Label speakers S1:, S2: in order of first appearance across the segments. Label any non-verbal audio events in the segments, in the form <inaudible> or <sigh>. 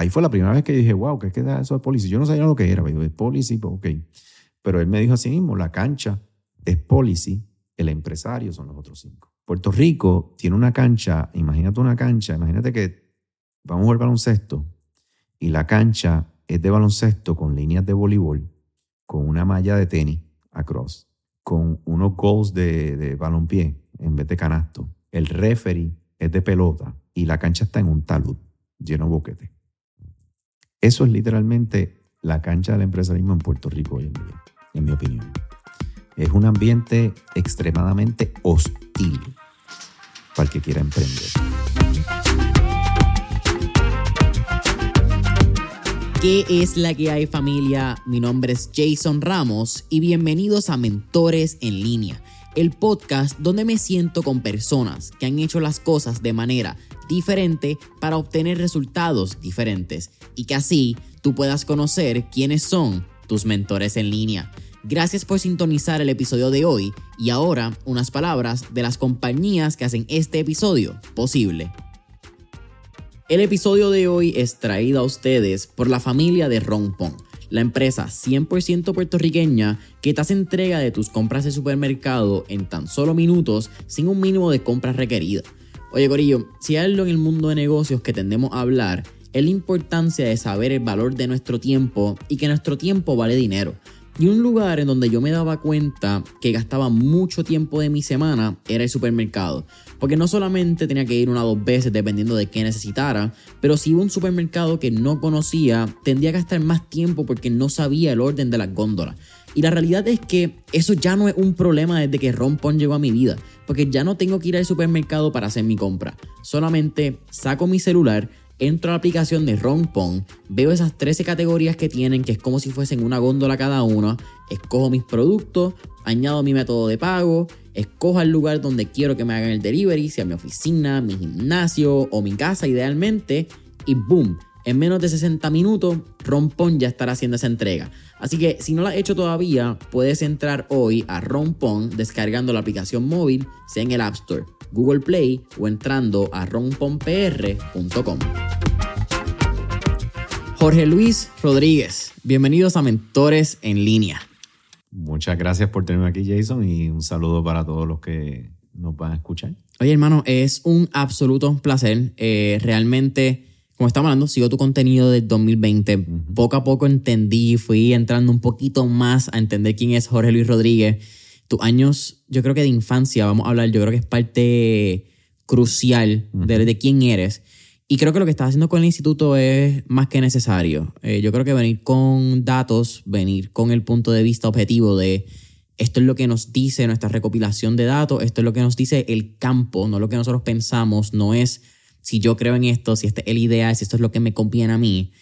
S1: ahí fue la primera vez que dije, wow, ¿qué queda eso de policy? Yo no sabía lo que era, pero de policy, pues, ok. Pero él me dijo así mismo, la cancha es policy, el empresario son los otros cinco. Puerto Rico tiene una cancha, imagínate una cancha, imagínate que vamos a jugar baloncesto y la cancha es de baloncesto con líneas de voleibol, con una malla de tenis across, con unos goals de, de balompié en vez de canasto. El referee es de pelota y la cancha está en un talud lleno de boquete. Eso es literalmente la cancha del empresarismo en Puerto Rico hoy en día, en mi opinión. Es un ambiente extremadamente hostil para el que quiera emprender.
S2: ¿Qué es la que hay familia? Mi nombre es Jason Ramos y bienvenidos a Mentores en línea, el podcast donde me siento con personas que han hecho las cosas de manera diferente para obtener resultados diferentes y que así tú puedas conocer quiénes son tus mentores en línea. Gracias por sintonizar el episodio de hoy y ahora unas palabras de las compañías que hacen este episodio posible. El episodio de hoy es traído a ustedes por la familia de Rompon, la empresa 100% puertorriqueña que te hace entrega de tus compras de supermercado en tan solo minutos sin un mínimo de compras requeridas. Oye Corillo, si hay algo en el mundo de negocios que tendemos a hablar, es la importancia de saber el valor de nuestro tiempo y que nuestro tiempo vale dinero. Y un lugar en donde yo me daba cuenta que gastaba mucho tiempo de mi semana era el supermercado. Porque no solamente tenía que ir una o dos veces dependiendo de qué necesitara, pero si iba a un supermercado que no conocía, tendría que gastar más tiempo porque no sabía el orden de las góndolas. Y la realidad es que eso ya no es un problema desde que Rompon llegó a mi vida, porque ya no tengo que ir al supermercado para hacer mi compra. Solamente saco mi celular, entro a la aplicación de Rompon, veo esas 13 categorías que tienen, que es como si fuesen una góndola cada una, escojo mis productos, añado mi método de pago, escojo el lugar donde quiero que me hagan el delivery, sea mi oficina, mi gimnasio o mi casa idealmente, y boom, en menos de 60 minutos, Rompon ya estará haciendo esa entrega. Así que si no lo has hecho todavía, puedes entrar hoy a Rompon descargando la aplicación móvil, sea en el App Store, Google Play o entrando a romponpr.com. Jorge Luis Rodríguez, bienvenidos a Mentores en línea.
S1: Muchas gracias por tenerme aquí, Jason, y un saludo para todos los que nos van a escuchar.
S2: Oye, hermano, es un absoluto placer. Eh, realmente, como estamos hablando, sigo tu contenido del 2020. Poco a poco entendí, fui entrando un poquito más a entender quién es Jorge Luis Rodríguez. Tus años, yo creo que de infancia, vamos a hablar, yo creo que es parte crucial de, de quién eres. Y creo que lo que estás haciendo con el instituto es más que necesario. Eh, yo creo que venir con datos, venir con el punto de vista objetivo de esto es lo que nos dice nuestra recopilación de datos, esto es lo que nos dice el campo, no lo que nosotros pensamos, no es si yo creo en esto, si esta es la idea, si esto es lo que me conviene a mí,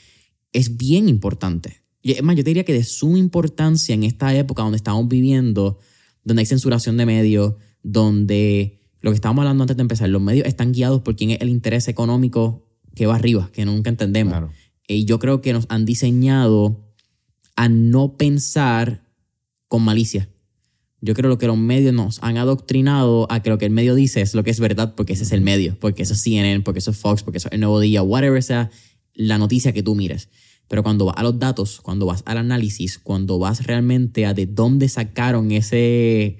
S2: es bien importante. Y es más, yo te diría que de suma importancia en esta época donde estamos viviendo, donde hay censuración de medios, donde lo que estábamos hablando antes de empezar, los medios están guiados por quién es el interés económico que va arriba, que nunca entendemos. Y yo creo que nos han diseñado a no pensar con malicia. Yo creo que los medios nos han adoctrinado a que lo que el medio dice es lo que es verdad porque ese es el medio, porque eso es CNN, porque eso es Fox, porque eso es el Nuevo Día, whatever sea la noticia que tú mires. Pero cuando vas a los datos, cuando vas al análisis, cuando vas realmente a de dónde sacaron ese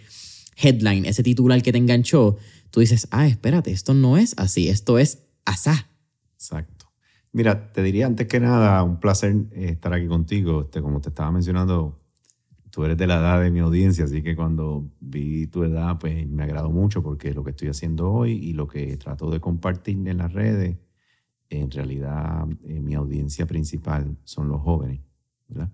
S2: headline, ese titular que te enganchó, tú dices, ah, espérate, esto no es así, esto es asá.
S1: Exacto. Mira, te diría antes que nada, un placer eh, estar aquí contigo. Este, como te estaba mencionando, tú eres de la edad de mi audiencia, así que cuando vi tu edad, pues me agradó mucho porque lo que estoy haciendo hoy y lo que trato de compartir en las redes, en realidad eh, mi audiencia principal son los jóvenes, ¿verdad?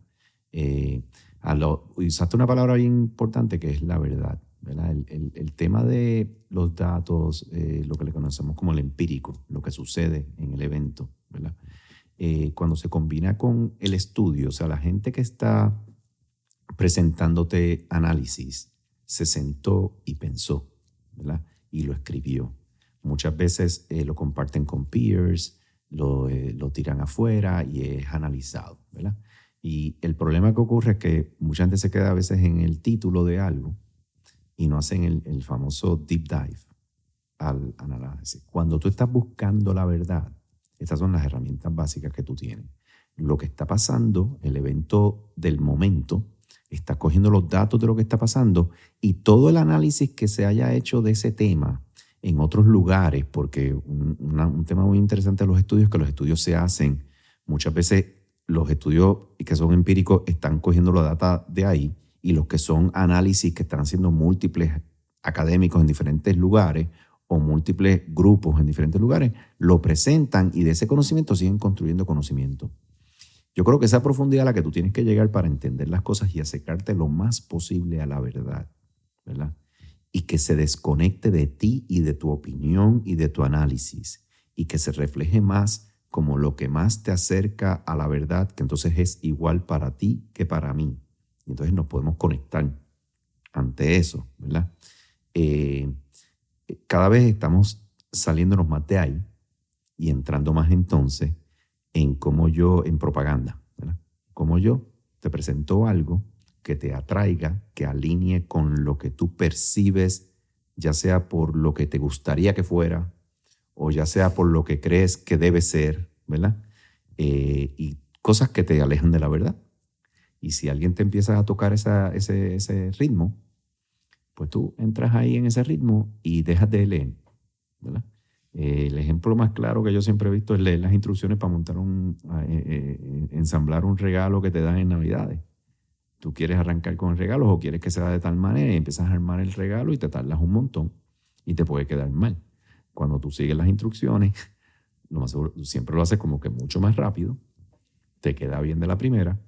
S1: Eh, a lo, usaste una palabra bien importante que es la verdad. El, el, tema de los datos, eh, lo que le conocemos como el empírico, lo que sucede en el evento, ¿verdad? Eh, cuando se combina con el estudio, o sea, la gente que está presentándote análisis, se sentó y pensó, ¿verdad? Y lo escribió. Muchas veces eh, lo comparten con peers, lo, lo tiran afuera y es analizado, ¿verdad? Y el problema que ocurre es que mucha gente se queda a veces en el título de algo y no hacen el, famoso deep dive al análisis. Cuando tú estás buscando la verdad, Estas son las herramientas básicas que tú tienes. Lo que está pasando, el evento del momento, está cogiendo los datos de lo que está pasando y todo el análisis que se haya hecho de ese tema en otros lugares, porque un, tema muy interesante de los estudios es que los estudios se hacen, muchas veces los estudios que son empíricos están cogiendo la data de ahí y los que son análisis que están haciendo múltiples académicos en diferentes lugares o múltiples grupos en diferentes lugares, lo presentan y de ese conocimiento siguen construyendo conocimiento. Yo creo que esa profundidad a la que tú tienes que llegar para entender las cosas y acercarte lo más posible a la verdad, ¿verdad? Y que se desconecte de ti y de tu opinión y de tu análisis y que se refleje más como lo que más te acerca a la verdad, que entonces es igual para ti que para mí. Y entonces nos podemos conectar ante eso, ¿verdad? Eh, cada vez estamos saliéndonos más de ahí y entrando más entonces en cómo yo, en propaganda, ¿verdad? Cómo yo te presento algo que te atraiga, que alinee con lo que tú percibes, ya sea por lo que te gustaría que fuera o ya sea por lo que crees que debe ser, ¿verdad? Eh, y cosas que te alejan de la verdad. Y si alguien te empieza a tocar esa, ese, ese ritmo, pues tú entras ahí en ese ritmo y dejas de leer, ¿verdad? Eh, el ejemplo más claro que yo siempre he visto es leer las instrucciones para montar un, eh, ensamblar un regalo que te dan en Navidades. Tú quieres arrancar con el regalo o quieres que sea de tal manera y empiezas a armar el regalo y te tardas un montón y te puede quedar mal cuando tú sigues las instrucciones, <laughs> lo más siempre lo haces como que mucho más rápido, te queda bien de la primera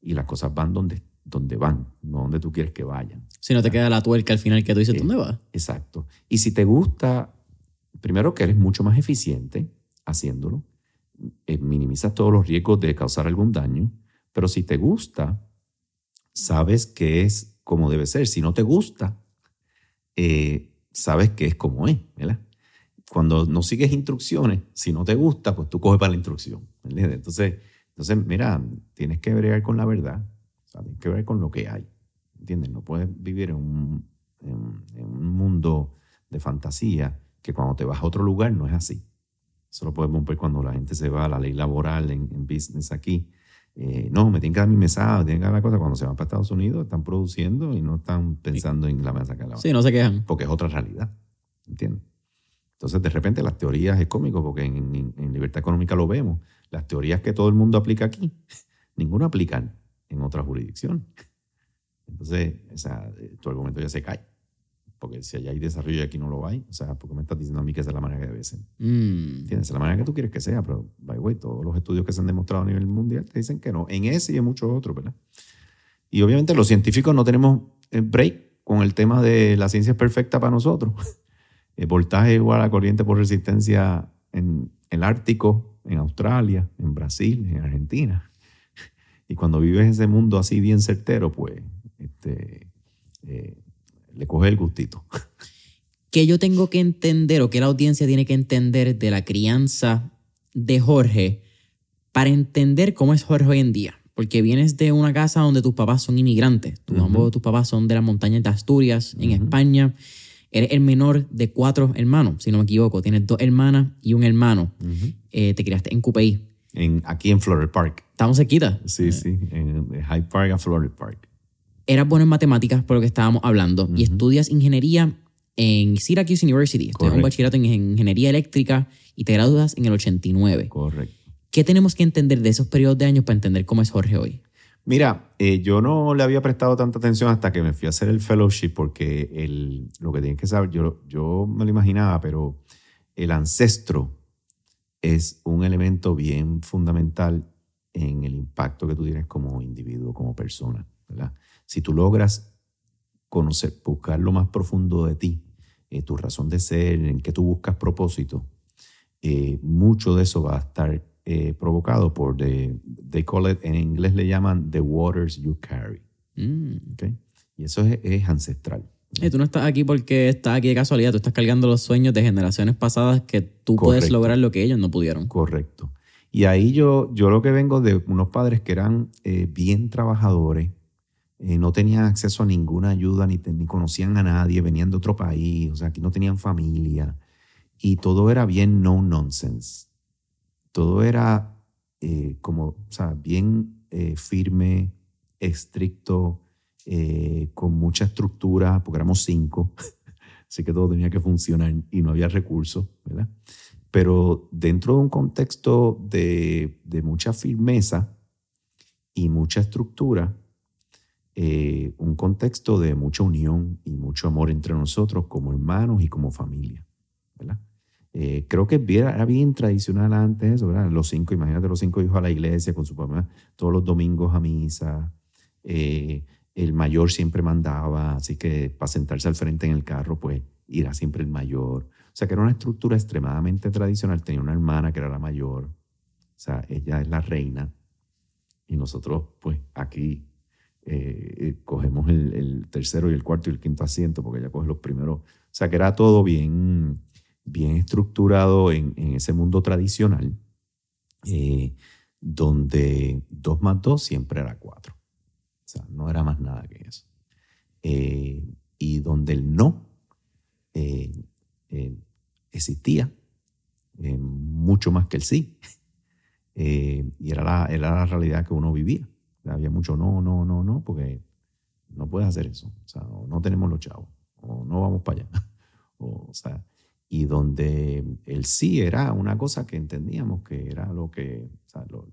S1: y las cosas van donde, donde van, no donde tú quieres que vayan.
S2: Si no te queda la tuerca al final que tú dices, ¿dónde va?
S1: Exacto. Y si te gusta, primero que eres mucho más eficiente haciéndolo, eh, minimizas todos los riesgos de causar algún daño, pero si te gusta, sabes que es como debe ser. Si no te gusta, eh, sabes que es como es, ¿verdad? cuando no sigues instrucciones, si no te gusta, pues tú coges para la instrucción. Entonces, entonces, mira, tienes que bregar con la verdad. tienes que ver con lo que hay. ¿Entiendes? No puedes vivir en, un, mundo de fantasía que cuando te vas a otro lugar no es así. Eso lo podemos ver cuando la gente se va a la ley laboral en, business aquí. Eh, no, me tienen que dar mi mesada, me tienen que dar la cosa. Cuando se van para Estados Unidos, están produciendo y no están pensando en la mesa que la
S2: Sí, no se quejan.
S1: Porque es otra realidad. ¿Entiendes? Entonces, de repente, las teorías es cómico, porque en, libertad económica lo vemos. Las teorías que todo el mundo aplica aquí, <laughs> ninguno aplica en otra jurisdicción. Entonces, tu argumento ya se cae. Porque si allá hay desarrollo y aquí no lo hay, o sea, porque me estás diciendo a mí que esa es la manera que debe ser. Mm. Tienes la manera que tú quieres que sea, pero, by way, todos los estudios que se han demostrado a nivel mundial te dicen que no. En ese y en muchos otros, ¿verdad? Y obviamente los científicos no tenemos eh, break con el tema de la ciencia es perfecta para nosotros. <laughs> El voltaje igual a corriente por resistencia en el Ártico, en Australia, en Brasil, en Argentina. <laughs> Y cuando vives ese mundo así bien certero, pues este, eh, le coge el gustito. <laughs>
S2: ¿Qué yo tengo que entender o qué la audiencia tiene que entender de la crianza de Jorge para entender cómo es Jorge hoy en día? Porque vienes de una casa donde tus papás son inmigrantes. Ambos tus papás son de las montañas de Asturias, en España. Eres el menor de cuatro hermanos, si no me equivoco. Tienes dos hermanas y un hermano. Eh, te criaste en Cupey.
S1: En, aquí en Florida Park.
S2: Estamos cerquita.
S1: Sí, sí, en Hyde Park a Florida Park.
S2: Eras bueno en matemáticas por lo que estábamos hablando y estudias ingeniería en Syracuse University. Estudias un bachillerato en ingeniería eléctrica y te gradúas en el 89.
S1: Correcto.
S2: ¿Qué tenemos que entender de esos periodos de años para entender cómo es Jorge hoy?
S1: Mira, eh, yo no le había prestado tanta atención hasta que me fui a hacer el fellowship porque el, lo que tienes que saber, yo, yo me lo imaginaba, pero el ancestro es un elemento bien fundamental en el impacto que tú tienes como individuo, como persona. ¿verdad? Si tú logras conocer, buscar lo más profundo de ti, eh, tu razón de ser, en que tú buscas propósito, eh, mucho de eso va a estar eh, provocado por, the, they call it, en inglés le llaman the waters you carry. Mm. Okay? Y eso es, ancestral.
S2: Y tú no estás aquí porque estás aquí de casualidad, tú estás cargando los sueños de generaciones pasadas que tú puedes lograr lo que ellos no pudieron.
S1: Correcto. Y ahí yo, yo lo que vengo de unos padres que eran eh, bien trabajadores, eh, no tenían acceso a ninguna ayuda, ni, ni, conocían a nadie, venían de otro país, o sea, aquí no tenían familia, y todo era bien no nonsense todo era eh, como, o sea, bien eh, firme, estricto, con mucha estructura, porque éramos cinco, <laughs> así que todo tenía que funcionar y no había recursos, ¿verdad? Pero dentro de un contexto de, de mucha firmeza y mucha estructura, eh, un contexto de mucha unión y mucho amor entre nosotros como hermanos y como familia, ¿verdad? Eh, creo que era bien tradicional antes eso. Los cinco, imagínate los cinco hijos a la iglesia con su papá todos los domingos a misa. Eh, el mayor siempre mandaba, así que para sentarse al frente en el carro, pues irá siempre el mayor. O sea, que era una estructura extremadamente tradicional. Tenía una hermana que era la mayor, o sea, ella es la reina. Y nosotros, pues aquí eh, cogemos el, tercero y el cuarto y el quinto asiento, porque ella coge los primeros. O sea, que era todo bien, bien estructurado en, en ese mundo tradicional, eh, donde dos más dos siempre era cuatro. O sea, no era más nada que eso. Eh, y donde el no eh, eh, existía mucho más que el sí. <laughs> y era la, era la realidad que uno vivía. Había mucho no, no, no, no, porque no puedes hacer eso. O sea, no, tenemos los chavos, o no vamos para allá. O, <laughs> o sea, y donde el sí era una cosa que entendíamos que era lo que, o sea, lo,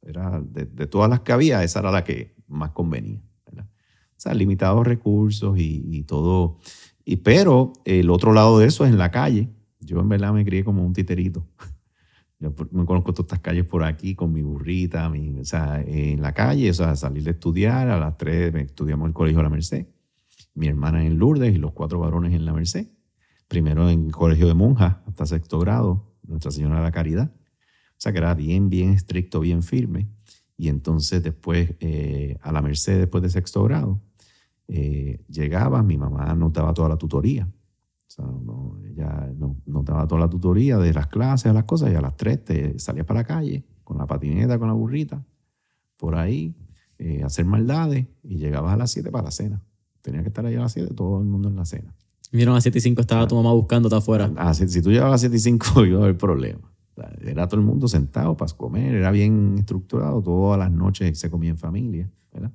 S1: era de, de, todas las que había, esa era la que más convenía. ¿verdad? O sea, limitados recursos y, y, todo. Y, pero el otro lado de eso es en la calle. Yo en verdad me crié como un titerito. <laughs> Me conozco todas estas calles por aquí con mi burrita, o sea, en la calle, o sea, salir de estudiar, a las tres estudiamos el colegio de la Merced, mi hermana en Lourdes y los cuatro varones en la Merced primero en colegio de monjas hasta sexto grado, Nuestra Señora de la Caridad. O sea que era bien, bien estricto, bien firme. Y entonces después eh, a la Merced, después de sexto grado, eh, llegaba, mi mamá notaba toda la tutoría. Sea, no, ella no, notaba toda la tutoría de las clases, a las cosas, y a las tres te salías para la calle con la patineta, con la burrita, por ahí, eh, hacer maldades, y llegabas a las siete para la cena. Tenía que estar ahí a las siete, todo el mundo en la cena.
S2: Vieron a 7 y 5 estaba tu mamá buscándote afuera.
S1: Ah, si, si, tú llegabas a 7 y 5 <laughs> iba a haber problema. Era todo el mundo sentado para comer, era bien estructurado, todas las noches se comía en familia. ¿verdad?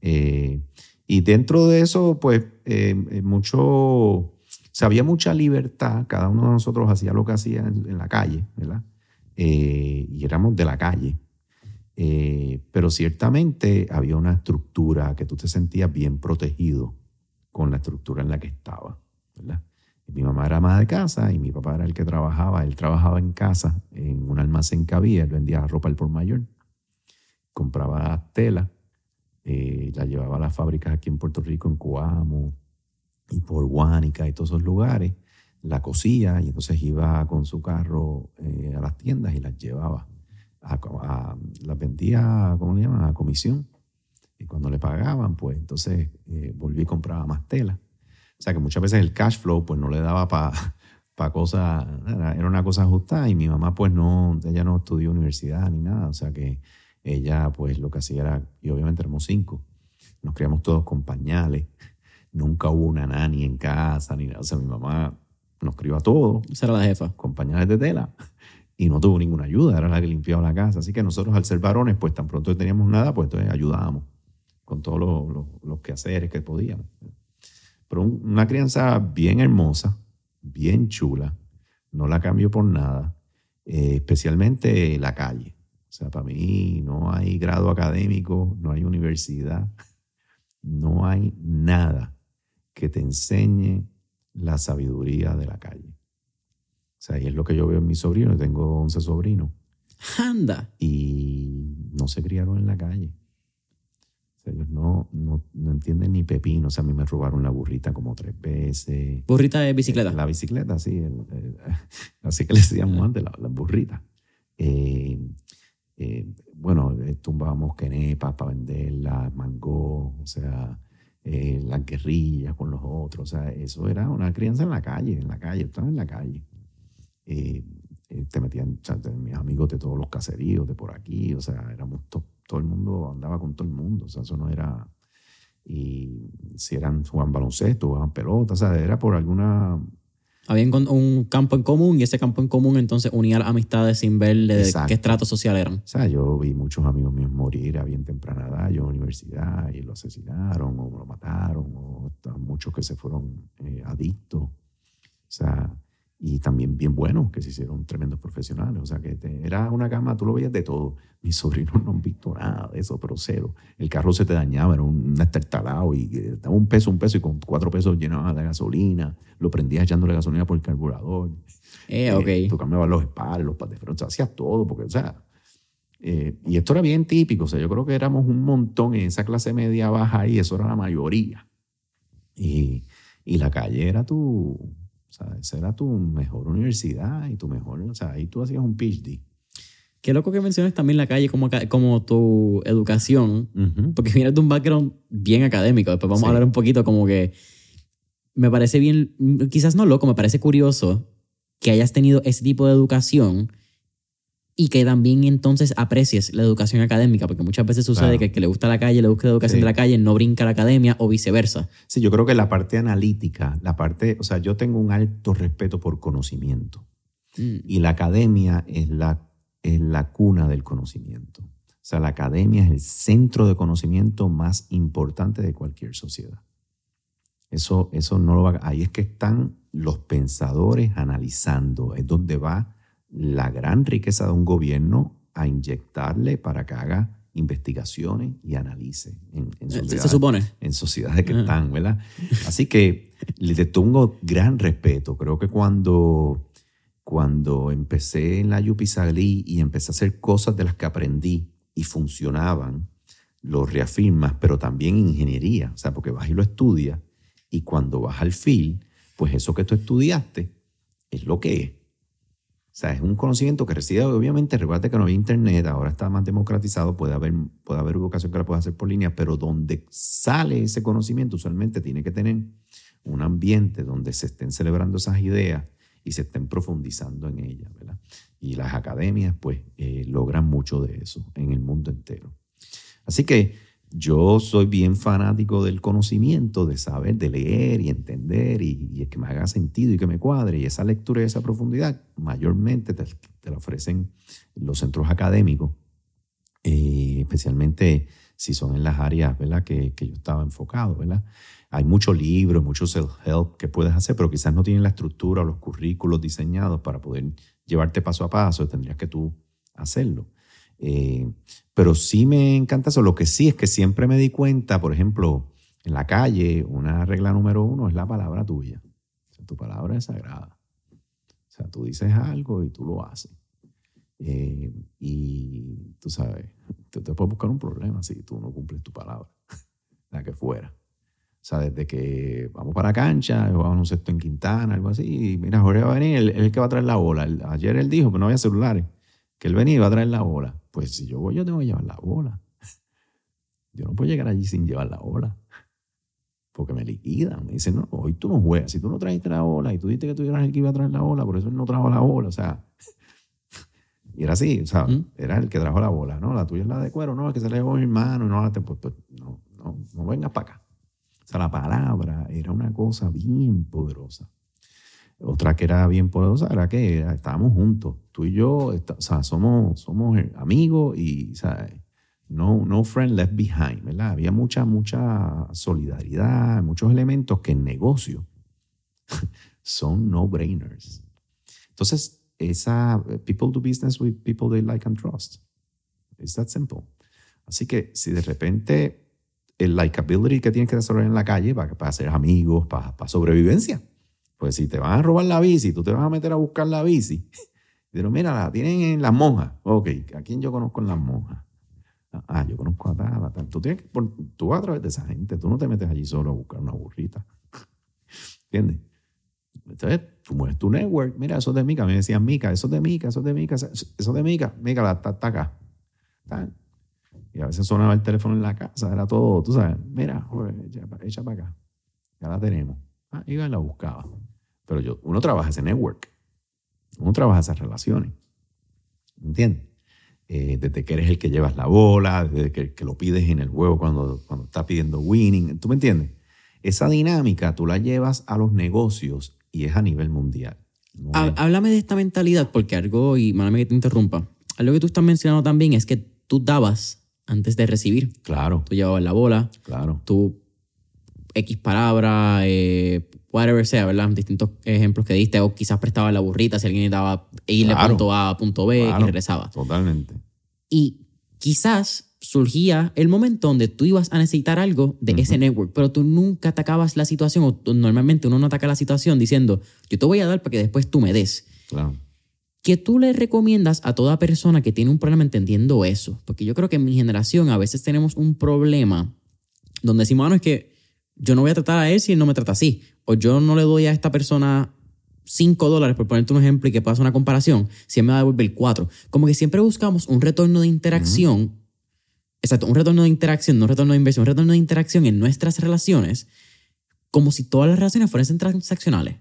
S1: Eh, y dentro de eso, pues, eh, mucho, o sea, había mucha libertad, cada uno de nosotros hacía lo que hacía en, la calle, ¿verdad? Eh, y éramos de la calle. pero ciertamente había una estructura que tú te sentías bien protegido con la estructura en la que estaba. ¿verdad? Mi mamá era ama de casa y mi papá era el que trabajaba. Él trabajaba en casa, en un almacén que había, él vendía ropa al por mayor. Compraba tela, eh, la llevaba a las fábricas aquí en Puerto Rico, en Coamo y por Guánica y todos esos lugares. La cosía y entonces iba con su carro eh, a las tiendas y las llevaba. A, a, las vendía, ¿cómo le llaman? A comisión. Y cuando le pagaban, pues entonces eh, volví y compraba más tela. O sea que muchas veces el cash flow pues no le daba para pa <laughs> cosas, era una cosa ajustada y mi mamá pues no, ella no estudió universidad ni nada. O sea que ella pues lo que hacía era, y obviamente éramos cinco, nos criamos todos con pañales. Nunca hubo una nani en casa ni nada. O sea, mi mamá nos crió a todos.
S2: Esa era la jefa.
S1: Con pañales de tela y no tuvo ninguna ayuda, era la que limpiaba la casa. Así que nosotros al ser varones, pues tan pronto teníamos nada, pues entonces ayudábamos con todos los, los, los quehaceres que podíamos. Pero un, una crianza bien hermosa, bien chula, no la cambio por nada, eh, especialmente la calle. O sea, para mí no hay grado académico, no hay universidad, no hay nada que te enseñe la sabiduría de la calle. O sea, y es lo que yo veo en mis sobrinos, tengo 11 sobrinos.
S2: Anda.
S1: Y no se criaron en la calle. O sea, ellos no, no, no, entienden ni pepino. O sea, a mí me robaron la burrita como tres veces.
S2: ¿Burrita de bicicleta?
S1: La bicicleta, sí. El, el, <laughs> así que le decíamos antes, la, la burrita. Eh, eh, bueno, tumbábamos quenepas para venderlas, mango, o sea, eh, las guerrillas con los otros. O sea, eso era una crianza en la calle, en la calle, estaba en la calle. Eh, te metían, mis amigos de todos los caseríos, de por aquí, o sea, éramos to, todo el mundo, andaba con todo el mundo, o sea, eso no era, y si eran, jugaban baloncesto, jugaban pelota, o sea, era por alguna,
S2: Había un, campo en común y ese campo en común entonces unía las amistades sin ver de qué estrato social eran.
S1: O sea, yo vi muchos amigos míos morir a bien temprana edad, yo en la universidad, y lo asesinaron o lo mataron, o muchos que se fueron eh, adictos. O sea, y también bien buenos, que se hicieron tremendos profesionales. O sea, que te- era una cama, tú lo veías de todo. Mis <laughs> sobrinos no han visto nada de eso, pero cero. El carro se te dañaba, era un, estartalado y eh, daba un peso, un peso, y con cuatro pesos llenabas de gasolina, lo prendías echándole gasolina por el carburador.
S2: Eh,
S1: Eh,
S2: ok.
S1: tú cambiabas los espaldas, los pates o sea, hacías todo, porque, o sea, eh, y esto era bien típico, o sea, yo creo que éramos un montón en esa clase media baja y eso era la mayoría. Y, y la calle era tu, sea, esa era tu mejor universidad y tu mejor, o sea, ahí tú hacías un PhD.
S2: Qué loco que menciones también la calle como, como tu educación,
S1: Ujú.
S2: porque vienes de un background bien académico. Después vamos
S1: Sí.
S2: a hablar un poquito como que me parece bien, quizás no loco, me parece curioso que hayas tenido ese tipo de educación y que también entonces aprecies la educación académica, porque muchas veces sucede
S1: Claro.
S2: que el que le gusta la calle, le gusta la educación
S1: Sí.
S2: de la calle, no brinca la academia o viceversa.
S1: Sí, yo creo que la parte analítica, la parte, o sea, yo tengo un alto respeto por conocimiento.
S2: Mm.
S1: Y la academia es la, es la cuna del conocimiento. O sea, la academia es el centro de conocimiento más importante de cualquier sociedad. Eso, eso no lo va Ahí es que están los pensadores analizando. Es donde va la gran riqueza de un gobierno a inyectarle para que haga investigaciones y analice en, sociedades
S2: se supone.
S1: en sociedades que
S2: Ah.
S1: están, ¿verdad? Así que le tengo gran respeto. Creo que cuando, cuando empecé en la Yupi salí y empecé a hacer cosas de las que aprendí y funcionaban, lo reafirmas, pero también en ingeniería, o sea, porque vas y lo estudias y cuando vas al field, pues eso que tú estudiaste es lo que es. O sea, es un conocimiento que reside, obviamente, recuerda que no había internet, ahora está más democratizado, puede haber, puede haber educación que la puedas hacer por línea, pero donde sale ese conocimiento usualmente tiene que tener un ambiente donde se estén celebrando esas ideas y se estén profundizando en ellas. Y las academias, pues, eh, logran mucho de eso en el mundo entero. Así que yo soy bien fanático del conocimiento, de saber, de leer y entender y, que me haga sentido y que me cuadre. Y esa lectura y esa profundidad mayormente te, te la ofrecen los centros académicos, eh, especialmente si son en las áreas ¿verdad? Que, que yo estaba enfocado. ¿verdad? Hay muchos libros, muchos self-help que puedes hacer, pero quizás no tienen la estructura o los currículos diseñados para poder llevarte paso a paso. Tendrías que tú hacerlo. Eh, pero sí me encanta eso. Lo que sí es que siempre me di cuenta, por ejemplo, en la calle, una regla número uno es la palabra tuya. Tu palabra es sagrada. O sea, tú dices algo y tú lo haces. Eh, y tú sabes, te, te puedes buscar un problema si tú no cumples tu palabra, <laughs> la que fuera. O sea, desde que vamos para cancha, vamos a un sexto en Quintana, algo así, y mira, Jorge va a venir, él es el que va a traer la bola. Ayer él dijo, pero no había celulares, que él venía y va a traer la bola. Pues si yo voy, yo tengo que llevar la bola. <laughs> Yo no puedo llegar allí sin llevar la bola. Porque me liquidan. Me dicen, no, hoy tú no juegas. Si tú no trajiste la bola y tú dijiste que tú eras el que iba a traer la bola, por eso él no trajo la bola. O sea, <laughs> y era así, o sea,
S2: ¿Mm?
S1: era el que trajo la bola. No, la tuya es la de cuero, no, es que se la llevó mi hermano. No, la- pues, pues, no, no, no vengas para acá. O sea, la palabra era una cosa bien poderosa. Otra que era bien poderosa era que era- estábamos juntos. Tú y yo, está- o sea, somos, somos eh, amigos y, ¿sabes? No, no friend left behind, ¿verdad? Había mucha, mucha solidaridad, muchos elementos que en negocio <laughs> son no-brainers. Entonces, esa, people do business with people they like and trust. It's that simple. Así que si de repente el likability que tienes que desarrollar en la calle para, para hacer amigos, para, para sobrevivencia, pues si te van a robar la bici, tú te vas a meter a buscar la bici. <laughs> Pero mira, la tienen en las monjas. Ok, ¿a quién yo conozco en las monjas? Ah, yo conozco a tal, tal. Tú, tienes que, tú vas a través de esa gente, tú no te metes allí solo a buscar una burrita. <laughs> ¿Entiendes? Entonces, tú mueves tu network. Mira, eso es de Mica. Me decían Mica, eso es de Mica, eso es de Mica, eso es de Mica. Mica, la- está, está acá. Y a veces sonaba el teléfono en la casa, era todo, tú sabes, mira, joder, echa para acá. Ya la tenemos. Ah, iba y la buscaba. Pero yo, uno trabaja ese network. Uno trabaja esas relaciones. ¿Entiendes? Eh, desde que eres el que llevas la bola, desde que, que lo pides en el juego cuando, cuando estás pidiendo winning. ¿Tú me entiendes? Esa dinámica tú la llevas a los negocios y es a nivel mundial. No
S2: Háblame de esta mentalidad, porque algo, y mándame que te interrumpa, algo que tú estás mencionando también es que tú dabas antes de recibir.
S1: claro,
S2: Tú llevabas la bola,
S1: claro.
S2: tú X palabra, eh, whatever sea, ¿verdad? Distintos ejemplos que diste, o quizás prestabas la burrita si alguien necesitaba ir de
S1: Claro.
S2: punto A a punto B y
S1: Claro.
S2: regresaba.
S1: Totalmente.
S2: Y quizás surgía el momento donde tú ibas a necesitar algo de ese network, pero tú nunca atacabas la situación, o tú- normalmente uno no ataca la situación diciendo, yo te voy a dar para que después tú me des.
S1: Claro.
S2: ¿Qué tú le recomiendas a toda persona que tiene un problema entendiendo eso? Porque yo creo que en mi generación a veces tenemos un problema donde decimos, ah, no, es que yo no voy a tratar a él si él no me trata así. O yo no le doy a esta persona 5 dólares, por ponerte un ejemplo y que hacer una comparación, si él me va a devolver 4. Como que siempre buscamos un retorno de interacción. Exacto, un retorno de interacción, no un retorno de inversión, un retorno de interacción en nuestras relaciones, como si todas las relaciones fuesen transaccionales.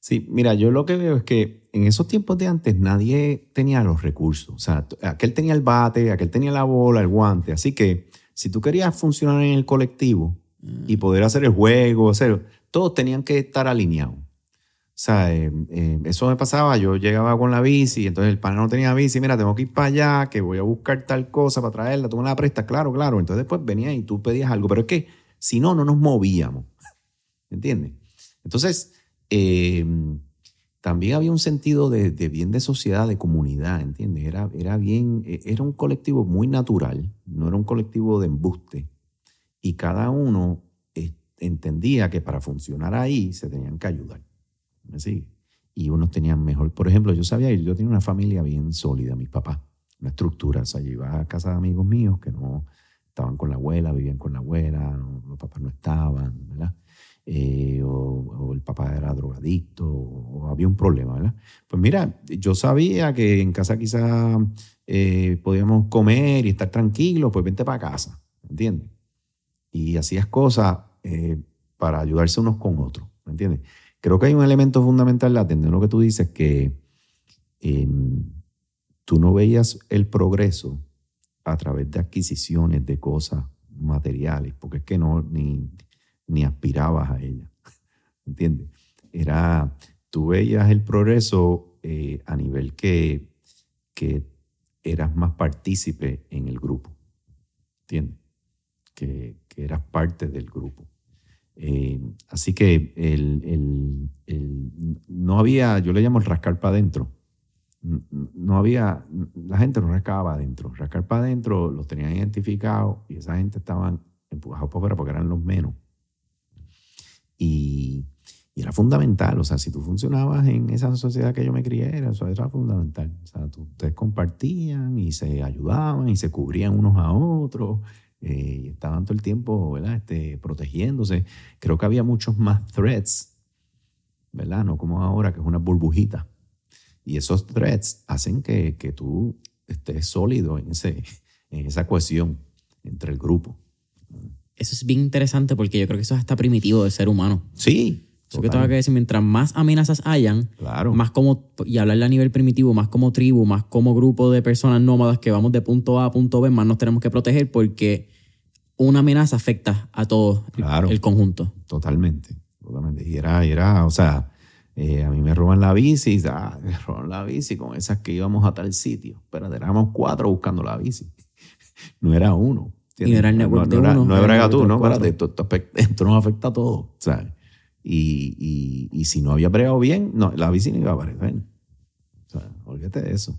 S1: Sí, mira, yo lo que veo es que en esos tiempos de antes nadie tenía los recursos. O sea, aquel tenía el bate, aquel tenía la bola, el guante. Así que si tú querías funcionar en el colectivo y poder hacer el juego, hacer, todos tenían que estar alineados. O sea, eh, eh, eso me pasaba, yo llegaba con la bici, entonces el pana no tenía bici, mira, tengo que ir para allá, que voy a buscar tal cosa para traerla, tú me la prestas, claro, claro. Entonces después venía y tú pedías algo, pero es que si no, no nos movíamos. ¿Entiendes? Entonces, eh, también había un sentido de, bien de sociedad, de comunidad, ¿entiendes? Era, era bien, eh, era un colectivo muy natural, no era un colectivo de embuste. Y cada uno eh, entendía que para funcionar ahí se tenían que ayudar. ¿Me sigue? Y unos tenían mejor, por ejemplo, yo sabía yo tenía una familia bien sólida, mis papás, una estructura. O sea, yo iba a casa de amigos míos que no estaban con la abuela, vivían con la abuela, los papás no estaban, ¿verdad? Eh, o, el papá era drogadicto, o, o había un problema, ¿verdad? Pues mira, yo sabía que en casa quizás eh, podíamos comer y estar tranquilos, pues vente para casa, ¿entiendes? Y hacías cosas eh, para ayudarse unos con otros, ¿me entiendes? Creo que hay un elemento fundamental de atender lo que tú dices, que eh, tú no veías el progreso a través de adquisiciones de cosas materiales, porque es que no, ni, ni aspirabas a ella, ¿entiendes? Era, tú veías el progreso eh, a nivel que, que eras más partícipe en el grupo, ¿entiendes? Que, que eras parte del grupo. Eh, así que el, el- el- no había, yo le llamo el rascar para adentro. No había, la gente no rascaba adentro. Rascar para adentro los tenían identificados y esa gente estaban empujados por fuera porque eran los menos. Y, y era fundamental, o sea, si tú funcionabas en esa sociedad que yo me crié, era- eso era fundamental. O sea, tú- ustedes compartían y se ayudaban y se cubrían unos a otros eh, y estaban todo el tiempo, ¿verdad? Este, protegiéndose. Creo que había muchos más threats, ¿verdad? No como ahora, que es una burbujita. Y esos threats hacen que, que tú estés sólido en, ese, en esa cohesión entre el grupo.
S2: Eso es bien interesante porque yo creo que eso es hasta primitivo del ser humano.
S1: Sí.
S2: Eso que tengo que decir, mientras más amenazas hayan,
S1: Claro.
S2: más como, y hablarle a nivel primitivo, más como tribu, más como grupo de personas nómadas que vamos de punto A a punto B, más nos tenemos que proteger porque una amenaza afecta a todo el-
S1: Claro.
S2: el conjunto.
S1: Totalmente, totalmente. Y era, y era o sea, eh, a mí me roban la bici, ah, <laughs> me roban la bici con esas que íbamos a tal sitio. Pero éramos cuatro buscando la bici. <laughs> No era uno.
S2: Y no era el network de
S1: no era,
S2: uno,
S1: No
S2: era
S1: era
S2: network
S1: tú,
S2: de
S1: no, espérate, esto, esto esto nos afecta a todos, ¿sabes? Y, y, y si no había bregado bien, no, la bici no iba a aparecer. O sea, olvídate de eso.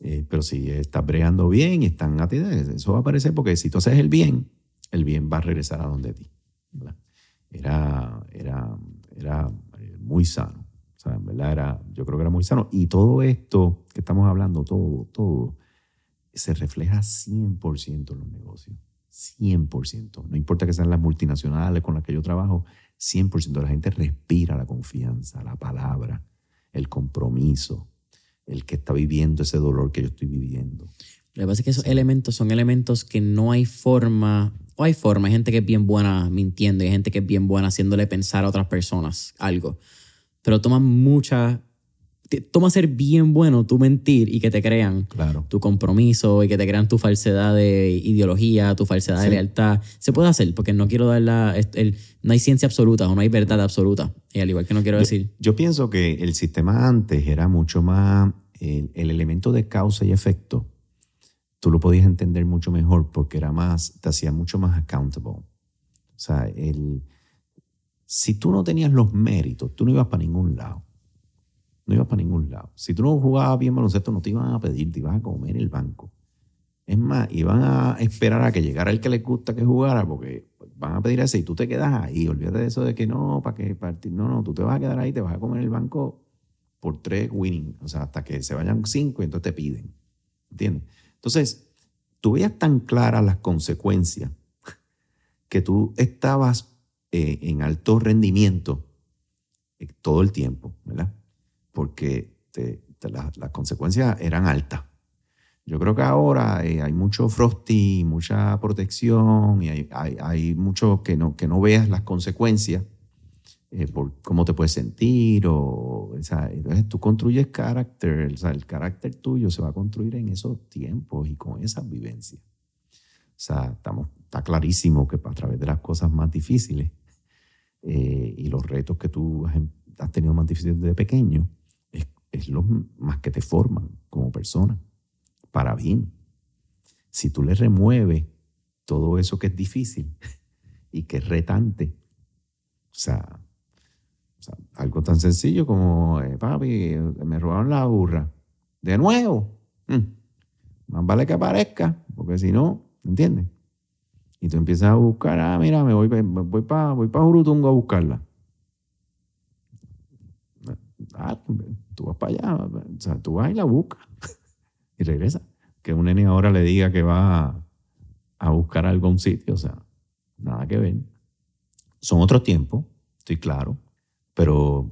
S1: Eh, pero si estás bregando bien y están a ti, eso va a aparecer porque si tú haces el bien, el bien va a regresar a donde ti. Era, era, era muy sano. O sea, en verdad era, yo creo que era muy sano. Y todo esto que estamos hablando, todo, todo, se refleja 100% en los negocios. 100%. No importa que sean las multinacionales con las que yo trabajo, 100%. La gente respira la confianza, la palabra, el compromiso, el que está viviendo ese dolor que yo estoy viviendo.
S2: Lo que pasa es que esos elementos son elementos que no hay forma, o hay forma, hay gente que es bien buena mintiendo, y hay gente que es bien buena haciéndole pensar a otras personas algo, pero toman mucha toma ser bien bueno tú mentir y que te crean
S1: Claro.
S2: tu compromiso y que te crean tu falsedad de ideología, tu falsedad de lealtad. Se puede hacer porque no quiero dar la... el- no hay ciencia absoluta o no hay verdad absoluta. Y al igual que no quiero decir...
S1: Yo pienso que el sistema antes era mucho más, el, el elemento de causa y efecto, tú lo podías entender mucho mejor porque era más, te hacía mucho más accountable. O sea, el, si tú no tenías los méritos, tú no ibas para ningún lado. No ibas para ningún lado. Si tú no jugabas bien baloncesto, no te iban a pedir, te ibas a comer el banco. Es más, iban a esperar a que llegara el que les gusta que jugara, porque van a pedir ese y tú te quedas ahí. Olvídate de eso de que no, para que partir. No, no, tú te vas a quedar ahí, te vas a comer el banco por tres winning. O sea, hasta que se vayan cinco y entonces te piden. ¿Entiendes? Entonces, tú veías tan claras las consecuencias que tú estabas eh, en alto rendimiento eh, todo el tiempo, ¿verdad? Porque te- te- la- las consecuencias eran altas. Yo creo que ahora eh, hay mucho frosty, mucha protección y hay, hay, hay mucho que no, que no veas las consecuencias eh, por cómo te puedes sentir. O, o sea, entonces tú construyes carácter, o sea, el carácter tuyo se va a construir en esos tiempos y con esas vivencias. O sea, estamos, está clarísimo que a través de las cosas más difíciles eh, y los retos que tú has, has tenido más difíciles desde pequeño, es, lo más que te forman como persona, para bien. Si tú le remueves todo eso que es difícil <laughs> y que es retante, o sea, algo tan sencillo como, eh, papi, me robaron la burra. De nuevo. Mm. Más vale que aparezca, porque si no, ¿entiendes? Y tú empiezas a buscar, ah, mira, me voy, voy para voy pa Jurutungo a buscarla. Ah, tú vas para allá, o sea, tú vas y la buscas <laughs> y regresa. Que un nene ahora le diga que va a, a buscar algo a un sitio, o sea, nada que ver. Son otros tiempos, estoy claro, pero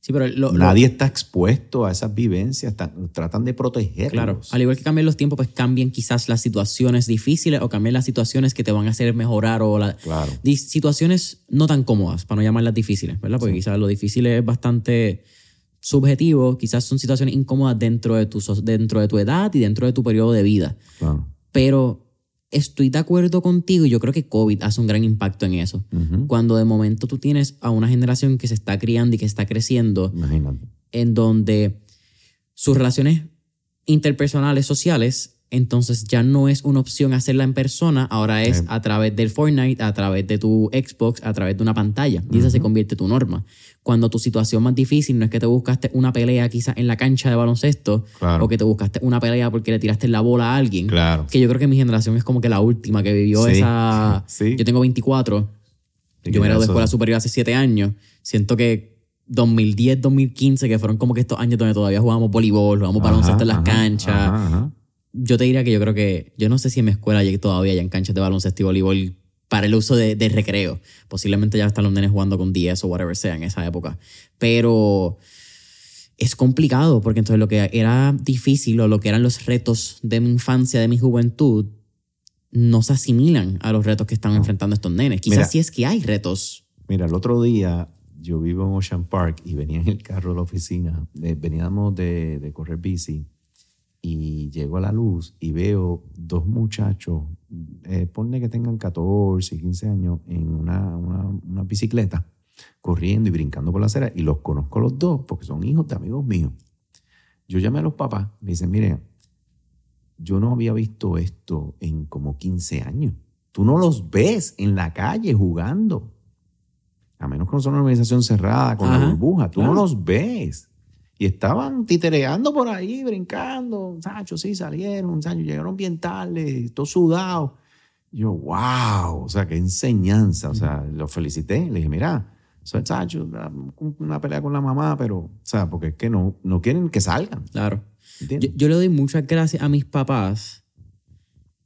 S2: Sí, pero lo, lo-
S1: nadie está expuesto a esas vivencias, están- tratan de protegerlos.
S2: Claro, al igual que cambian los tiempos, pues cambian quizás las situaciones difíciles o cambian las situaciones que te van a hacer mejorar o la,
S1: Claro.
S2: situaciones no tan cómodas, para no llamarlas difíciles, ¿verdad? Porque quizás lo difícil es bastante subjetivo, quizás son situaciones incómodas dentro de, tu, dentro de tu edad y dentro de tu periodo de vida.
S1: claro.
S2: Pero estoy de acuerdo contigo y yo creo que COVID hace un gran impacto en eso. Cuando de momento tú tienes a una generación que se está criando y que está creciendo
S1: Imagínate.
S2: en donde sus relaciones interpersonales, sociales, entonces ya no es una opción hacerla en persona, ahora es a través del Fortnite, a través de tu Xbox, a través de una pantalla. Y esa se convierte en tu norma. Cuando tu situación más difícil no es que te buscaste una pelea quizás en la cancha de baloncesto
S1: Claro.
S2: o que te buscaste una pelea porque le tiraste la bola a alguien.
S1: Claro.
S2: Que yo creo que mi generación es como que la última que vivió
S1: Sí,
S2: esa...
S1: sí.
S2: Yo tengo 24.
S1: Sí,
S2: Yo me gradué de escuela superior hace 7 años. Siento que 2010, 2015, que fueron como que estos años donde todavía jugábamos voleibol, jugábamos
S1: Ajá,
S2: baloncesto en las
S1: ajá,
S2: canchas.
S1: ajá.
S2: Yo te diría que yo creo que, yo no sé si en mi escuela ya todavía hay canchas de baloncesto y voleibol para el uso de, de recreo. Posiblemente ya están los nenes jugando con 10 o whatever sea en esa época. Pero es complicado porque entonces lo que era difícil o lo que eran los retos de mi infancia, de mi juventud, no se asimilan a los retos que están enfrentando estos nenes. Quizás
S1: Mira.
S2: sí es que hay retos.
S1: Mira, el otro día yo vivo en Ocean Park y venía en el carro de la oficina, eh, veníamos de, de correr bici y llego a la luz y veo dos muchachos, eh, ponle que tengan 14, 15 años, en una, una, una bicicleta, corriendo y brincando por la acera y los conozco los dos porque son hijos de amigos míos. Yo llamé a los papás, me dicen, mire, yo no había visto esto en como 15 años. Tú no los ves en la calle jugando. A menos que no son una organización cerrada con la burbuja. Tú
S2: claro.
S1: no los ves. Y estaban titereando por ahí, brincando. Sacho, sí, salieron. Sacho, llegaron bien tarde, todos sudados. Yo, wow. O sea, qué enseñanza. O sea, los felicité. Le dije, mira, soy Sacho, una pelea con la mamá, pero, o sea, porque es que no, no quieren que salgan.
S2: Claro. Yo, yo le doy muchas gracias a mis papás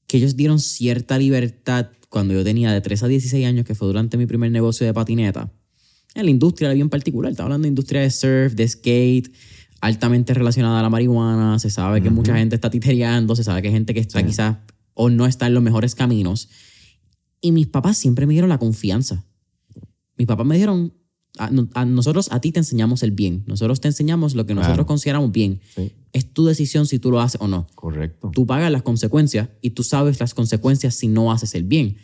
S2: que ellos dieron cierta libertad cuando yo tenía de 3 a 16 años, que fue durante mi primer negocio de patineta. En la industria bien particular, estaba hablando de industria de surf, de skate, altamente relacionada a la marihuana. Se sabe que mucha gente está titereando, se sabe que hay gente que está
S1: Sí.
S2: quizás o no está en los mejores caminos. Y mis papás siempre me dieron la confianza. Mis papás me dijeron, a, a nosotros, a ti te enseñamos el bien. Nosotros te enseñamos lo que nosotros
S1: Claro.
S2: consideramos bien.
S1: Sí,
S2: Es tu decisión si tú lo haces o no.
S1: correcto.
S2: Tú pagas las consecuencias y tú sabes las consecuencias si no haces el bien.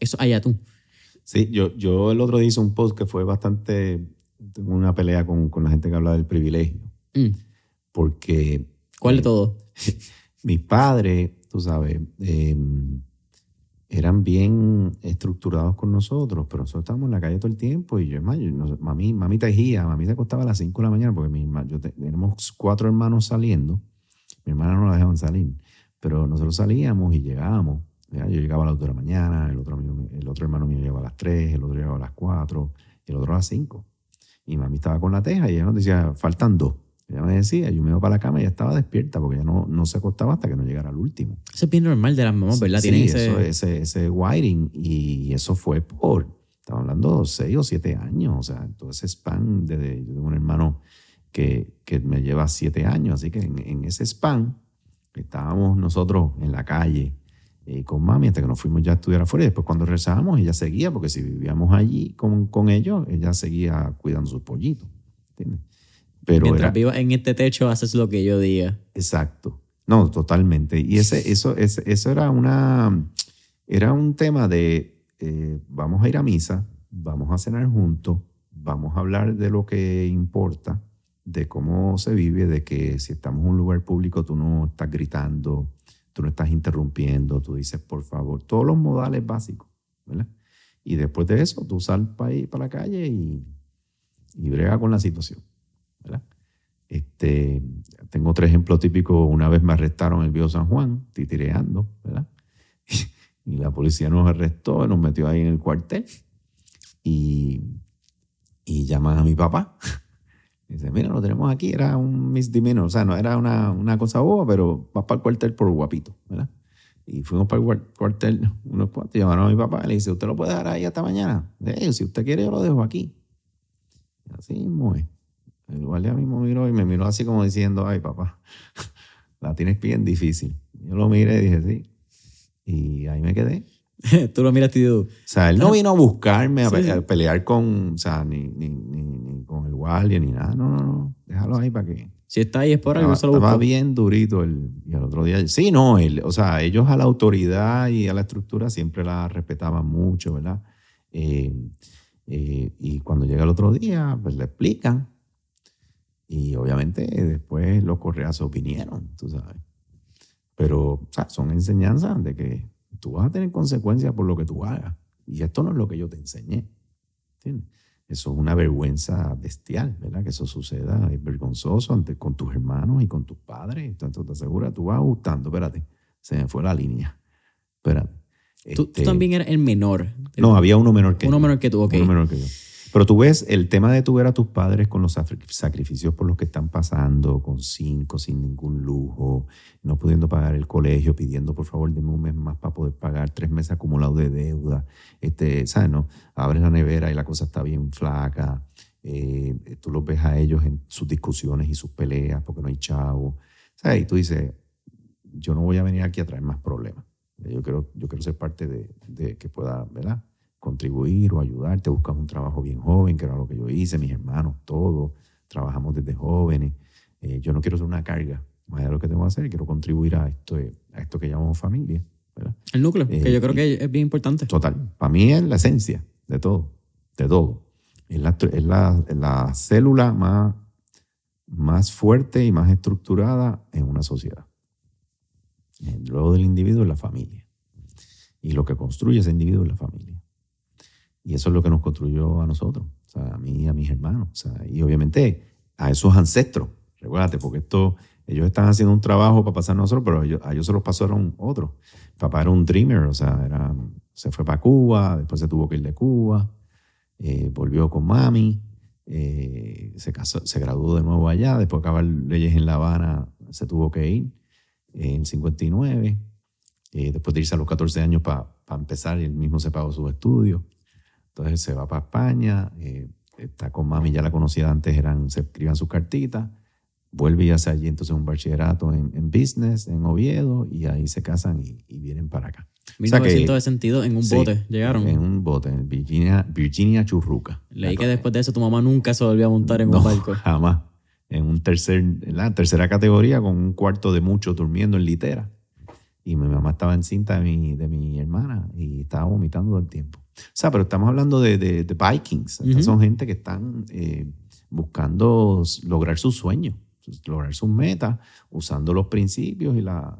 S2: Eso allá tú.
S1: Sí, yo, yo el otro día hice un post que fue bastante, una pelea con, con la gente que habla del privilegio,
S2: Mm.
S1: porque
S2: ¿Cuál de todo? <laughs>
S1: mis padres, tú sabes, eh, eran bien estructurados con nosotros, pero nosotros estábamos en la calle todo el tiempo y yo, es más, yo no- mami, mami tejía, mami se acostaba a las 5 de la mañana porque mi yo te- tenemos cuatro hermanos saliendo, mi hermana no la dejaban salir, pero nosotros salíamos y llegábamos. ¿Ya? Yo llegaba a las 2 de la mañana, el otro, amigo- el otro hermano mío llegaba a las 3, el otro llegaba a las 4 y el otro a las 5. Y mami estaba con la teja y ella nos decía, faltan dos. Ella me decía, yo me iba para la cama y ella estaba despierta porque ella no, no se acostaba hasta que no llegara el último.
S2: Eso es bien normal de las mamás, ¿verdad?
S1: Sí,
S2: Tienen
S1: eso, ese, ese wiring. Y eso fue por, estamos hablando de seis o siete años. O sea, todo ese span, desde, yo tengo un hermano que, que me lleva siete años. Así que en, en ese span estábamos nosotros en la calle eh, con mami hasta que nos fuimos ya a estudiar afuera. Y después cuando regresábamos, ella seguía, porque si vivíamos allí con, con ellos, ella seguía cuidando sus pollitos. ¿Entiendes? Pero
S2: Mientras
S1: era,
S2: vivas en este techo, haces lo que yo diga.
S1: Exacto. No, totalmente. Y ese, eso, ese- eso era una, era un tema de eh, vamos a ir a misa, vamos a cenar juntos, vamos a hablar de lo que importa, de cómo se vive, de que si estamos en un lugar público tú no estás gritando, tú no estás interrumpiendo, tú dices por favor, todos los modales básicos, ¿verdad? Y después de eso tú sal para la calle y, y brega con la situación, ¿verdad? Este, tengo otro ejemplo típico. Una vez me arrestaron en el Viejo San Juan, titireando. <laughs> Y la policía nos arrestó, nos metió ahí en el cuartel y, y llaman a mi papá. Dice, mira, lo tenemos aquí, era un misdemeanor, o sea, no era una, una cosa boba, pero vas para el cuartel por guapito, ¿verdad? Y fuimos para el cuar- cuartel unos cuantos, llamaron a mi papá, le dice, ¿usted lo puede dejar ahí hasta mañana? "Eh, si usted quiere, yo lo dejo aquí. Así mismo es. El guardia mismo miró y me miró así como diciendo, ay papá, <laughs> la tienes bien difícil. Yo lo miré y dije, sí. Y ahí me quedé. <laughs>
S2: tú lo miras y tú,
S1: O sea, él no vino a buscarme a,
S2: Sí.
S1: pe- a pelear con, o sea, ni, ni, ni, ni con el guardia ni nada. No, no, no. Déjalo ahí para que.
S2: si está ahí es por algo, se lo
S1: estaba bien durito el, y al otro día. Sí, no, él, o sea, ellos a la autoridad y a la estructura siempre la respetaban mucho, ¿verdad? Eh, eh, y cuando llega el otro día, pues le explican. Y obviamente después los correazos vinieron, tú sabes. Pero, o sea, son enseñanzas de que tú vas a tener consecuencias por lo que tú hagas. Y esto no es lo que yo te enseñé. ¿Entiendes? Eso es una vergüenza bestial, ¿verdad? Que eso suceda, es vergonzoso ante, con tus hermanos y con tus padres. Entonces, te aseguras, tú vas ajustando, espérate, se me fue la línea. Espérate.
S2: Tú, tú
S1: Este,
S2: también eres el menor. El-
S1: No, había uno menor que
S2: uno
S1: yo.
S2: menor que tú, ok.
S1: Uno menor que yo. Pero tú ves el tema de tu ver a tus padres con los sacri- sacrificios por los que están pasando, con cinco, sin ningún lujo, no pudiendo pagar el colegio, pidiendo por favor denme un mes más para poder pagar tres meses acumulados de deuda. Este, ¿sabes? No? Abres la nevera y la cosa está bien flaca. Eh, tú los ves a ellos en sus discusiones y sus peleas porque no hay chavo. ¿Sabes? Y tú dices, yo no voy a venir aquí a traer más problemas. Yo quiero, yo quiero ser parte de, de que pueda, ¿verdad? Contribuir o ayudarte, buscas un trabajo bien joven, que era lo que yo hice, mis hermanos, todos, trabajamos desde jóvenes. Eh, yo no quiero ser una carga, más allá de lo que tengo que hacer, quiero contribuir a esto, a esto que llamamos familia, ¿verdad?
S2: El núcleo,
S1: Eh,
S2: que yo creo que es bien importante.
S1: Total, para mí es la esencia de todo, de todo. Es la, es la, la célula más, más fuerte y más estructurada en una sociedad. Eh, Luego del individuo es la familia. Y lo que construye ese individuo es la familia. Y eso es lo que nos construyó a nosotros, o sea, a mí y a mis hermanos. O sea, y obviamente a esos ancestros, recuérdate, porque esto, ellos están haciendo un trabajo para pasar a nosotros, pero a ellos, se los pasaron otros. Papá era un dreamer, o sea, era, se fue para Cuba, después se tuvo que ir de Cuba, eh, volvió con mami, eh, se, graduó de nuevo allá, después de acabar leyes en La Habana, se tuvo que ir eh, en 59, eh, después de irse a los 14 años para empezar, y él mismo se pagó sus estudios. Entonces se va para España, eh, está con mami, ya la conocía antes, eran, se escribían sus cartitas, vuelve y hace allí entonces un bachillerato en, en business en Oviedo y ahí se casan y, y vienen para acá. O sea que-
S2: 1962 en un
S1: Sí,
S2: bote llegaron.
S1: En un bote, en Virginia, Virginia Churruca.
S2: Leí que después de eso tu mamá nunca se volvió a montar en
S1: No,
S2: un barco. <laughs>
S1: jamás. En un tercer, en la tercera categoría con un cuarto de muchos durmiendo en litera. Y mi mamá estaba encinta de mi, de mi hermana y estaba vomitando todo el tiempo. O sea, pero estamos hablando de, de- de Vikings. Son gente que están eh, buscando lograr sus sueños, lograr sus metas, usando los principios y la,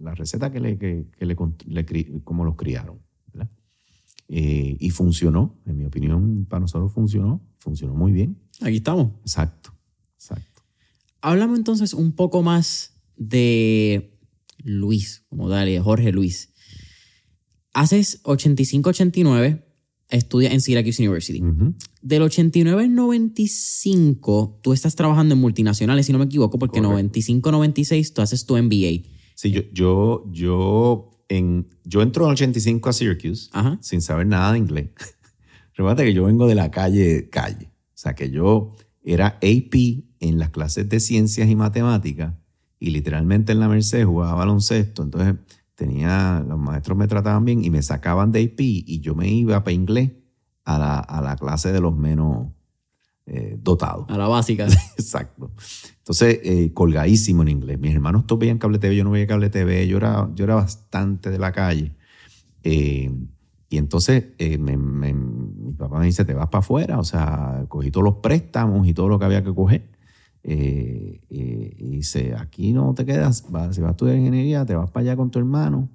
S1: la receta que le, que, que le, como los criaron. Eh, y funcionó, en mi opinión, para nosotros funcionó, funcionó muy bien.
S2: Aquí estamos.
S1: Exacto, exacto.
S2: Háblame entonces un poco más de Luis, como tal, de Jorge Luis. Haces 85-89, estudias en Syracuse University.
S1: Ujú.
S2: Del 89 al 95, tú estás trabajando en multinacionales, si no me equivoco, porque
S1: Correcto.
S2: 95-96 tú haces tu MBA.
S1: Sí, yo, yo, yo, en, yo entro en el 85 a Syracuse
S2: Ajá.
S1: sin saber nada de inglés. <laughs> Recuerda que yo vengo de la calle, calle. O sea, que yo era AP en las clases de ciencias y matemáticas y literalmente en la Merced jugaba baloncesto. Entonces tenía, los maestros me trataban bien y me sacaban de AP y yo me iba para inglés a la, a la clase de los menos eh, dotados.
S2: A la básica. <laughs>
S1: Exacto. Entonces, eh, colgadísimo en inglés. Mis hermanos todos veían cable TV, yo no veía cable TV, yo era, yo era bastante de la calle. Eh, y entonces eh, me- me- mi papá me dice, te vas para afuera, o sea, cogí todos los préstamos y todo lo que había que coger. Eh, eh, y dice, aquí no te quedas, si vas a estudiar ingeniería, te vas para allá con tu hermano.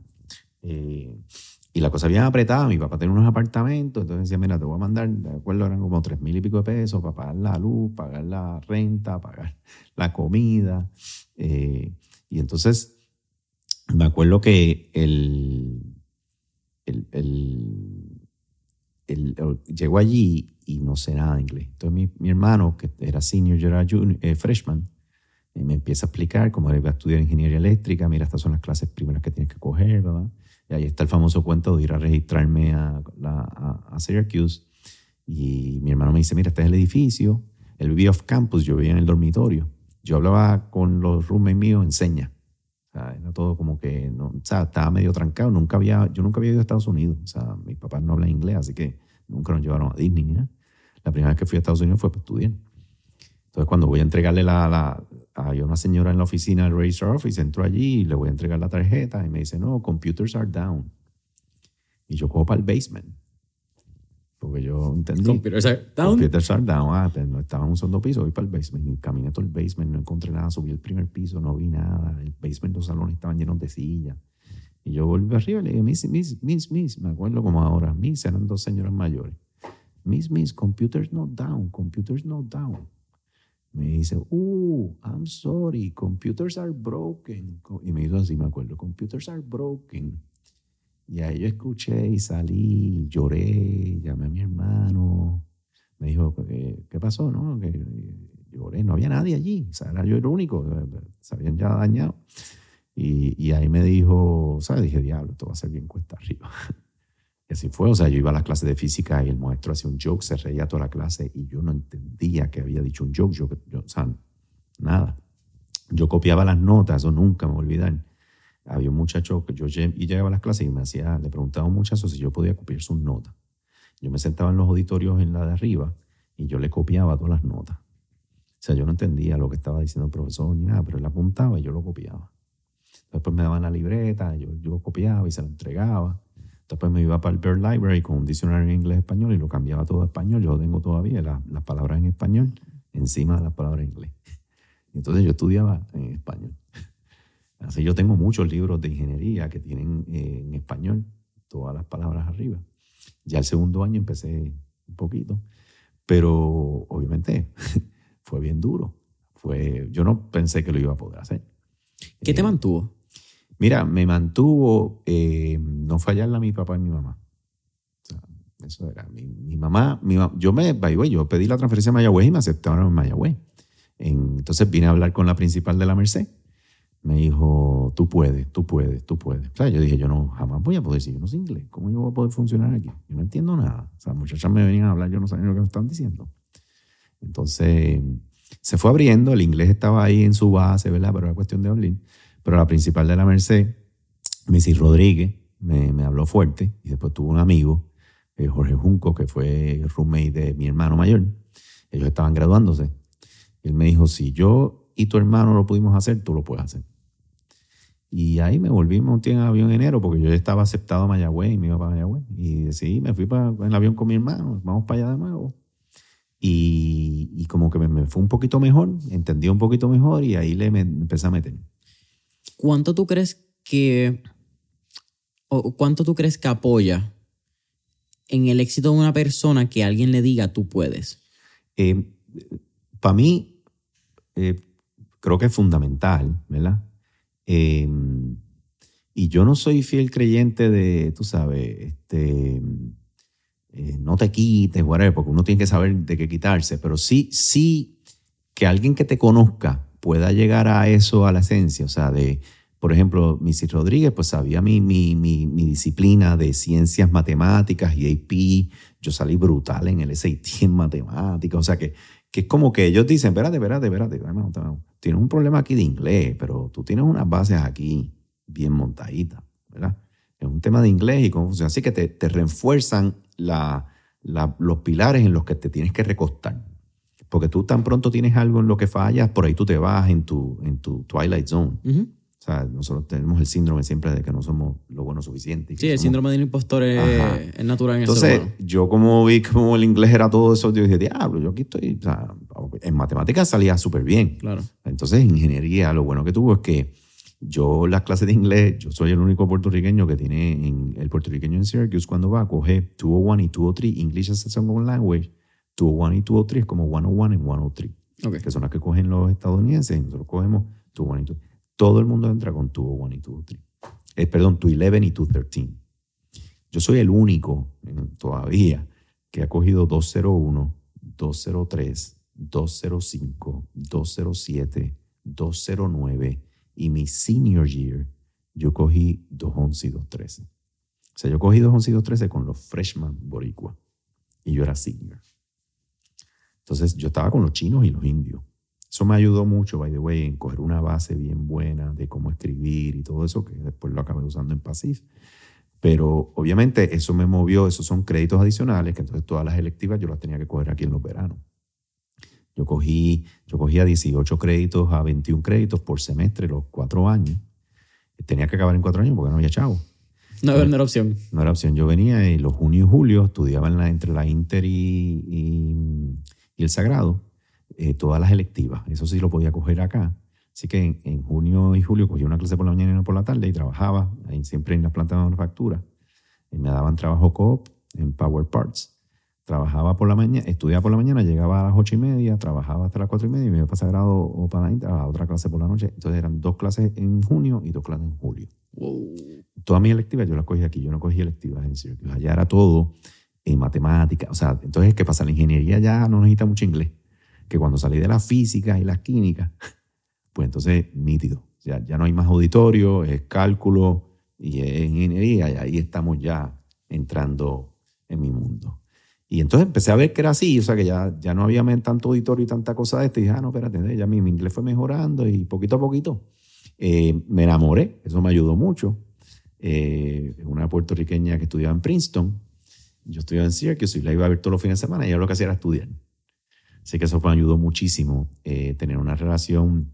S1: Eh, y la cosa bien apretada, mi papá tenía unos apartamentos, entonces decía, mira, te voy a mandar, de acuerdo, eran como tres mil y pico de pesos para pagar la luz, pagar la renta, pagar la comida. y entonces me acuerdo que el, el- el- llegó allí y no sé nada de inglés. Entonces mi, mi hermano, que era senior, yo era junior- eh, freshman, eh, me empieza a explicar cómo él iba a estudiar ingeniería eléctrica, mira, estas son las clases primeras que tienes que coger, ¿verdad? Y ahí está el famoso cuento de ir a registrarme a, a, a Syracuse. Y mi hermano me dice, mira, este es el edificio. Él vivía off campus, yo vivía en el dormitorio. Yo hablaba con los roommates míos en señas. Era todo como que, no, o sea, estaba medio trancado. Nunca había, yo nunca había ido a Estados Unidos. O sea, mis papás no hablan inglés, así que nunca nos llevaron a Disney ni nada. La primera vez que fui a Estados Unidos fue para estudiar. Entonces, cuando voy a entregarle la, la una señora en la oficina del Register Office, entro allí y le voy a entregar la tarjeta y me dice, no, computers are down. Y yo cojo para el basement. Porque yo entendí.
S2: Computers are down.
S1: Computers are down. Ah, no estaba en un segundo piso, voy para el basement. Caminé todo el basement, no encontré nada. Subí el primer piso, no vi nada. El basement, los salones estaban llenos de sillas. Y yo volví arriba y le dije, Miss, Miss, Miss, Miss. Me acuerdo como ahora. Miss eran dos señoras mayores. Miss, Miss, computers not down, computers not down. Me dice, uh, I'm sorry, computers are broken. Y me hizo así, me acuerdo, computers are broken. Y ahí yo escuché y salí, lloré, llamé a mi hermano. Me dijo, ¿qué, qué pasó? No? Que lloré, no había nadie allí. O sea, era yo el único, se habían ya dañado. Y, y ahí me dijo, ¿sabes? Dije, diablo, esto va a ser bien cuesta arriba. <laughs> Y así fue, o sea, yo iba a las clases de física y el maestro hacía un joke, se reía toda la clase y yo no entendía que había dicho un joke, yo, yo- o sea, nada. Yo copiaba las notas, eso nunca me voy a olvidar. Había un muchacho que yo llegaba a las clases y me hacía, le preguntaba a un muchacho si yo podía copiar sus notas. Yo me sentaba en los auditorios en la de arriba y yo le copiaba todas las notas. O sea, yo no entendía lo que estaba diciendo el profesor ni nada, pero él apuntaba y yo lo copiaba. Después me daban la libreta, yo, yo copiaba y se la entregaba. Después me iba para el Bird Library con un diccionario en inglés-español y lo cambiaba todo a español. Yo tengo todavía la- las palabras en español encima de las palabras en inglés. <laughs> Entonces yo estudiaba en español. Así yo tengo muchos libros de ingeniería que tienen eh, en español todas las palabras arriba. Ya el segundo año empecé un poquito, pero obviamente <laughs> fue bien duro. Fue, yo no pensé que lo iba a poder hacer.
S2: ¿Qué te
S1: Eh,
S2: mantuvo?
S1: Mira, me mantuvo eh, no fallarle a mi papá y mi mamá. O sea, eso era. Mi, mi mamá, mi yo me, yo pedí la transferencia a Mayagüez y me aceptaron en Mayagüez. En- entonces vine a hablar con la principal de la Merced. Me dijo, tú puedes, tú puedes, tú puedes. O sea, yo dije, yo no, jamás voy a poder, si yo no sé inglés, ¿cómo yo voy a poder funcionar aquí? Yo no entiendo nada. O sea, muchachas me venían a hablar, yo no sabía lo que me están diciendo. Entonces, Se fue abriendo, el inglés estaba ahí en su base, ¿verdad? Pero era cuestión de hablar. Pero la principal de la Merced, Missy Rodríguez, me, me habló fuerte y después tuvo un amigo, eh, Jorge Junco, que fue roommate de mi hermano mayor. Ellos estaban graduándose. Él me dijo, si yo y tu hermano lo pudimos hacer, tú lo puedes hacer. Y ahí me volví, monté en avión en enero porque yo ya estaba aceptado a Mayagüez y me iba para Mayagüez. Y decidí, me fui para, en el avión con mi hermano, vamos para allá de nuevo. Y, y como que me, me, fue un poquito mejor, entendí un poquito mejor y ahí le me, empecé a meter.
S2: ¿Cuánto tú crees que, o cuánto tú crees que apoya en el éxito de una persona que alguien le diga tú puedes?
S1: Eh, para mí, eh, creo que es fundamental, ¿verdad? Eh, y yo no soy fiel creyente de, tú sabes, este, eh, no te quites, whatever, porque uno tiene que saber de qué quitarse, pero sí, sí que alguien que te conozca pueda llegar a eso, a la esencia, o sea, de, por ejemplo, Missy Rodríguez, pues sabía mi, mi, mi, disciplina de ciencias matemáticas y yo salí brutal en el SAT en matemáticas, o sea que, que es como que ellos dicen, espérate, espérate, espérate, tienes un problema aquí de inglés, pero tú tienes unas bases aquí bien montaditas, ¿verdad? Es un tema de inglés y cómo funciona, así que te, te refuerzan la, la, los pilares en los que te tienes que recostar. Porque tú tan pronto tienes algo en lo que fallas, por ahí tú te vas en tu, en tu twilight zone. Uh. O sea, nosotros tenemos el síndrome siempre de que no somos lo bueno suficiente.
S2: Sí, el
S1: somos...
S2: síndrome del impostor es, es, natural en
S1: Entonces,
S2: el humano.
S1: yo como vi como el inglés era todo eso, yo dije, diablo, yo aquí estoy... O sea, en matemáticas salía súper bien.
S2: Claro.
S1: Entonces, en ingeniería, lo bueno que tuvo es que yo las clases de inglés, yo soy el único puertorriqueño que tiene, en, el puertorriqueño en Syracuse, cuando va, coge 201 y 203, English as a Second Language, 201 y 203 es como 101 y 103,
S2: Okay.
S1: que son las que cogen los estadounidenses, y nosotros cogemos 201 y 203. Todo el mundo entra con 201 y 203. Eh, perdón, 211 y 213. Yo soy el único todavía que ha cogido 201, 203, 205, 207, 209 y mi senior year yo cogí 211 y 213. O sea, yo cogí 211 y 213 con los freshman boricua y yo era senior. Entonces yo estaba con los chinos y los indios. Eso me ayudó mucho, by the way, en coger una base bien buena de cómo escribir y todo eso, que después lo acabé usando en PASIF. Pero obviamente eso me movió, esos son créditos adicionales, que entonces todas las electivas yo las tenía que coger aquí en los veranos. Yo, cogí, yo cogía 18 créditos a 21 créditos por semestre los cuatro años. Tenía que acabar en cuatro años porque no había chavo.
S2: No, no era opción.
S1: No era opción. Yo venía y los junio y julio estudiaba en la, entre la Inter y, y, y el Sagrado eh, todas las electivas. Eso sí lo podía coger acá. Así que en, en, junio y julio cogía una clase por la mañana y una por la tarde y trabajaba ahí siempre en la planta de manufactura. Y me daban trabajo coop en Power Parts. Trabajaba por la mañana, estudiaba por la mañana, llegaba a las ocho y media, trabajaba hasta las cuatro y media y me iba para Sagrado o para la a otra clase por la noche. Entonces eran dos clases en junio y dos clases en julio.
S2: Wow.
S1: Todas mis electivas yo las cogí aquí, yo no cogí electivas en Syracuse. Allá era todo en matemática. O sea, entonces, ¿qué pasa? La ingeniería ya no necesita mucho inglés que cuando salí de la física y la química, <laughs> pues entonces nítido. Ya, ya no hay más auditorio, es cálculo y es ingeniería y ahí estamos ya entrando en mi mundo. Y entonces empecé a ver que era así, o sea que ya, ya no había tanto auditorio y tanta cosa de esto. Y dije, ah, no, espérate, ya mi, mi inglés fue mejorando y poquito a poquito eh, me enamoré, eso me ayudó mucho. Eh, una puertorriqueña que estudiaba en Princeton, yo estudiaba en Syracuse y la iba a ver todos los fines de semana y yo lo que hacía era estudiar. Así que eso me ayudó muchísimo, eh, tener una relación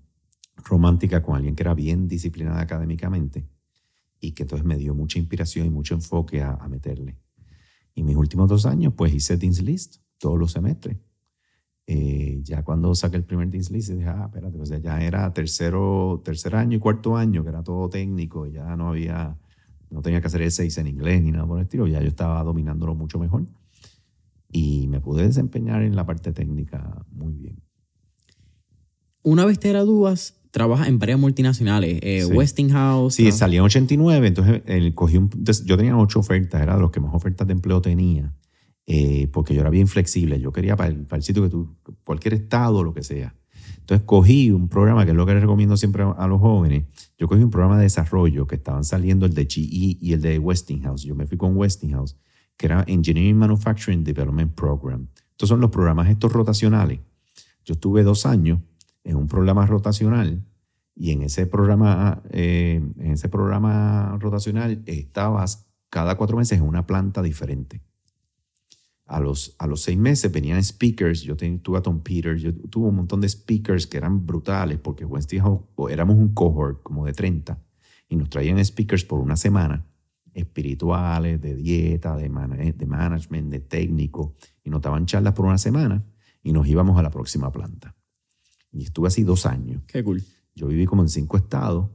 S1: romántica con alguien que era bien disciplinada académicamente y que entonces me dio mucha inspiración y mucho enfoque a, a meterle. Y mis últimos dos años, pues hice Dean's List todos los semestres. Eh, ya cuando saqué el primer Dean's List, dije, ah, espérate, pues ya era tercero, tercer año y cuarto año, que era todo técnico, y ya no había, no tenía que hacer essays en inglés ni nada por el estilo, ya yo estaba dominándolo mucho mejor y me pude desempeñar en la parte técnica muy bien.
S2: Una vez te gradúas, trabajas en varias multinacionales, eh, sí. Westinghouse.
S1: Sí, salí en 89, entonces el, cogí un, yo tenía ocho ofertas, era de los que más ofertas de empleo tenía, eh, porque yo era bien flexible, yo quería para el, para el sitio que tú, cualquier estado, lo que sea. Entonces cogí un programa, que es lo que les recomiendo siempre a, a los jóvenes, yo cogí un programa de desarrollo que estaban saliendo el de GE y el de Westinghouse, yo me fui con Westinghouse que era Engineering Manufacturing Development Program. Estos son los programas estos rotacionales. Yo estuve dos años en un programa rotacional y en ese programa, eh, en ese programa rotacional estabas cada cuatro meses en una planta diferente. A los, a los seis meses venían speakers, yo tuve a Tom Peters, yo tuve un montón de speakers que eran brutales porque Westinghouse, éramos un cohort como de 30 y nos traían speakers por una semana, espirituales, de dieta, de, de management, de técnico, y nos daban charlas por una semana y nos íbamos a la próxima planta. Y estuve así dos años.
S2: Qué cool.
S1: Yo viví como en cinco estados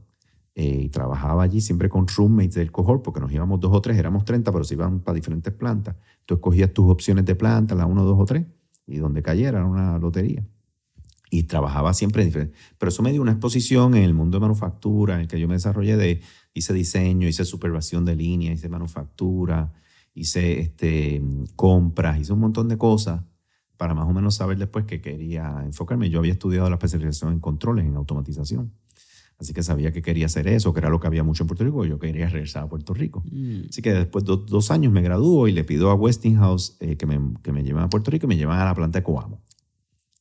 S1: eh, y trabajaba allí siempre con roommates del cohort, porque nos íbamos dos o tres, éramos 30, pero se iban para diferentes plantas. Tú escogías tus opciones de planta, la uno, dos o tres, y donde cayera era una lotería. Y trabajaba siempre en diferentes. Pero eso me dio una exposición en el mundo de manufactura, en el que yo me desarrollé de, hice diseño, hice supervisión de línea, hice manufactura, hice este, compras, hice un montón de cosas para más o menos saber después que quería enfocarme. Yo había estudiado la especialización en controles, en automatización. Así que sabía que quería hacer eso, que era lo que había mucho en Puerto Rico, y yo quería regresar a Puerto Rico. Mm. Así que después de dos años me graduó y le pido a Westinghouse eh, que, me, que me lleven a Puerto Rico y me llevan a la planta de Coamo,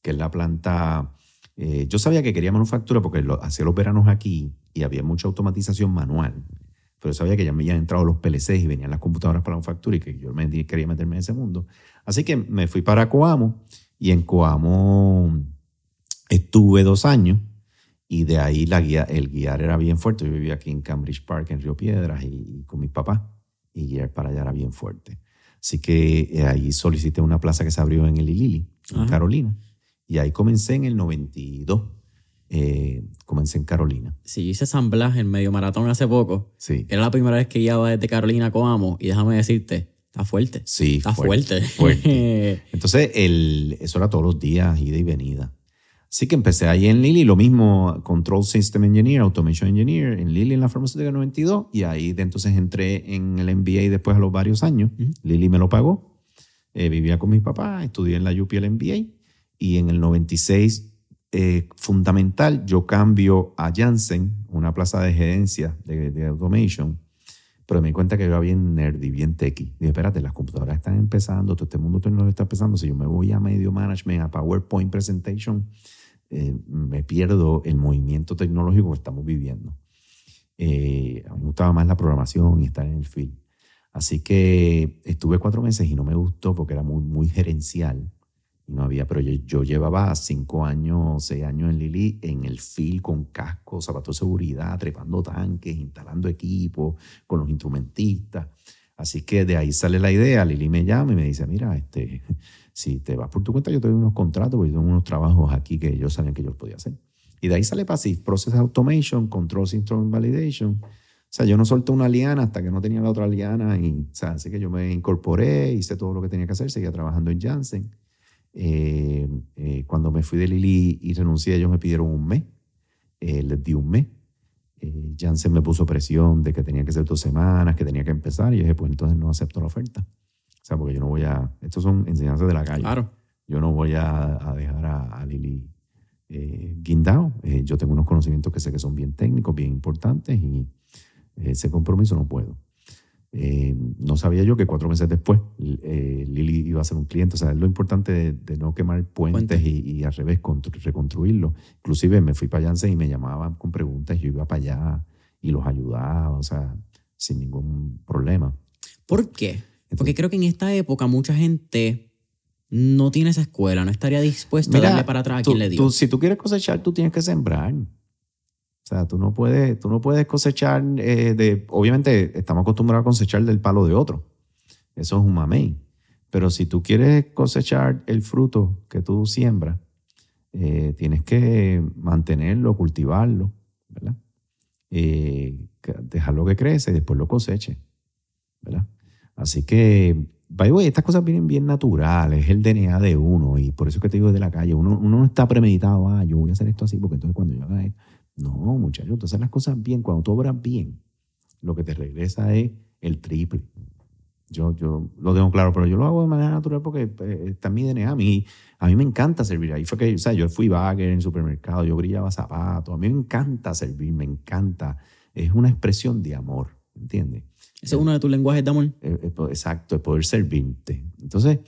S1: que es la planta... Eh, yo sabía que quería manufactura porque lo, hacía los veranos aquí y había mucha automatización manual, pero sabía que ya me habían entrado los PLCs y venían las computadoras para la manufactura y que yo me, quería meterme en ese mundo. Así que me fui para Coamo y en Coamo estuve dos años y de ahí la guía, el guiar era bien fuerte. Yo vivía aquí en Cambridge Park, en Río Piedras, y, con mi papá, y guiar para allá era bien fuerte. Así que eh, ahí solicité una plaza que se abrió en el Ilili, en Carolina. Y ahí comencé en el 92. Eh, comencé en Carolina.
S2: Sí, hice San Blas en medio maratón hace poco.
S1: Sí.
S2: Era la primera vez que iba desde Carolina a Coamo. Y déjame decirte, está fuerte.
S1: Sí,
S2: está fuerte.
S1: fuerte. <laughs> Entonces, el, eso era todos los días, ida y venida. Así que empecé ahí en Lilly, lo mismo, Control System Engineer, Automation Engineer, en Lilly en la farmacéutica 92, y ahí entonces entré en el MBA después a los varios años. Lilly me lo pagó, eh, vivía con mis papás, estudié en la UPL MBA, y en el 96, eh, fundamental, yo cambio a Janssen, una plaza de gerencia de, Automation, pero me di cuenta que yo era bien nerdy, bien techy. Dije, espérate, las computadoras están empezando, todo este mundo tecnológico está empezando, si yo me voy a medio management, a PowerPoint presentation, eh, me pierdo el movimiento tecnológico que estamos viviendo. Eh, a mí me gustaba más la programación y estar en el field. Así que estuve cuatro meses y no me gustó porque era muy, muy gerencial. No había, pero yo, llevaba cinco años, seis años en Lili en el field con casco, zapatos de seguridad, trepando tanques, instalando equipos, con los instrumentistas. Así que de ahí sale la idea. Lili me llama y me dice, mira, este, <laughs> si te vas por tu cuenta, yo te doy unos contratos, porque tengo unos trabajos aquí que ellos sabían que yo podía hacer. Y de ahí sale Passive, Process Automation, Control System Validation. O sea, yo no solté una liana hasta que no tenía la otra liana. Y, o sea, así que yo me incorporé, hice todo lo que tenía que hacer, seguía trabajando en Janssen. Eh, eh, cuando me fui de Lili y renuncié, ellos me pidieron un mes. Eh, les di un mes. Janssen me puso presión de que tenía que ser dos semanas, que tenía que empezar. Y yo dije, pues entonces no acepto la oferta. O sea, porque yo no voy a. Estos son enseñanzas de la calle.
S2: Claro.
S1: Yo no voy a, dejar a, Lili eh, guindado. Eh, yo tengo unos conocimientos que sé que son bien técnicos, bien importantes y ese compromiso no puedo. Eh, no sabía yo que cuatro meses después eh, Lili iba a ser un cliente. O sea, es lo importante de, no quemar puentes y, al revés, reconstruirlo. Inclusive me fui para Janssen y me llamaban con preguntas. Yo iba para allá y los ayudaba, o sea, sin ningún problema.
S2: ¿Por qué? Porque creo que en esta época mucha gente no tiene esa escuela, no estaría dispuesto a darle para atrás a quien le dio.
S1: si tú quieres cosechar, tú tienes que sembrar. O sea, tú no puedes, tú no puedes cosechar eh, de... Obviamente estamos acostumbrados a cosechar del palo de otro. Eso es un mamey. Pero si tú quieres cosechar el fruto que tú siembras, eh, tienes que mantenerlo, cultivarlo. Eh, dejarlo que crece y después lo coseche, ¿verdad? Así que, by estas cosas vienen bien naturales, es el DNA de uno, y por eso es que te digo de la calle, uno, uno no está premeditado, ah, yo voy a hacer esto así, porque entonces cuando yo haga esto, no, muchachos, tú haces las cosas bien, cuando tú obras bien, lo que te regresa es el triple. Yo, yo lo tengo claro, pero yo lo hago de manera natural porque pues, está en mi DNA. A mí, a mí me encanta servir. Ahí fue que, o sea, yo fui bagger en el supermercado, yo brillaba zapatos. A mí me encanta servir, me encanta. Es una expresión de amor, ¿entiendes?
S2: Ese es uno de tus lenguajes de amor.
S1: Eh, eh, exacto, el poder servirte. Entonces,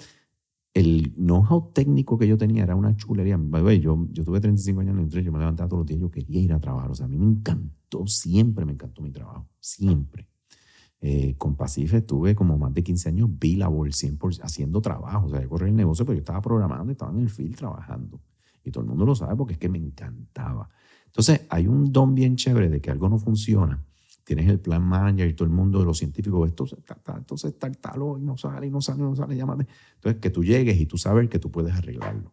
S1: el know-how técnico que yo tenía era una chulería. Yo, yo tuve 35 años en la industria, yo me levantaba todos los días, yo quería ir a trabajar. O sea, a mí me encantó, siempre me encantó mi trabajo, siempre. Eh, con Pacife estuve como más de 15 años billable, 100% haciendo trabajo. O sea, yo corría el negocio, pero yo estaba programando estaba en el field trabajando. Y todo el mundo lo sabe porque es que me encantaba. Entonces, hay un don bien chévere de que algo no funciona tienes el plan manager y todo el mundo de los científicos, esto está, entonces está tal y no sale, y no sale, y no sale, llámate. Entonces, que tú llegues y tú sabes que tú puedes arreglarlo.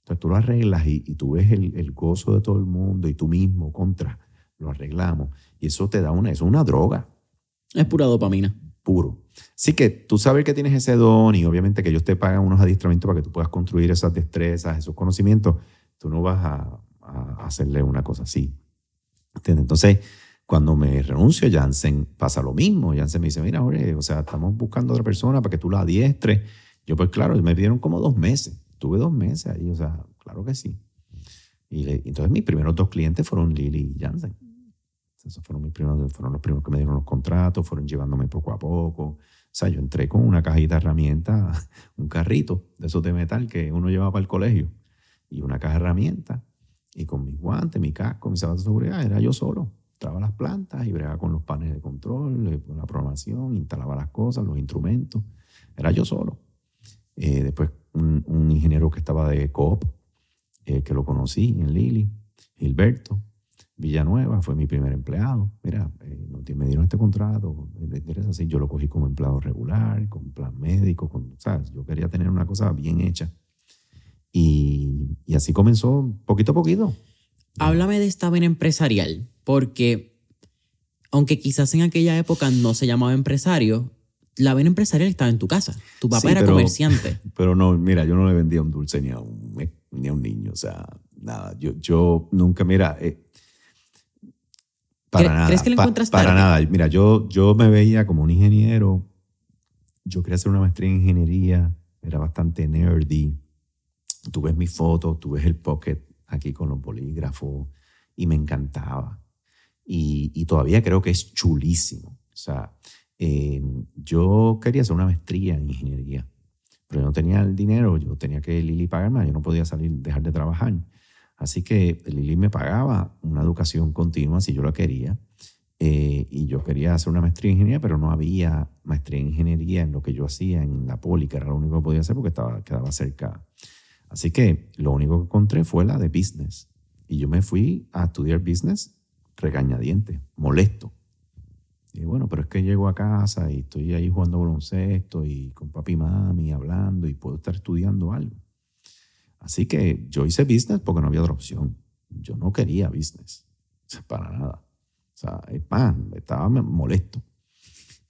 S1: Entonces, tú lo arreglas y, tú ves el, gozo de todo el mundo y tú mismo contra, lo arreglamos. Y eso te da una, eso es una droga.
S2: Es pura dopamina.
S1: Puro. Así que tú sabes que tienes ese don y obviamente que ellos te pagan unos adiestramientos para que tú puedas construir esas destrezas, esos conocimientos. Tú no vas a, a hacerle una cosa así. Entonces, cuando me renuncio, Jansen pasa lo mismo. Jansen me dice, mira, Jorge, o sea, estamos buscando a otra persona para que tú la adiestres. Yo, pues claro, me pidieron como dos meses. Tuve dos meses ahí, o sea, claro que sí. Y entonces mis primeros dos clientes fueron Lili y Jansen. Esos fueron, mis primeros, fueron los primeros que me dieron los contratos, fueron llevándome poco a poco. O sea, yo entré con una cajita de herramientas, <laughs> un carrito de esos de metal que uno llevaba para el colegio y una caja de herramientas. Y con mis guantes, mi casco, mis zapatos de seguridad, era yo solo traba las plantas y bregaba con los paneles de control, con la programación, instalaba las cosas, los instrumentos. Era yo solo. Eh, después un, ingeniero que estaba de Coop, eh, que lo conocí en Lili, Gilberto Villanueva, fue mi primer empleado. Mira, eh, me dieron este contrato, así, yo lo cogí como empleado regular, con plan médico, con, ¿sabes? yo quería tener una cosa bien hecha. Y, y así comenzó poquito a poquito.
S2: Háblame de esta vena empresarial porque aunque quizás en aquella época no se llamaba empresario, la vena empresarial estaba en tu casa. Tu papá era comerciante. <laughs>
S1: Pero no, mira, yo no le vendía un dulce ni a un, ni a un niño. O sea, nada. Yo, yo nunca, mira, eh, para nada. ¿Crees que le encuentras Para nada. Mira, yo, yo me veía como un ingeniero. Yo quería hacer una maestría en ingeniería. Era bastante nerdy. Tú ves mi foto, tú ves el pocket aquí con los bolígrafos y me encantaba y, todavía creo que es chulísimo. O sea, yo quería hacer una maestría en ingeniería, pero yo no tenía el dinero, yo tenía que Lili pagarme, yo no podía salir, dejar de trabajar. Así que Lili me pagaba una educación continua si yo la quería. Eh, y yo quería hacer una maestría en ingeniería, pero no había maestría en ingeniería en lo que yo hacía en la poli, que era lo único que podía hacer porque estaba, quedaba cerca. Así que lo único que encontré fue la de business. Y yo me fui a estudiar business regañadiente, molesto. Y bueno, pero es que llego a casa y estoy ahí jugando baloncesto y con papi y mami hablando y puedo estar estudiando algo. Así que yo hice business porque no había otra opción. Yo no quería business, <laughs> para nada. O sea, pan, estaba molesto.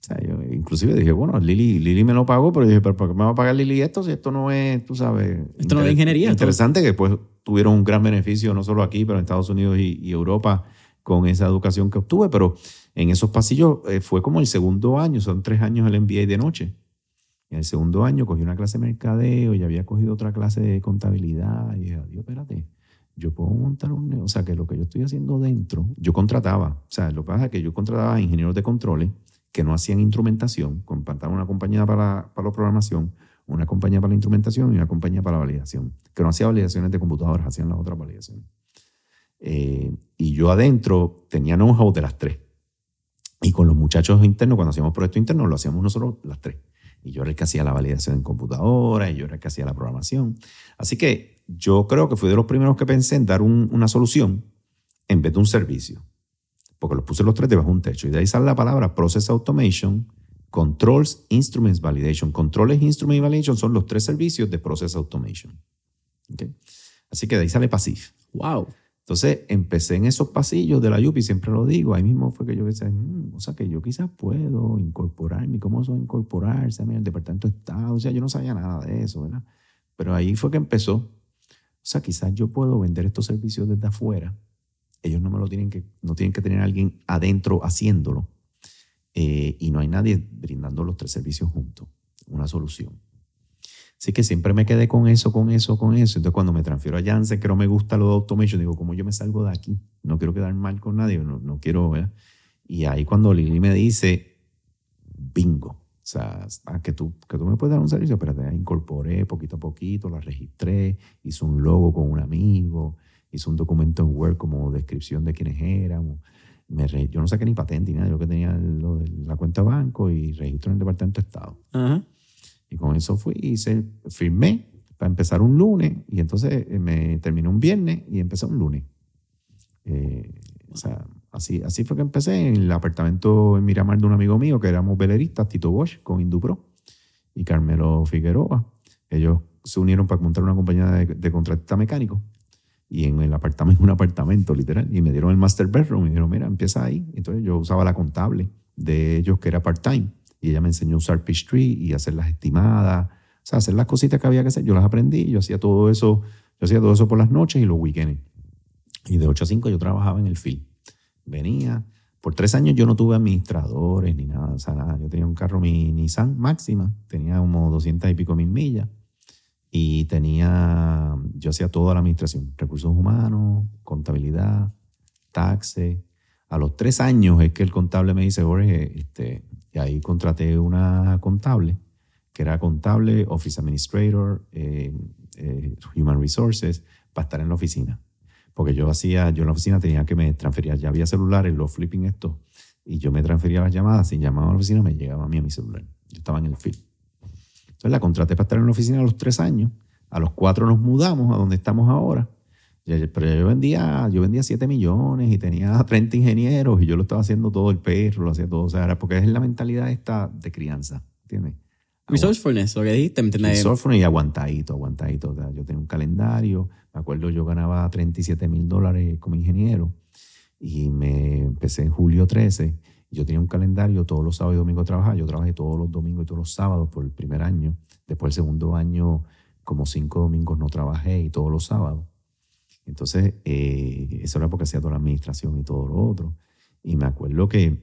S1: O sea, yo inclusive dije, bueno, Lili, Lili me lo pagó, pero dije, pero ¿por qué me va a pagar Lili esto si esto no es, tú sabes...
S2: Esto no es ingeniería.
S1: Interesante que después tuvieron un gran beneficio, no solo aquí, pero en Estados Unidos y, y Europa, con esa educación que obtuve, pero en esos pasillos eh, fue como el segundo año, son tres años el MBA de noche. En el segundo año cogí una clase de mercadeo y había cogido otra clase de contabilidad. Y dije, Dios, espérate, yo puedo montar un O sea, que lo que yo estoy haciendo dentro, yo contrataba. O sea, lo que pasa es que yo contrataba ingenieros de controles que no hacían instrumentación, contrataba una compañía para, para la programación, una compañía para la instrumentación y una compañía para la validación, que no hacía validaciones de computadoras, hacían las otras validaciones. Eh, y yo adentro tenía know-how de las tres. Y con los muchachos internos, cuando hacíamos proyectos internos, lo hacíamos nosotros las tres. Y yo era el que hacía la validación en computadora, y yo era el que hacía la programación. Así que yo creo que fui de los primeros que pensé en dar una solución en vez de un servicio. Porque los puse los tres debajo de un techo. Y de ahí sale la palabra Process Automation, Controls, Instruments Validation. Controles, Instruments Validation son los tres servicios de Process Automation. Así que de ahí sale PASIF.
S2: ¡Wow!
S1: Entonces empecé en esos pasillos de la YUPI, siempre lo digo, ahí mismo fue que yo decía, mm, o sea, que yo quizás puedo incorporarme, ¿cómo eso incorporarse a mí al Departamento de Estado? O sea, yo no sabía nada de eso, ¿verdad? Pero ahí fue que empezó. O sea, quizás yo puedo vender estos servicios desde afuera. Ellos no me lo tienen que, no tienen que tener a alguien adentro haciéndolo. Eh, y no hay nadie brindando los tres servicios juntos, una solución. Así que siempre me quedé con eso, con eso, con eso. Entonces, cuando me transfiero a Janssen, que no me gusta lo de automation, digo, ¿cómo yo me salgo de aquí? No quiero quedar mal con nadie, no, no quiero, ¿verdad? Y ahí cuando Lili me dice, bingo. O sea, a que tú, que tú me puedes dar un servicio, pero te incorporé poquito a poquito, la registré, hice un logo con un amigo, hice un documento en Word como descripción de quiénes éramos. Me re- yo no saqué ni patente ni nada, yo que tenía lo de la cuenta de banco y registro en el Departamento de Estado.
S2: Ajá.
S1: Y con eso fui, hice, firmé para empezar un lunes y entonces eh, me terminé un viernes y empecé un lunes. Eh, o sea, así, así fue que empecé en el apartamento en Miramar de un amigo mío que éramos veleristas, Tito Bosch con Indupro y Carmelo Figueroa. Ellos se unieron para montar una compañía de, de contratista mecánico y en el apartamento, <laughs> un apartamento literal, y me dieron el master bedroom y me dijeron, mira, empieza ahí. Entonces yo usaba la contable de ellos que era part-time y ella me enseñó a usar Peachtree y hacer las estimadas, o sea, hacer las cositas que había que hacer. Yo las aprendí, yo hacía todo eso, yo hacía todo eso por las noches y los weekends. Y de 8 a 5 yo trabajaba en el field. Venía, por tres años yo no tuve administradores ni nada, o sea, nada. Yo tenía un carro, mi Nissan Máxima, tenía como 200 y pico mil millas y tenía, yo hacía toda la administración, recursos humanos, contabilidad, taxes. A los tres años es que el contable me dice, Jorge, este, y ahí contraté una contable, que era contable, office administrator, eh, eh, human resources, para estar en la oficina. Porque yo hacía, yo en la oficina tenía que me transfería, ya había celulares, los flipping estos, y yo me transfería las llamadas, si llamaba a la oficina me llegaba a mí a mi celular. Yo estaba en el field. Entonces la contraté para estar en la oficina a los tres años. A los cuatro nos mudamos a donde estamos ahora. Pero yo vendía, yo vendía 7 millones y tenía 30 ingenieros y yo lo estaba haciendo todo el perro, lo hacía todo. O sea, era porque es la mentalidad esta de crianza, ¿entiendes?
S2: Resourcefulness, lo que dijiste, ¿me entiendes?
S1: Resourceful y aguantadito, aguantadito. O sea, yo tenía un calendario, me acuerdo yo ganaba 37 mil dólares como ingeniero y me empecé en julio 13. Yo tenía un calendario, todos los sábados y domingos trabajaba. Yo trabajé todos los domingos y todos los sábados por el primer año. Después el segundo año, como cinco domingos no trabajé y todos los sábados. Entonces, eh, eso era porque hacía toda la administración y todo lo otro. Y me acuerdo que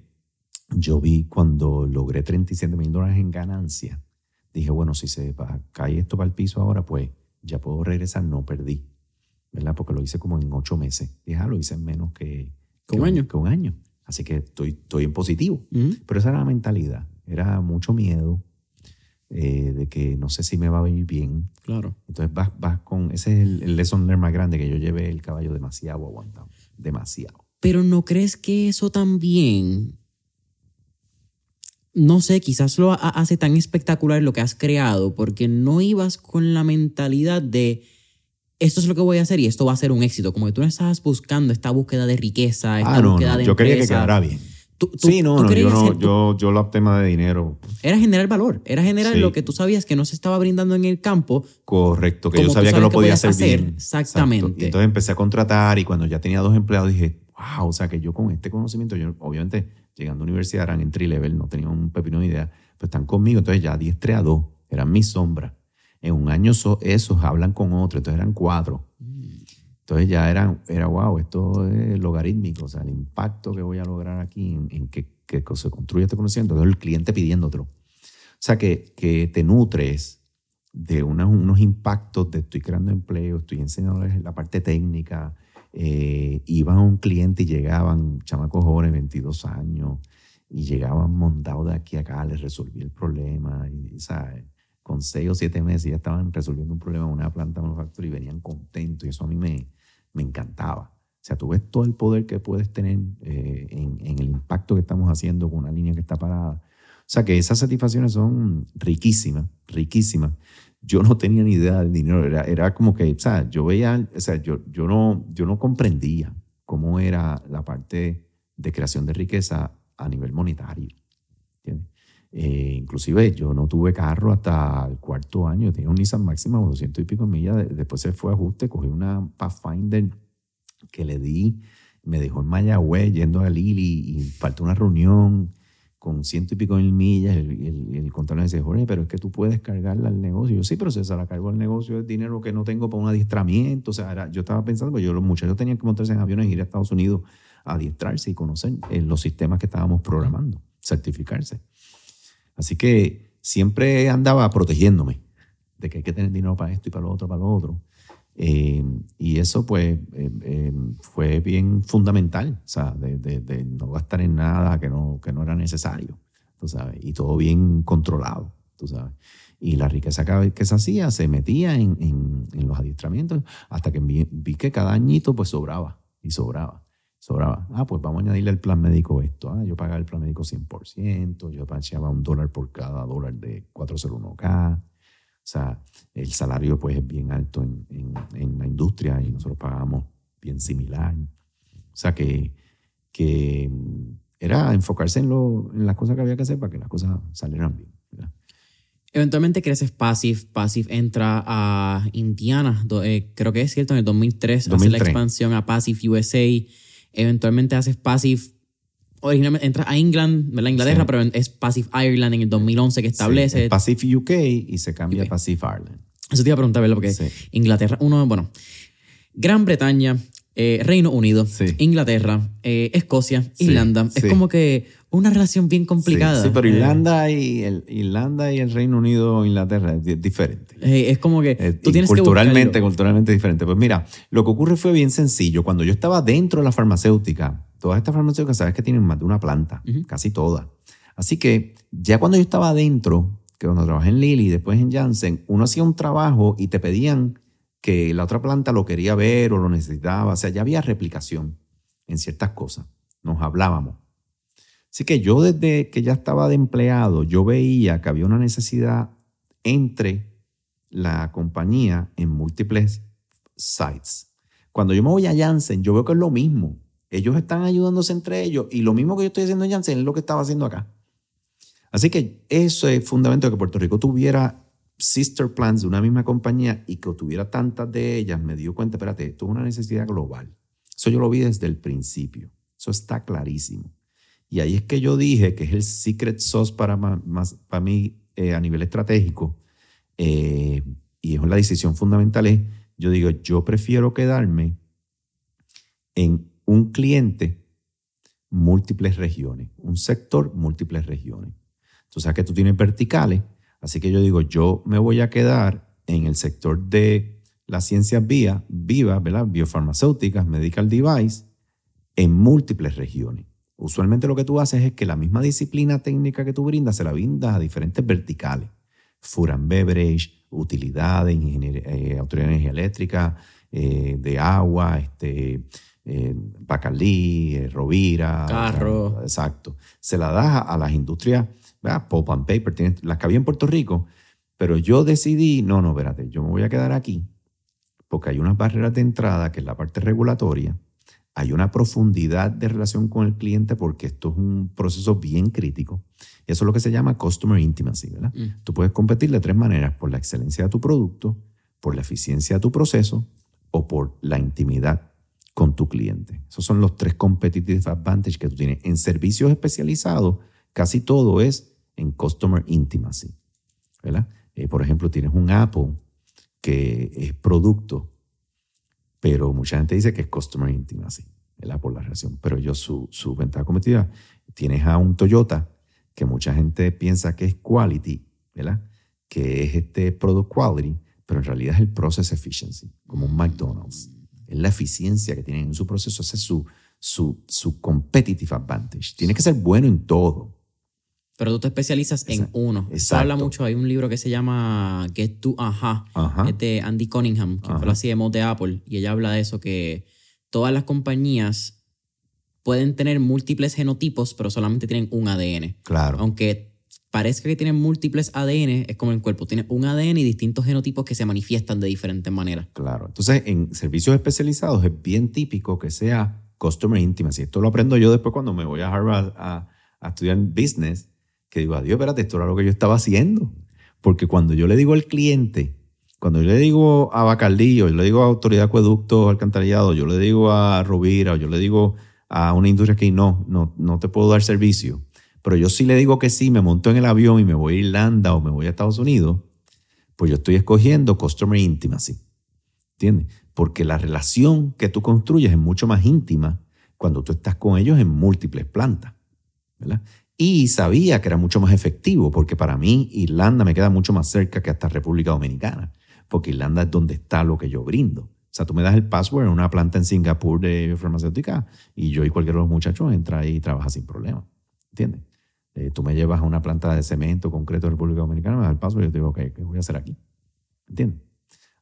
S1: yo vi cuando logré 37 mil dólares en ganancia, dije, bueno, si se va- cae esto para el piso ahora, pues ya puedo regresar, no perdí, ¿verdad? Porque lo hice como en ocho meses. Dije, ah, lo hice en menos que,
S2: Que un año.
S1: Que un año. Así que estoy, estoy en positivo.
S2: Ujú.
S1: Pero esa era la mentalidad. Era mucho miedo eh, de que no sé si me va a venir bien.
S2: Claro.
S1: Entonces vas, vas con... Ese es el, el lesson learned más grande que yo llevé el caballo demasiado aguantado. Demasiado.
S2: Pero ¿no crees que eso también, no sé, quizás lo ha- hace tan espectacular lo que has creado? Porque no ibas con la mentalidad de esto es lo que voy a hacer y esto va a ser un éxito. Como que tú no estabas buscando esta búsqueda de riqueza, esta
S1: Ah, no,
S2: búsqueda
S1: no,
S2: de
S1: yo quería que
S2: empresa.
S1: quedara bien.
S2: Tú- tú-
S1: sí, no,
S2: tú
S1: no, yo no, yo, yo el tema de dinero,
S2: Era generar valor, era generar
S1: Sí.
S2: lo que tú sabías que no se estaba brindando en el campo.
S1: correcto, que yo sabía que lo podía hacer,
S2: hacer,
S1: bien.
S2: exactamente.
S1: Exacto. Y entonces empecé a contratar y cuando ya tenía dos empleados dije, wow, o sea que yo con este conocimiento, yo obviamente llegando a la universidad eran entry level, no tenía un pepino de idea, pero están conmigo, entonces ya diestré a dos, eran mis sombras. En un año so- esos hablan con otros, entonces eran cuatro. Entonces ya eran, era wow, esto es logarítmico, o sea, el impacto que voy a lograr aquí en, en que, se construye este conocimiento, entonces el cliente pidiéndotelo. O sea, que, que te nutres de unos, unos impactos de estoy creando empleo, estoy enseñándoles la parte técnica. Eh, iban a un cliente y llegaban chamacos jóvenes, 22 años, y llegaban montados de aquí a acá, les resolví el problema. Y, ¿sabes? Con seis o siete meses ya estaban resolviendo un problema en una planta manufacturera y venían contentos. Y eso a mí me, me encantaba. O sea, tú ves todo el poder que puedes tener eh, en, en el impacto que estamos haciendo con una línea que está parada. O sea, que esas satisfacciones son riquísimas, riquísimas. Yo no tenía ni idea del dinero, era, era como que, o sea, yo veía, o sea, yo, yo, no, yo no comprendía cómo era la parte de creación de riqueza a nivel monetario. ¿entiendes? Eh, inclusive yo no tuve carro hasta el cuarto año, tenía un Nissan Máxima, 200 y pico millas, de- después se fue a ajuste, cogí una Pathfinder que le di, me dejó en Mayagüez yendo a Lili y faltó una reunión con ciento y pico mil millas. El, el, contador me dice, Jorge, pero es que tú puedes cargarla al negocio. Yo, sí, pero si se la cargo al negocio es dinero que no tengo para un adiestramiento. O sea, yo estaba pensando, pues yo, los muchachos tenían que montarse en aviones ir a Estados Unidos a adiestrarse y conocer eh, los sistemas que estábamos programando, certificarse. Así que siempre andaba protegiéndome de que hay que tener dinero para esto y para lo otro, para lo otro. Eh, y eso pues eh, eh, fue bien fundamental, o sea, de, no gastar en nada que no, que no era necesario. tú sabes, y todo bien controlado, tú sabes. Y la riqueza que, se hacía se metía en, en, los adiestramientos hasta que vi, que cada añito pues sobraba y sobraba. Sobraba. Ah, pues vamos a añadirle al plan médico esto. Ah, yo pagaba el plan médico 100%, yo pagaba un dólar por cada dólar de 401k. O sea, el salario pues es bien alto en, en, la industria y nosotros pagamos bien similar. O sea que, que era enfocarse en, lo, en las cosas que había que hacer para que las cosas salieran bien.
S2: Eventualmente creces Passive. Passive entra a Indiana, eh, creo que es cierto, en el 2003, hace la expansión a Passive USA. Eventualmente haces Passive, originalmente entras a England, ¿verdad? Inglaterra, pero es Passive Ireland en el 2011 que establece.
S1: Sí, Passive UK y se cambia a Passive Ireland.
S2: Eso te iba a preguntar, ¿verdad? Porque Inglaterra, uno, bueno, Gran Bretaña, eh, Reino Unido, Inglaterra, eh, Escocia, Irlanda. Es como que una relación bien complicada.
S1: Sí, pero eh, Irlanda, y el, Irlanda y el Reino Unido Inglaterra es diferente.
S2: es como que tú tienes
S1: culturalmente,
S2: que
S1: culturalmente diferente. Pues mira, lo que ocurre fue bien sencillo. Cuando yo estaba dentro de la farmacéutica, todas estas farmacéuticas sabes que tienen más de una planta, casi todas. Así que ya cuando yo estaba adentro, que cuando trabajé en Lilly y después en Janssen, uno hacía un trabajo y te pedían que la otra planta lo quería ver o lo necesitaba. O sea, ya había replicación en ciertas cosas. Nos hablábamos. Así que yo desde que ya estaba de empleado, yo veía que había una necesidad entre la compañía en múltiples sites. Cuando yo me voy a Janssen, yo veo que es lo mismo. Ellos están ayudándose entre ellos y lo mismo que yo estoy haciendo en Janssen es lo que estaba haciendo acá. Así que eso es fundamental que Puerto Rico tuviera sister plans de una misma compañía y que tuviera tantas de ellas, me dio cuenta, espérate, esto es una necesidad global. Eso yo lo vi desde el principio. Eso está clarísimo. Y ahí es que yo dije que es el secret sauce para, más, para mí eh, a nivel estratégico. Eh, y es la decisión fundamental. Es, yo digo, yo prefiero quedarme en un cliente múltiples regiones, un sector múltiples regiones. Entonces, que tú tienes verticales Así que yo digo, yo me voy a quedar en el sector de las ciencias vivas, ¿verdad? biofarmacéuticas, medical device, en múltiples regiones. Usualmente lo que tú haces es que la misma disciplina técnica que tú brindas se la brindas a diferentes verticales. Food and beverage, utilidades, eh, autoridad de energía eléctrica, eh, de agua, este, eh, Bacalí, eh, Rovira.
S2: Carro.
S1: exacto. Se la das a las industrias Pop and paper, las que había en Puerto Rico, pero yo decidí, no, no, espérate, yo me voy a quedar aquí porque hay unas barreras de entrada, que es la parte regulatoria, hay una profundidad de relación con el cliente porque esto es un proceso bien crítico. Eso es lo que se llama customer intimacy, ¿verdad? Mm. Tú puedes competir de tres maneras, por la excelencia de tu producto, por la eficiencia de tu proceso o por la intimidad con tu cliente. Esos son los tres competitive advantages que tú tienes. En servicios especializados, casi todo es en Customer Intimacy. ¿verdad? Eh, por ejemplo, tienes un Apple que es producto, pero mucha gente dice que es Customer Intimacy, ¿verdad? por la relación. Pero yo, su, su ventaja competitiva, tienes a un Toyota que mucha gente piensa que es quality, ¿verdad? que es este product quality, pero en realidad es el process efficiency, como un McDonald's. Es la eficiencia que tienen en su proceso, ese es su, su, su competitive advantage. Tiene que ser bueno en todo.
S2: Pero tú te especializas en uno. Se habla mucho, hay un libro que se llama Get to Aha, de Andy Cunningham, que fue la CMO de Apple, y ella habla de eso, que todas las compañías pueden tener múltiples genotipos, pero solamente tienen un ADN.
S1: Claro.
S2: Aunque parezca que tienen múltiples ADN, es como el cuerpo, tiene un ADN y distintos genotipos que se manifiestan de diferentes maneras.
S1: Claro. Entonces, en servicios especializados es bien típico que sea Customer Intimacy. Esto lo aprendo yo después cuando me voy a Harvard a, a estudiar business que digo, adiós, espérate, esto era lo que yo estaba haciendo. Porque cuando yo le digo al cliente, cuando yo le digo a Bacardillo, yo le digo a Autoridad de Acueductos Alcantarillado, yo le digo a Rovira, o yo le digo a una industria que no, no, no te puedo dar servicio, pero yo sí le digo que sí, me monto en el avión y me voy a Irlanda o me voy a Estados Unidos, pues yo estoy escogiendo Customer Intimacy. ¿Entiendes? Porque la relación que tú construyes es mucho más íntima cuando tú estás con ellos en múltiples plantas. ¿verdad? Y sabía que era mucho más efectivo, porque para mí Irlanda me queda mucho más cerca que hasta República Dominicana, porque Irlanda es donde está lo que yo brindo. O sea, tú me das el password en una planta en Singapur de farmacéutica y yo y cualquier de los muchachos entra ahí y trabaja sin problema. ¿Entiendes? Eh, tú me llevas a una planta de cemento, concreto de República Dominicana, me das el paso y yo te digo, ¿qué voy a hacer aquí? ¿Entiendes?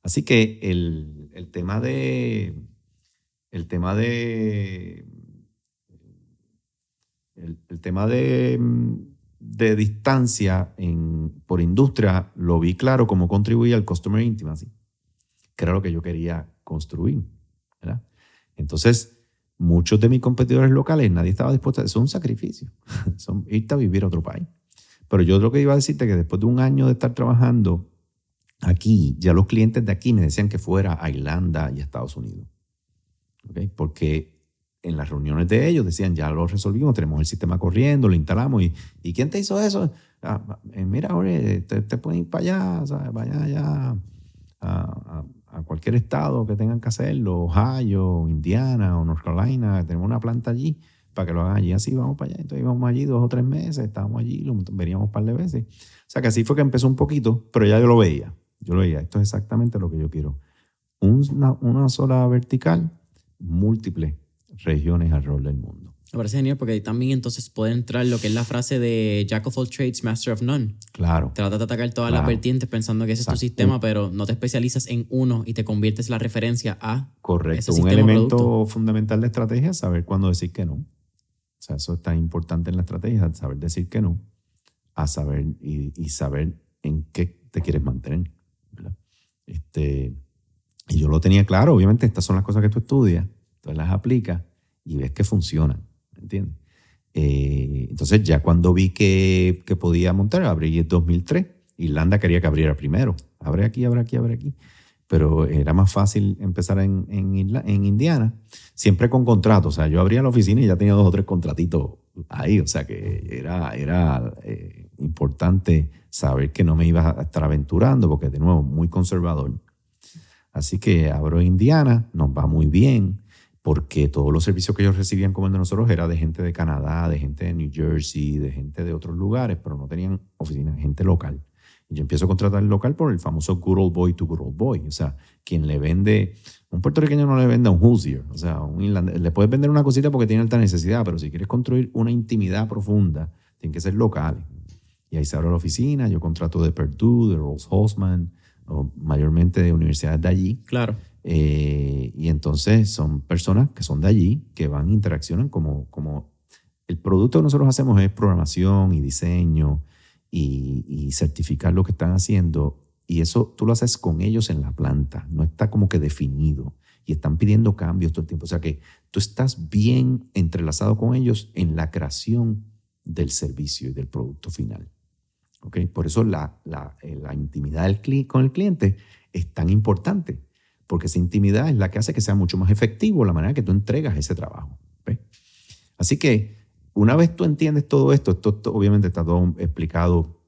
S1: Así que el, el tema de. El tema de. El, tema de, de distancia en, por industria lo vi claro como contribuía al customer intimacy, que era lo que yo quería construir. Entonces, muchos de mis competidores locales, nadie estaba dispuesto a. Es un sacrificio. <laughs> Son irte a vivir a otro país. Pero yo lo que iba a decirte que después de un año de estar trabajando aquí, ya los clientes de aquí me decían que fuera a Irlanda y a Estados Unidos. Porque en las reuniones de ellos decían, ya lo resolvimos, tenemos el sistema corriendo, lo instalamos. ¿Y, ¿y quién te hizo eso? Ah, eh, mira, oye, te, te, pueden ir para allá, ¿sabes? vaya allá a, cualquier estado que tengan que hacerlo, Ohio, Indiana o North Carolina, tenemos una planta allí para que lo hagan allí. Así vamos para allá. Entonces íbamos allí dos o tres meses, estábamos allí, lo veníamos un par de veces. O sea que así fue que empezó un poquito, pero ya yo lo veía. Yo lo veía. Esto es exactamente lo que yo quiero. Una, una sola vertical, múltiples regiones alrededor del mundo.
S2: Me parece genial porque ahí también entonces puede entrar lo que es la frase de Jack of all trades, master of none.
S1: Claro.
S2: Trata de atacar todas claro. las vertientes pensando que ese Exacto. es tu sistema, pero no te especializas en uno y te conviertes la referencia a.
S1: Correcto. Ese Un elemento producto. fundamental de estrategia es saber cuándo decir que no. O sea, eso es tan importante en la estrategia, saber decir que no, a saber y, y saber en qué te quieres mantener. ¿verdad? Este, y yo lo tenía claro, obviamente estas son las cosas que tú estudias, entonces las aplicas y ves que funcionan. ¿entiendes? Eh, entonces ya cuando vi que, que podía montar, abrí en 2003. Irlanda quería que abriera primero. Abre aquí, abre aquí, abre aquí. Pero era más fácil empezar en, en, en Indiana, siempre con contrato. O sea, yo abría la oficina y ya tenía dos o tres contratitos ahí. O sea, que era, era eh, importante saber que no me iba a estar aventurando, porque de nuevo, muy conservador. Así que abro Indiana, nos va muy bien porque todos los servicios que ellos recibían como el de nosotros era de gente de Canadá, de gente de New Jersey, de gente de otros lugares, pero no tenían oficina, gente local. Y yo empiezo a contratar local por el famoso good old boy to good old boy. O sea, quien le vende, un puertorriqueño no le vende a un Hoosier. O sea, un irlandés, le puedes vender una cosita porque tiene alta necesidad, pero si quieres construir una intimidad profunda, tienen que ser locales. Y ahí se abre la oficina, yo contrato de Purdue, de Rolls Hosman, o mayormente de universidades de allí.
S2: Claro.
S1: Eh, y entonces son personas que son de allí, que van, interaccionan como, como el producto que nosotros hacemos es programación y diseño y, y, certificar lo que están haciendo. Y eso tú lo haces con ellos en la planta, no está como que definido. Y están pidiendo cambios todo el tiempo. O sea que tú estás bien entrelazado con ellos en la creación del servicio y del producto final. ¿Okay? Por eso la, la, eh, la intimidad del con el cliente es tan importante porque esa intimidad es la que hace que sea mucho más efectivo la manera que tú entregas ese trabajo. ¿ves? Así que una vez tú entiendes todo esto, esto, esto obviamente está todo explicado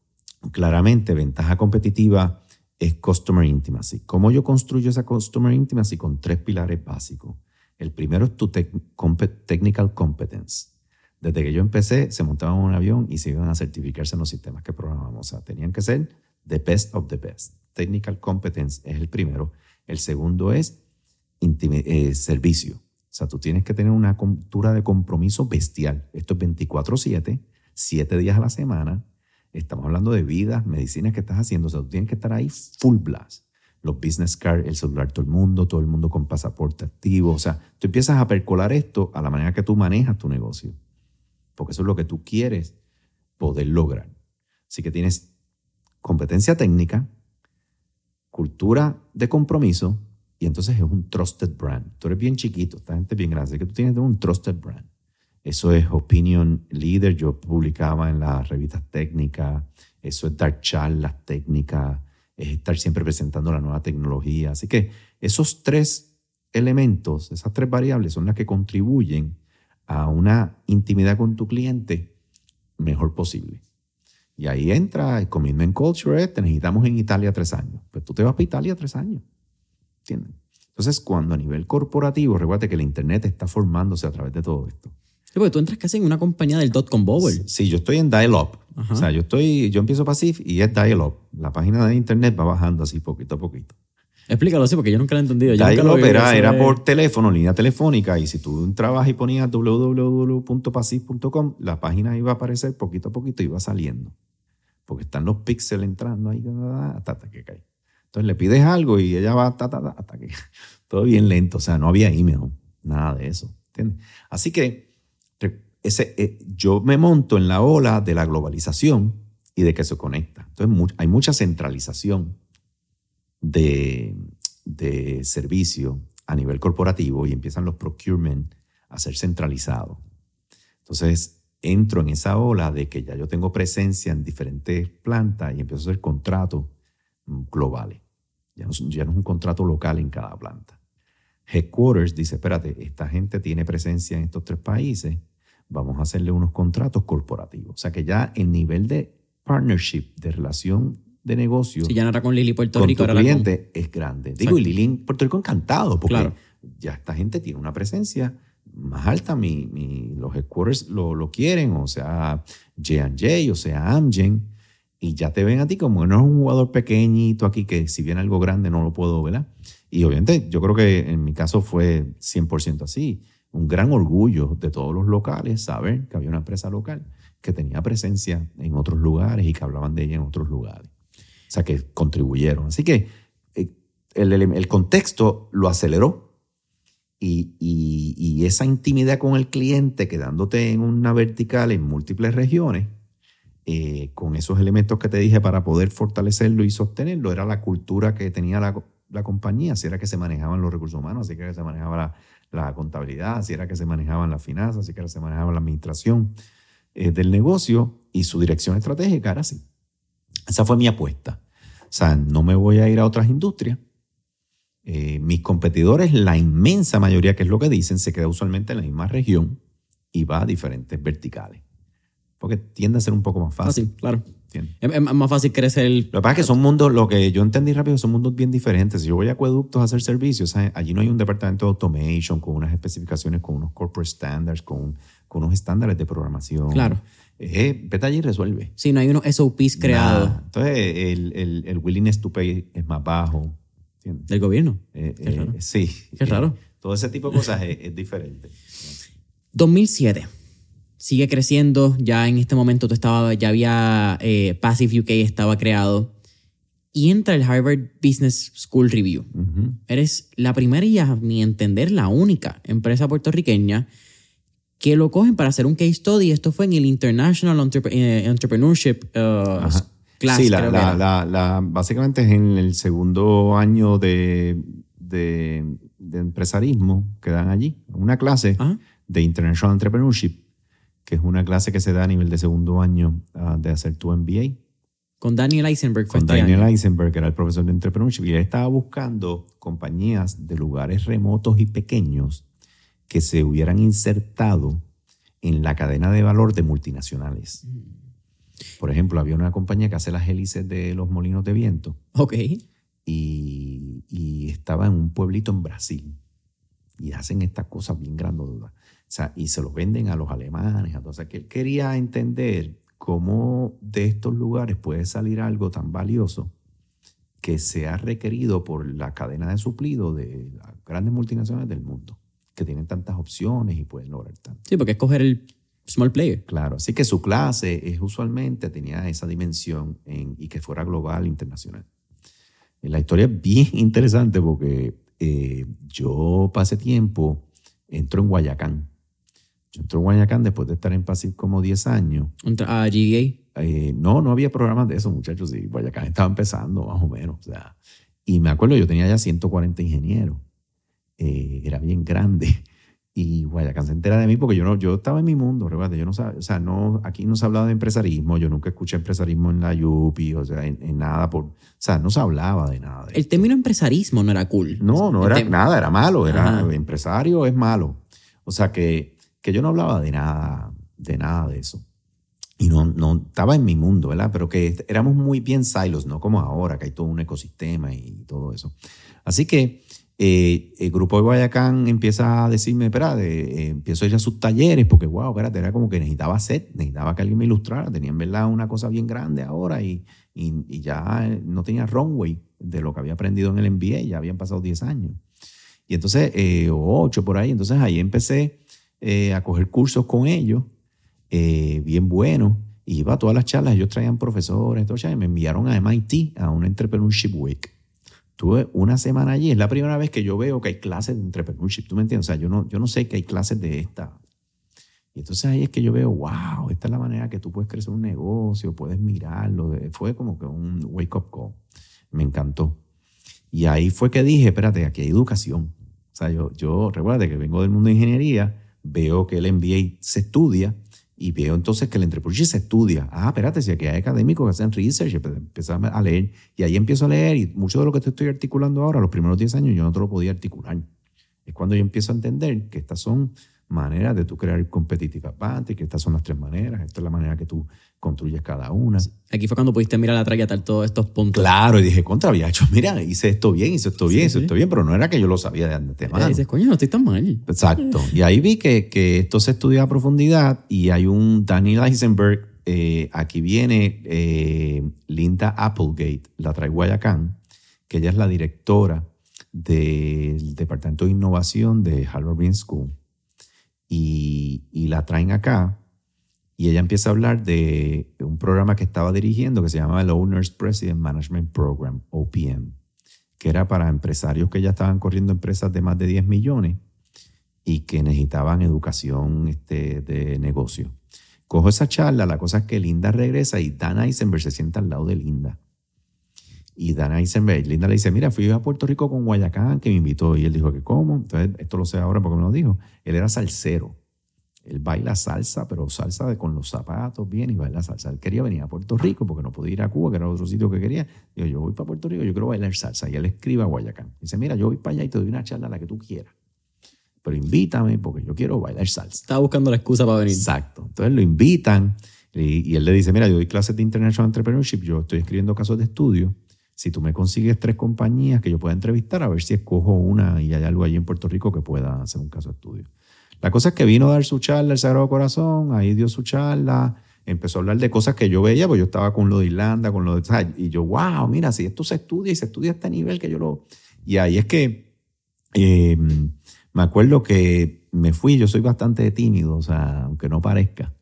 S1: claramente, ventaja competitiva es Customer Intimacy. ¿Cómo yo construyo esa Customer Intimacy? Con tres pilares básicos. El primero es tu te Technical Competence. Desde que yo empecé, se montaban un avión y se iban a certificarse en los sistemas que programamos. O sea, tenían que ser the best of the best. Technical Competence es el primero. El segundo es eh, servicio. O sea, tú tienes que tener una cultura de compromiso bestial. Esto es 24/7, 7 días a la semana. Estamos hablando de vidas, medicinas que estás haciendo. O sea, tú tienes que estar ahí full blast. Los business cards, el celular, todo el mundo, todo el mundo con pasaporte activo. O sea, tú empiezas a percolar esto a la manera que tú manejas tu negocio. Porque eso es lo que tú quieres poder lograr. Así que tienes competencia técnica, cultura de compromiso y entonces es un trusted brand. Tú eres bien chiquito, esta gente bien grande, así que tú tienes un trusted brand. Eso es opinion leader, yo publicaba en las revistas técnicas, eso es dar charlas técnicas, es estar siempre presentando la nueva tecnología. Así que esos tres elementos, esas tres variables son las que contribuyen a una intimidad con tu cliente mejor posible. Y ahí entra el commitment culture, te necesitamos en Italia tres años. Pues tú te vas para Italia tres años. ¿Entienden? Entonces, cuando a nivel corporativo, recuerda que el Internet está formándose a través de todo esto.
S2: Sí, porque tú entras casi en una compañía del dot-com bubble.
S1: Sí, yo estoy en dial-up. O sea, yo, estoy, yo empiezo Pasif y es dial-up. La página de Internet va bajando así poquito a poquito.
S2: Explícalo, sí, porque yo nunca lo he entendido. Yo
S1: Dial
S2: nunca lo
S1: Up era, era por teléfono, línea telefónica, y si tú entrabas y ponías www.pasis.com, la página iba a aparecer poquito a poquito, iba saliendo. Porque están los píxeles entrando ahí hasta, hasta que cae. Entonces le pides algo y ella va ta, ta, ta, hasta que <laughs> todo bien lento. O sea, no había email, nada de eso. ¿entiendes? Así que ese, eh, yo me monto en la ola de la globalización y de que se conecta. Entonces mu- hay mucha centralización de, de servicio a nivel corporativo y empiezan los procurement a ser centralizados. Entonces entro en esa ola de que ya yo tengo presencia en diferentes plantas y empiezo a hacer contratos mm, globales. Ya no, es- ya no es un contrato local en cada planta. Headquarters dice, espérate, esta gente tiene presencia en estos tres países, vamos a hacerle unos contratos corporativos. O sea que ya el nivel de partnership, de relación de negocio
S2: Si ya no era con Lili Puerto
S1: con tu
S2: con-
S1: cliente es grande. Digo, y
S2: Exacto.
S1: Lili en Puerto Rico encantado, porque
S2: Claro.
S1: ya esta gente tiene una presencia más alta. Mi, mi- los headquarters lo, lo quieren, o sea, J&J, o sea, Amgen, y ya te ven a ti como que no es un jugador pequeñito aquí que si viene algo grande no lo puedo, ¿verdad? Y obviamente yo creo que en mi caso fue 100% así. Un gran orgullo de todos los locales saber que había una empresa local que tenía presencia en otros lugares y que hablaban de ella en otros lugares. O sea, que contribuyeron. Así que eh, el, el- el contexto lo aceleró y, esa intimidad con el cliente, quedándote en una vertical en múltiples regiones, eh, con esos elementos que te dije para poder fortalecerlo y sostenerlo, era la cultura que tenía la, compañía, si era que se manejaban los recursos humanos, si era que se manejaba la, contabilidad, si era que se manejaban las finanzas, si era que se manejaba la administración eh, del negocio y su dirección estratégica era así. Esa fue mi apuesta. O sea, no me voy a ir a otras industrias. Eh, mis competidores, la inmensa mayoría, que es lo que dicen, se queda usualmente en la misma región y va a diferentes verticales. Porque tiende a ser un poco más fácil.
S2: Fácil, claro. Es, es más fácil crecer.
S1: Lo que pasa es que son mundos, lo que yo entendí rápido, son mundos bien diferentes. Si yo voy a acueductos a hacer servicios, ¿sabes? allí no hay un departamento de automation con unas especificaciones, con unos corporate standards, con, con unos estándares de programación.
S2: Claro.
S1: Eh, vete allí y resuelve.
S2: Sí, no hay unos SOPs creados.
S1: Entonces, el, el, el willingness to pay es más bajo. ¿Entiendes?
S2: del gobierno.
S1: Eh,
S2: Qué
S1: eh,
S2: raro.
S1: sí.
S2: Qué raro. <laughs>
S1: Todo ese tipo de cosas es, es diferente.
S2: 2007. Sigue creciendo. Ya en este momento tú estaba, ya había eh, Passive UK estaba creado. Y entra el Harvard Business School Review.
S1: Ujú.
S2: Eres la primera y a mi entender la única empresa puertorriqueña que lo cogen para hacer un case study. Esto fue en el International Entrep- eh, Entrepreneurship uh. Class.
S1: sí, la,
S2: creo que
S1: la-
S2: era.
S1: la- la- básicamente es en el segundo año de, de, de empresarismo que dan allí. Una clase
S2: Ajá.
S1: de International Entrepreneurship, que es una clase que se da a nivel de segundo año ah, de hacer tu MBA.
S2: Con Daniel Eisenberg
S1: Con
S2: este
S1: Daniel
S2: año.
S1: Eisenberg, que era el profesor de Entrepreneurship, y él estaba buscando compañías de lugares remotos y pequeños que se hubieran insertado en la cadena de valor de multinacionales. Por ejemplo, había una compañía que hace las hélices de los molinos de viento
S2: Ok.
S1: y, y estaba en un pueblito en Brasil y hacen estas cosas bien grandotas. O sea, y se los venden a los alemanes. A todos. O sea, que él quería entender cómo de estos lugares puede salir algo tan valioso que sea requerido por la cadena de suplido de las grandes multinacionales del mundo, que tienen tantas opciones y pueden lograr tanto.
S2: Sí, porque es coger el small player.
S1: Claro, así que su clase es usualmente tenía esa dimensión en- y que fuera global, internacional. Y La historia es bien <laughs> interesante porque eh, yo pasé tiempo, entro en Guayacán. Yo entro en Guayacán después de estar en Pacific como 10 años.
S2: Contra- A GDA.
S1: Eh, no, no había programas de eso, muchachos. Y Guayacán estaba empezando, más o menos. O sea, y me acuerdo, yo tenía ya 140 ingenieros. Eh, era bien grande. Y Guayacán se entera de mí porque yo no, yo estaba en mi mundo, yo no sabía, o sea, no, aquí no se hablaba de empresarismo, yo nunca escuché empresarismo en la YUPI, o sea, en, en nada por, o sea, no se hablaba de nada. de
S2: El término empresarismo no era cool.
S1: no, no
S2: El
S1: era nada, era malo, era
S2: Ajá.
S1: empresario es malo. O sea que, que yo no hablaba de nada, de nada de eso. Y no, no estaba en mi mundo, ¿verdad? Pero que éramos muy bien silos, no como ahora, que hay todo un ecosistema y todo eso. Así que eh, el grupo de Guayacán empieza a decirme, espera, de- eh, empiezo a ir a sus talleres, porque wow, espérate, era como que necesitaba set, necesitaba que alguien me ilustrara, tenía en una cosa bien grande ahora y, y, ya no tenía runway de lo que había aprendido en el MBA, ya habían pasado 10 años. Y entonces, eh, o 8 por ahí, entonces ahí empecé eh, a coger cursos con ellos, eh, bien buenos, iba a todas las charlas, ellos traían profesores, entonces y me enviaron a MIT a un Entrepreneurship Week. Tuve una semana allí, es la primera vez que yo veo que hay clases de entrepreneurship, ¿tú me entiendes? O sea, yo no, yo no sé que hay clases de esta. Y entonces ahí es que yo veo, wow, esta es la manera que tú puedes crecer un negocio, puedes mirarlo. Fue como que un wake-up call. Me encantó. Y ahí fue que dije, espérate, aquí hay educación. O sea, yo, yo recuerda que vengo del mundo de ingeniería, veo que el MBA se estudia y veo entonces que el entrepreneurship se estudia. Ah, espérate, si aquí hay académicos que hacen research, empiezo a leer y ahí empiezo a leer y mucho de lo que te estoy articulando ahora, los primeros 10 años yo no te lo podía articular. Es cuando yo empiezo a entender que estas son maneras de tú crear competitive advantage, que estas son las tres maneras, esta es la manera que tú construyes cada una.
S2: Aquí fue cuando pudiste mirar atrás y atar todos estos puntos.
S1: Claro, y dije, contra, había hecho, mira, hice esto bien, hice esto bien, hice esto bien, pero no era que yo lo sabía de antemano.
S2: Y dices, coño, no estoy tan mal.
S1: Exacto. Y ahí vi que, que esto se estudia a profundidad y hay un Daniel Eisenberg, eh, aquí viene eh, Linda Applegate, la trae Guayacán, que ella es la directora del Departamento de Innovación de Harvard Business School y, la traen acá y ella empieza a hablar de un programa que estaba dirigiendo que se llamaba el Owners President Management Program, OPM, que era para empresarios que ya estaban corriendo empresas de más de 10 millones y que necesitaban educación este, de negocio. Cojo esa charla, la cosa es que Linda regresa y Dan Eisenberg se sienta al lado de Linda. Y Dan Eisenberg, Linda le dice, mira, fui a Puerto Rico con Guayacán, que me invitó. Y él dijo que cómo. Entonces, esto lo sé ahora porque me lo dijo. Él era salsero. Él baila salsa, pero salsa de, con los zapatos bien y baila salsa. Él quería venir a Puerto Rico porque no podía ir a Cuba, que era otro sitio que quería. Dijo, yo voy para Puerto Rico, yo quiero bailar salsa. Y él escribe a Guayacán. Dice, mira, yo voy para allá y te doy una charla a la que tú quieras. Pero invítame porque yo quiero bailar salsa.
S2: Estaba buscando la excusa para venir.
S1: Exacto. Entonces lo invitan y, y él le dice, mira, yo doy clases de International Entrepreneurship, yo estoy escribiendo casos de estudio si tú me consigues tres compañías que yo pueda entrevistar, a ver si escojo una y hay algo allí en Puerto Rico que pueda hacer un caso de estudio. La cosa es que vino a dar su charla el Sagrado Corazón, ahí dio su charla, empezó a hablar de cosas que yo veía, pues yo estaba con lo de Irlanda, con lo de... Y yo, wow, mira, si esto se estudia y se estudia a este nivel que yo lo... Y ahí es que em, me acuerdo que me fui, yo soy bastante tímido, o sea, aunque no parezca.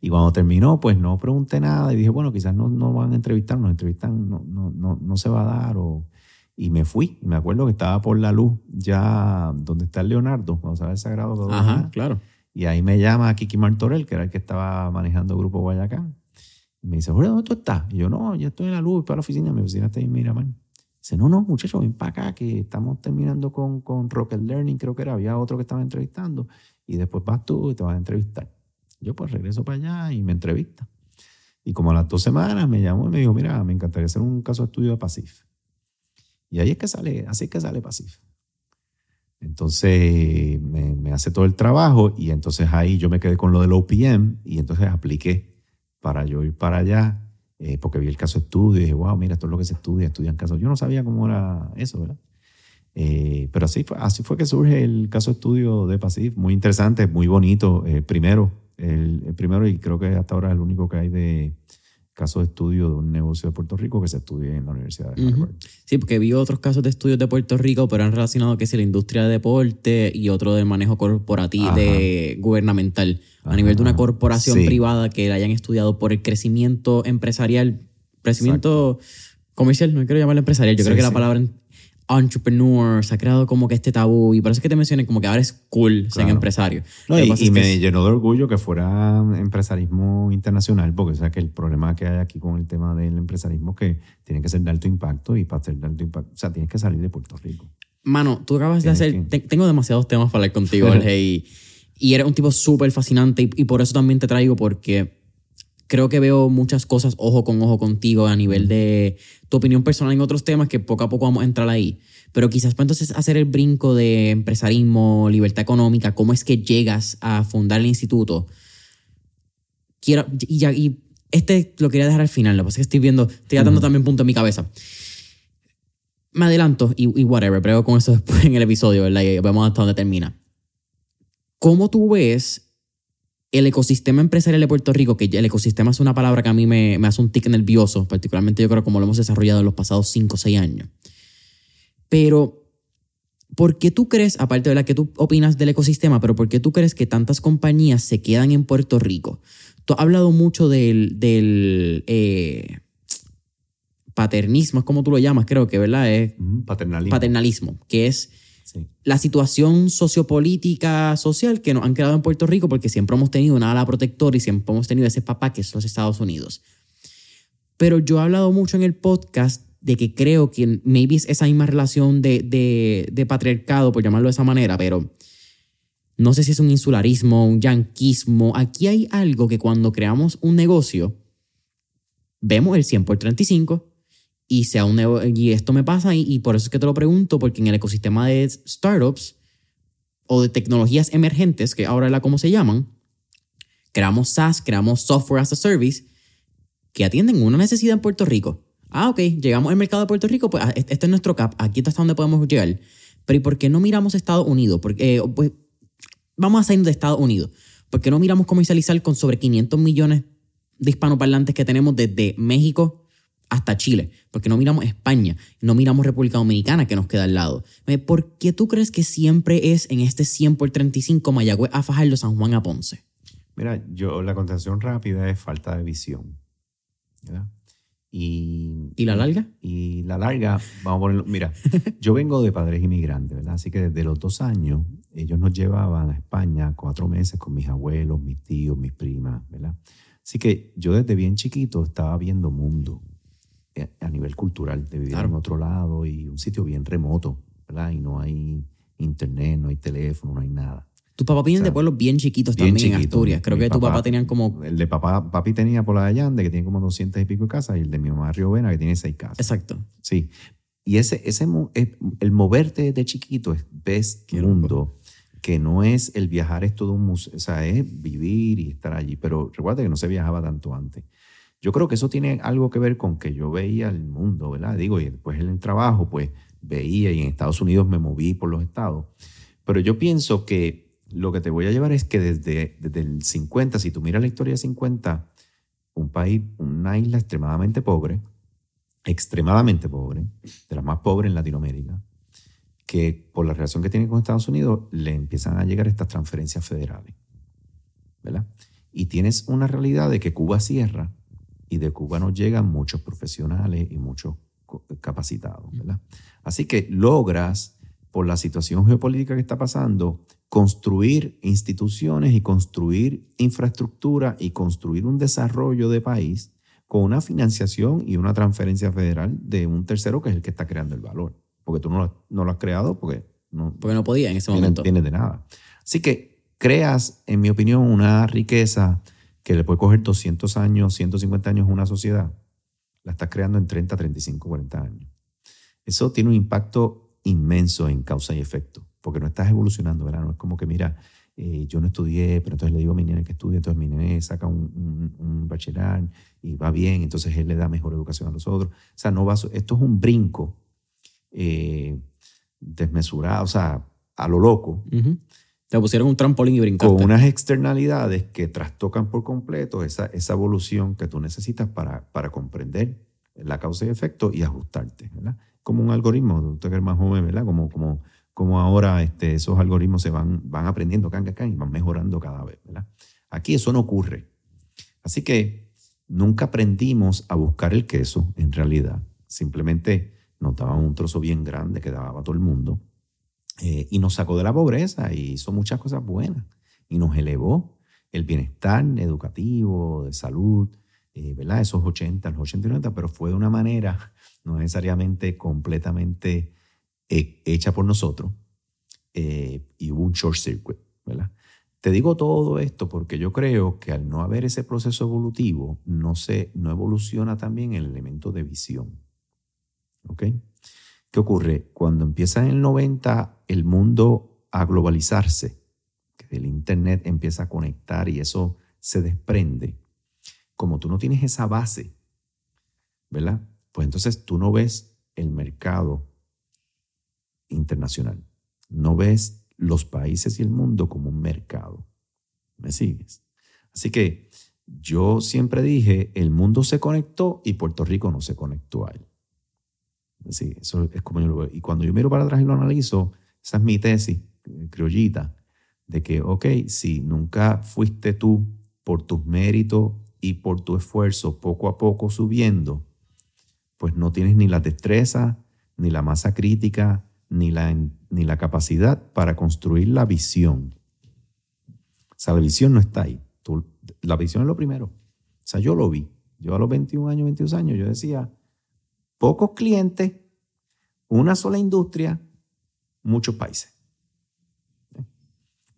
S1: Y cuando terminó, pues no pregunté nada y dije, bueno, quizás no, no van a entrevistar, nos entrevistan, no, no, no, no se va a dar. O, y me fui. Me acuerdo que estaba por la luz, ya donde está el Leonardo, vamos a ver el Sagrado.
S2: Ajá, claro.
S1: Y ahí me llama Kiki Martorell, que era el que estaba manejando el Grupo Guayacán. Y me dice, Jorge, ¿dónde tú estás? Y yo, no, ya estoy en la luz, para la oficina. Mi oficina está en Miramar. Dice, no, no, muchachos, ven para acá, que estamos terminando con, con Rocket Learning, creo que era. Había otro que estaba entrevistando. Y después vas tú y te vas a entrevistar. Yo pues regreso para allá y me entrevista. Y como a las dos semanas me llamó y me dijo, mira, me encantaría hacer un caso de estudio de PASIF. Y ahí es que sale, así es que sale PASIF. Entonces me, hace todo el trabajo y entonces ahí yo me quedé con lo del OPM y entonces apliqué para yo ir para allá eh, porque vi el caso estudio y dije, wow, mira, esto es lo que se estudia, estudian casos. Yo no sabía cómo era eso, ¿verdad? Eh, pero así fue, así fue que surge el caso estudio de PASIF, muy interesante, muy bonito. Eh, primero, el, primero y creo que hasta ahora es el único que hay de caso de estudio de un negocio de Puerto Rico que se estudia en la Universidad de Harvard.
S2: Sí, porque vi otros casos de estudios de Puerto Rico, pero han relacionado que es la industria de deporte y otro del manejo corporativo de gubernamental. A nivel de una corporación privada que la hayan estudiado por el crecimiento empresarial, crecimiento comercial, no quiero llamarlo empresarial, yo creo que la palabra entrepreneur, se ha creado como que este tabú y por eso es que te mencioné como que ahora es cool ser empresario.
S1: y, me llenó de orgullo que fuera empresarismo internacional, porque o sea que el problema que hay aquí con el tema del empresarismo que tiene que ser de alto impacto y para ser de alto impacto, o sea, tienes que salir de Puerto Rico.
S2: Mano, tú acabas de hacer, tengo demasiados temas para hablar contigo, Jorge, y, y eres un tipo súper fascinante y, y por eso también te traigo porque creo que veo muchas cosas ojo con ojo contigo a nivel de tu opinión personal en otros temas que poco a poco vamos a entrar ahí. Pero quizás para entonces hacer el brinco de empresarismo, libertad económica, cómo es que llegas a fundar el instituto. Quiero, y, este lo quería dejar al final, lo que pasa es que estoy viendo, estoy dando también punto en mi cabeza. Me adelanto y, y whatever, pero con eso después en el episodio, ¿verdad? Y vemos hasta dónde termina. ¿Cómo tú ves el ecosistema empresarial de Puerto Rico, que el ecosistema es una palabra que a mí me, me hace un tic nervioso, particularmente yo creo como lo hemos desarrollado en los pasados 5 o 6 años. Pero, ¿por qué tú crees, aparte de la que tú opinas del ecosistema, pero por qué tú crees que tantas compañías se quedan en Puerto Rico? Tú has hablado mucho del, del eh, paternismo, es como tú lo llamas, creo que, ¿verdad? Es
S1: Paternalismo.
S2: paternalismo, que es La situación sociopolítica, social que nos han creado en Puerto Rico porque siempre hemos tenido una ala protectora y siempre hemos tenido ese papá que es los Estados Unidos. Pero yo he hablado mucho en el podcast de que creo que maybe es esa misma relación de, de, de patriarcado, por llamarlo de esa manera, pero no sé si es un insularismo, un yanquismo. Aquí hay algo que cuando creamos un negocio, vemos el 100 por 35 y, sea un y esto me pasa y, y por eso es que te lo pregunto, porque en el ecosistema de startups o de tecnologías emergentes, que ahora es la como se llaman, creamos SaaS, creamos software as a service, que atienden una necesidad en Puerto Rico. Ah, ok, llegamos al mercado de Puerto Rico, pues ah, este este es nuestro cap, aquí está hasta donde podemos llegar. Pero ¿y por qué no miramos Estados Unidos? Porque, eh, pues, vamos a salir de Estados Unidos. ¿Por qué no miramos comercializar con sobre 500 millones de hispanoparlantes que tenemos desde México hasta Chile? ¿Por qué no miramos España? No miramos República Dominicana que nos queda al lado. ¿Por qué tú crees que siempre es en este 100 por 35 Mayagüez a Fajardo, San Juan a Ponce?
S1: Mira, yo la contestación rápida es falta de visión. ¿verdad? Y,
S2: ¿Y la larga?
S1: Y la larga, vamos a ponerlo. Mira, <laughs> yo vengo de padres inmigrantes, ¿verdad? Así que desde los dos años, ellos nos llevaban a España cuatro meses con mis abuelos, mis tíos, mis primas, ¿verdad? Así que yo desde bien chiquito estaba viendo mundo a nivel cultural, de vivir
S2: Claro.
S1: en otro lado y un sitio bien remoto, ¿verdad? Y no hay internet, no hay teléfono, no hay nada.
S2: Tus papás vienen
S1: O sea,
S2: de pueblos bien chiquitos
S1: Bien
S2: también en. Asturias. Creo
S1: Mi
S2: que tu papá tenían como...
S1: El de papá, papi tenía por la de Allende, que tiene como 200 y pico de casas, y el de mi mamá Río Vena, que tiene seis casas.
S2: Exacto.
S1: Sí. Y ese, ese es- el moverte de chiquito es ves
S2: Qué loco.
S1: mundo, que no es el viajar es todo un museo, o sea, es vivir y estar allí. Pero recuerda que no se viajaba tanto antes. Yo creo que eso tiene algo que ver con que yo veía el mundo, ¿verdad? Digo, y después en el trabajo, pues veía y en Estados Unidos me moví por los estados. Pero yo pienso que lo que te voy a llevar es que desde, el 50, si tú miras la historia de 50, un país, una isla extremadamente pobre, extremadamente pobre, de las más pobres en Latinoamérica, que por la relación que tiene con Estados Unidos le empiezan a llegar estas transferencias federales. ¿Verdad? Y tienes una realidad de que Cuba cierra y de Cuba nos llegan muchos profesionales y muchos co- capacitados. ¿verdad? Así que logras, por la situación geopolítica que está pasando, construir instituciones y construir infraestructura y construir un desarrollo de país con una financiación y una transferencia federal de un tercero que es el que está creando el valor. Porque tú no lo, no lo has creado porque no,
S2: Porque no podía en ese momento.
S1: viene de nada. Así que creas, en mi opinión, una riqueza que le puede coger 200 años, 150 años a una sociedad. La estás creando en 30, 35, 40 años. Eso tiene un impacto inmenso en causa y efecto, porque no estás evolucionando, ¿verdad? No es como que, mira, eh, yo no estudié, pero entonces le digo a mi nene que estudie, entonces mi nene saca un, un, un y va bien, entonces él le da mejor educación a los otros. O sea, no va, esto es un brinco eh, desmesurado, o sea, a lo loco,
S2: Ujú. Te pusieron un trampolín y brincaste.
S1: con unas externalidades que trastocan por completo esa, esa evolución que tú necesitas para, para comprender la causa y efecto y ajustarte, ¿verdad? Como un algoritmo, usted que es más joven, ¿verdad? Como, como, como ahora este, esos algoritmos se van, van aprendiendo, can, can, can, y van mejorando cada vez, ¿verdad? Aquí eso no ocurre. Así que nunca aprendimos a buscar el queso, en realidad. Simplemente nos un trozo bien grande que daba a todo el mundo eh, y nos sacó de la pobreza y hizo muchas cosas buenas y nos elevó el bienestar educativo, de salud, eh, ¿verdad? Esos 80, los 80 y 90, pero fue de una manera <laughs> no necesariamente completamente eh, hecha por nosotros eh, y hubo un short circuit, ¿verdad? Te digo todo esto porque yo creo que al no haber ese proceso evolutivo, no, se, no evoluciona también el elemento de visión. ¿Ok? ¿Qué ocurre? Cuando empieza en el 90 el mundo a globalizarse, que el Internet empieza a conectar y eso se desprende, como tú no tienes esa base, ¿verdad? Pues entonces tú no ves el mercado internacional, no ves los países y el mundo como un mercado. ¿Me sigues? Así que yo siempre dije, el mundo se conectó y Puerto Rico no se conectó a él. Sí, eso es como yo. Y cuando yo miro para atrás y lo analizo, esa es mi tesis eh, criollita, de que, ok, si nunca fuiste tú por tus méritos y por tu esfuerzo poco a poco subiendo, pues no tienes ni la destreza, ni la masa crítica, ni la, ni la capacidad para construir la visión. O sea, la visión no está ahí. la visión es lo primero. O sea, yo lo vi. Yo a los 21 años, 22 años, yo decía, pocos clientes, una sola industria, muchos países.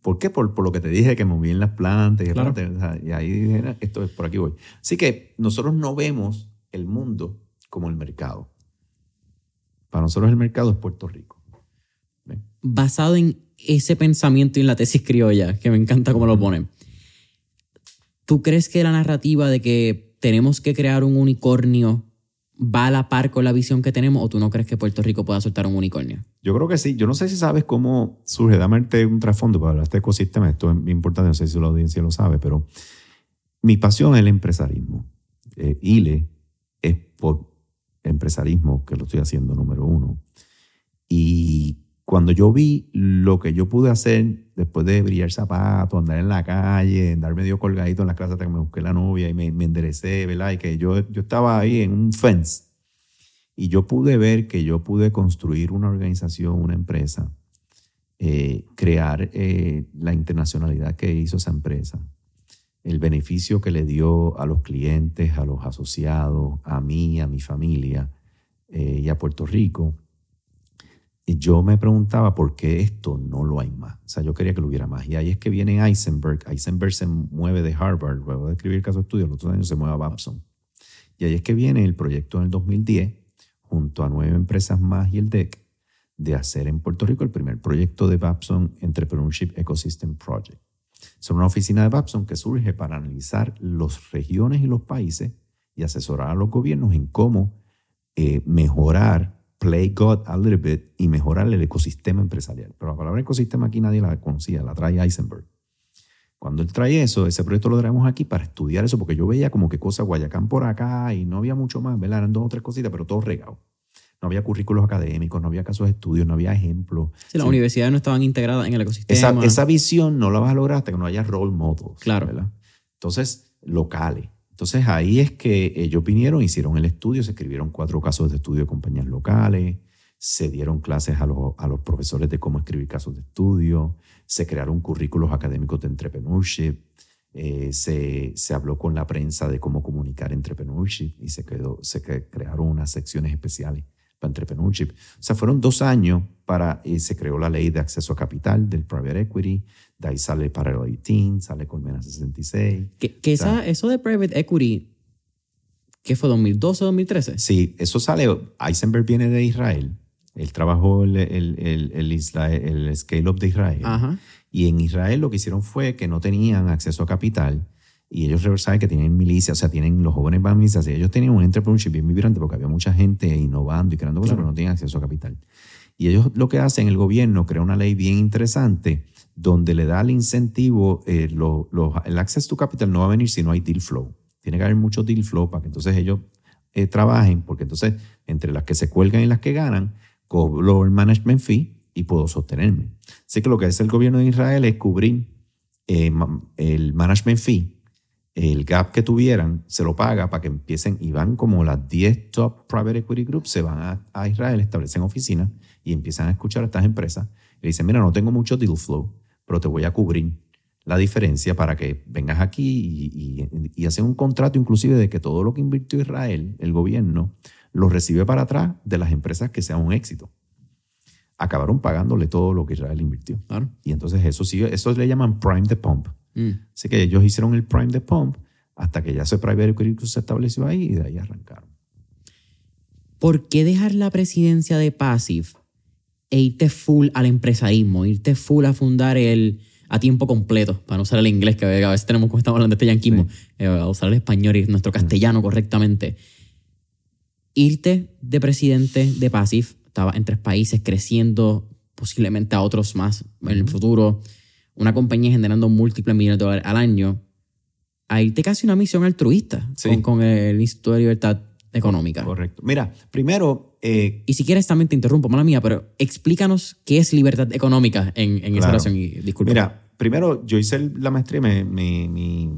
S1: ¿Por qué? Por, lo que te dije, que moví en las plantas. Y, y ahí dije, esto es por aquí voy. Así que nosotros no vemos el mundo como el mercado. Para nosotros el mercado es Puerto Rico.
S2: Basado en ese pensamiento y en la tesis criolla, que me encanta cómo lo ponen, ¿tú crees que la narrativa de que tenemos que crear un unicornio va a la par con la visión que tenemos o tú no crees que Puerto Rico pueda soltar un unicornio?
S1: Yo creo que sí. Yo no sé si sabes cómo surge. Dame un trasfondo para hablar de este ecosistema. Esto es importante, no sé si la audiencia lo sabe, pero mi pasión es el empresarismo. Eh, ILE es por empresarismo, que lo estoy haciendo número uno. Y cuando yo vi lo que yo pude hacer después de brillar zapatos, andar en la calle, andar medio colgadito en la clase hasta que me busqué la novia y me, enderecé, ¿verdad? Y que yo, yo estaba ahí en un fence. Y yo pude ver que yo pude construir una organización, una empresa, eh, crear eh, la internacionalidad que hizo esa empresa, el beneficio que le dio a los clientes, a los asociados, a mí, a mi familia eh, y a Puerto Rico, yo me preguntaba por qué esto no lo hay más. O sea, yo quería que lo hubiera más. Y ahí es que viene Eisenberg. Eisenberg se mueve de Harvard, luego de escribir el caso de estudio, los otros años se mueve a Babson. Y ahí es que viene el proyecto en el 2010, junto a nueve empresas más y el DEC, de hacer en Puerto Rico el primer proyecto de Babson Entrepreneurship Ecosystem Project. Es una oficina de Babson que surge para analizar las regiones y los países y asesorar a los gobiernos en cómo eh, mejorar, play God a little bit y mejorar el ecosistema empresarial. Pero la palabra ecosistema aquí nadie la conocía, la trae Eisenberg. Cuando él trae eso, ese proyecto lo traemos aquí para estudiar eso, porque yo veía como que cosas Guayacán por acá y no había mucho más, ¿verdad? Eran dos o tres cositas, pero todo regado no había currículos académicos, no había casos de estudio, no había ejemplos.
S2: Sí, las universidades no estaban integradas en el ecosistema.
S1: Esa, esa, visión no la vas a lograr hasta que no haya role models.
S2: Claro.
S1: Entonces, locales. Entonces ahí es que ellos vinieron, hicieron el estudio, se escribieron cuatro casos de estudio de compañías locales, se dieron clases a los, a los profesores de cómo escribir casos de estudio, se crearon currículos académicos de entrepreneurship, eh, se, se, habló con la prensa de cómo comunicar entrepreneurship y se, quedó, se crearon unas secciones especiales entrepreneurship. O sea, fueron dos años para, y se creó la ley de acceso a capital del private equity, de ahí sale para el 18, sale Colmena 66.
S2: Que, que esa, eso de private equity, ¿qué fue 2012 o 2013?
S1: Sí, eso sale, Eisenberg viene de Israel, él trabajó el, el, el, el scale-up de Israel. Y en Israel lo que hicieron fue que no tenían acceso a capital y ellos saben que tienen milicias, o sea, tienen los jóvenes van milicias, y ellos tenían un entrepreneurship bien vibrante porque había mucha gente innovando y creando cosas, pero no tenían acceso a capital. Y ellos lo que hacen, el gobierno crea una ley bien interesante donde le da el incentivo, eh, el acceso a capital no va a venir si no hay deal flow. Tiene que haber mucho deal flow para que entonces ellos eh, trabajen, porque entonces entre las que se cuelgan y las que ganan, cobro el management fee y puedo sostenerme. Así que lo que hace el gobierno de Israel es cubrir eh, el management fee el gap que tuvieran se lo paga para que empiecen y van como las 10 top private equity groups, se van a, Israel, establecen oficinas y empiezan a escuchar a estas empresas. Y dicen, mira, no tengo mucho deal flow, pero te voy a cubrir la diferencia para que vengas aquí y, y, hacen un contrato inclusive de que todo lo que invirtió Israel, el gobierno, lo recibe para atrás de las empresas que sean un éxito. Acabaron pagándole todo lo que Israel invirtió. Y entonces eso sí, eso le llaman prime the pump. Mm. Así que ellos hicieron el prime de pump hasta que ya ese private equity se estableció ahí y de ahí arrancaron.
S2: ¿Por qué dejar la presidencia de Passive e irte full al empresarismo, irte full a fundar el a tiempo completo, para no usar el inglés, que a veces tenemos como estamos hablando de este yanquismo, eh, a usar el español y nuestro castellano correctamente. Irte de presidente de Passive, estaba en tres países creciendo, posiblemente a otros más en el futuro una compañía generando múltiples millones de dólares al año, a irte casi una misión altruista con, el Instituto de Libertad Económica.
S1: Correcto. Mira, primero, eh,
S2: Y si quieres también te interrumpo, mala mía, pero explícanos qué es libertad económica en, en esa
S1: Claro.
S2: oración. Y disculpa.
S1: Mira, primero yo hice la maestría, me- mi, mi-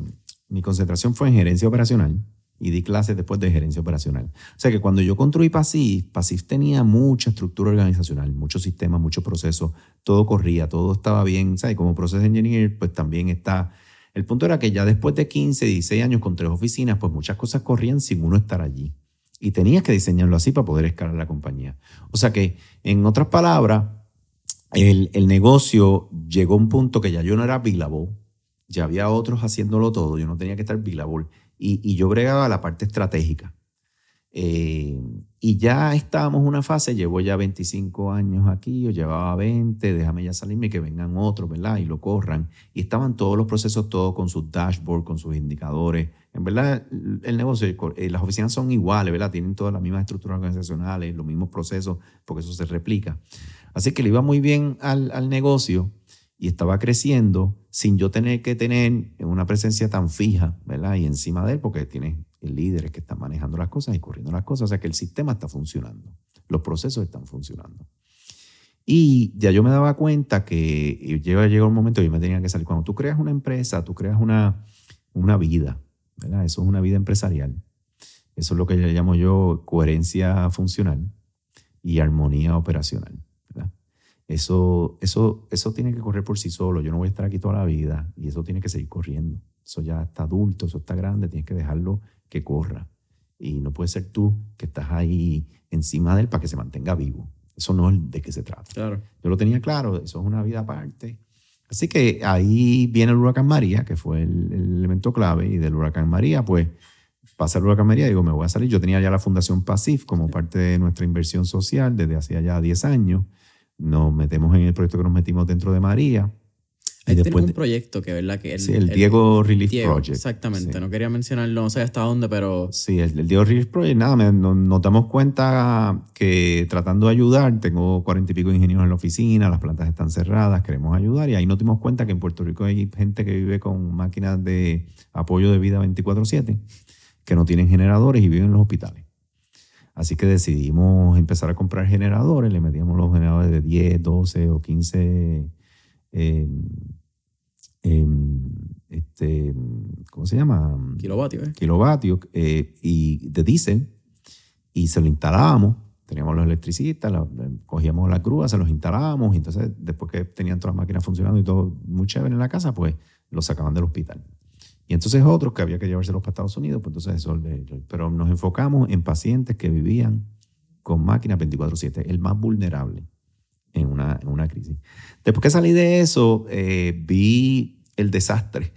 S1: mi concentración fue en gerencia operacional y di clases después de gerencia operacional. O sea que cuando yo construí PASIF, PASIF tenía mucha estructura organizacional, muchos sistemas, muchos procesos, todo corría, todo estaba bien, ¿sabes? Como Process Engineer, pues también está... El punto era que ya después de 15, 16 años con tres oficinas, pues muchas cosas corrían sin uno estar allí. Y tenías que diseñarlo así para poder escalar la compañía. O sea que, en otras palabras, el, el negocio llegó a un punto que ya yo no era billable, ya había otros haciéndolo todo, yo no tenía que estar billable. Y, y yo bregaba la parte estratégica. Eh, y ya estábamos en una fase, llevo ya 25 años aquí, yo llevaba 20, déjame ya salirme que vengan otros, ¿verdad? Y lo corran. Y estaban todos los procesos, todos con sus dashboards, con sus indicadores. En verdad, el negocio, eh, las oficinas son iguales, ¿verdad? Tienen todas las mismas estructuras organizacionales, los mismos procesos, porque eso se replica. Así que le iba muy bien al, al negocio y estaba creciendo sin yo tener que tener una presencia tan fija, ¿verdad? Y encima de él, porque tienes líderes que están manejando las cosas y corriendo las cosas, o sea que el sistema está funcionando, los procesos están funcionando. Y ya yo me daba cuenta que llega, llega un momento que yo me tenía que salir. Cuando tú creas una empresa, tú creas una, una vida, ¿verdad? Eso es una vida empresarial. Eso es lo que le llamo yo coherencia funcional y armonía operacional. ¿verdad? Eso, eso, eso tiene que correr por sí solo. Yo no voy a estar aquí toda la vida y eso tiene que seguir corriendo. Eso ya está adulto, eso está grande, tienes que dejarlo que corra. Y no puede ser tú que estás ahí encima de él para que se mantenga vivo. Eso no es de qué se trata.
S2: Claro.
S1: Yo lo tenía claro, eso es una vida aparte. Así que ahí viene el huracán María, que fue el, el elemento clave, y del huracán María, pues pasa el huracán María, digo, me voy a salir. Yo tenía ya la Fundación PASIF como parte de nuestra inversión social desde hacía ya 10 años. Nos metemos en el proyecto que nos metimos dentro de María.
S2: Ahí tenemos un proyecto que, ¿verdad? Que
S1: sí, el Diego Relief
S2: Diego,
S1: Project.
S2: Exactamente.
S1: Sí.
S2: No quería mencionarlo, no sé hasta dónde, pero
S1: Sí, el, el Diego Relief Project, nada, me- no- nos damos cuenta que tratando de ayudar, tengo cuarenta y pico ingenieros en la oficina, las plantas están cerradas, queremos ayudar y ahí nos dimos cuenta que en Puerto Rico hay gente que vive con máquinas de apoyo de vida 24/7, que no tienen generadores y viven en los hospitales. Así que decidimos empezar a comprar generadores, le metíamos los generadores de 10, 12 o 15 eh, em, este, ¿cómo se llama?
S2: kilovatios, ¿eh?
S1: kilovatios eh, y de diésel y se lo instalábamos. Teníamos los electricistas, la- cogíamos las grúas, se los instalábamos y entonces después que tenían todas las máquinas funcionando y todo muy chévere en la casa, pues los sacaban del hospital. Y entonces otros que había que llevárselos para Estados Unidos, pues entonces eso, pero nos enfocamos en pacientes que vivían con máquinas 24/7, el más vulnerable en una, en una crisis. Después que salí de eso, eh, vi el desastre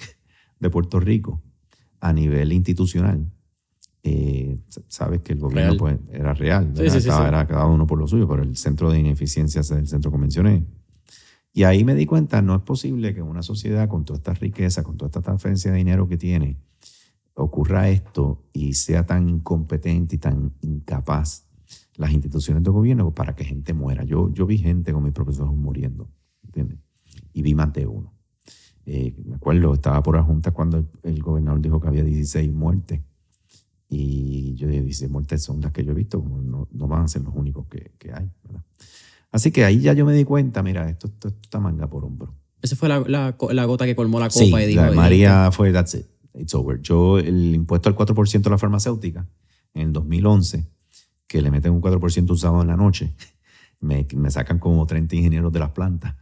S1: de Puerto Rico a nivel institucional. Eh, sabes que el gobierno
S2: Real.
S1: pues, era real,
S2: Sí,
S1: ¿verdad?
S2: sí, sí,
S1: Estaba-
S2: sí.
S1: era cada uno por lo suyo, pero el centro de ineficiencias es el centro que mencioné. Y ahí me di cuenta, no es posible que una sociedad con toda esta riqueza, con toda esta transferencia de dinero que tiene, ocurra esto y sea tan incompetente y tan incapaz las instituciones de gobierno para que gente muera. Yo, yo vi gente con mis propios ojos muriendo, ¿entiendes? Y vi más de uno. Eh, me acuerdo, estaba por la junta cuando el, el gobernador dijo que había 16 muertes. Y yo dije, 16 muertes son las que yo he visto, no, no van a ser los únicos que, que hay. ¿verdad? Así que ahí ya yo me di cuenta, mira, esto, esto, esto está manga por hombro.
S2: Esa fue la, la, la gota que colmó la copa
S1: Sí,
S2: y dijo.
S1: la María fue, that's it, it's over. Yo, el impuesto al 4% de la farmacéutica, en el 2011, que le meten un 4% un sábado en la noche, me, me sacan como 30 ingenieros de las plantas,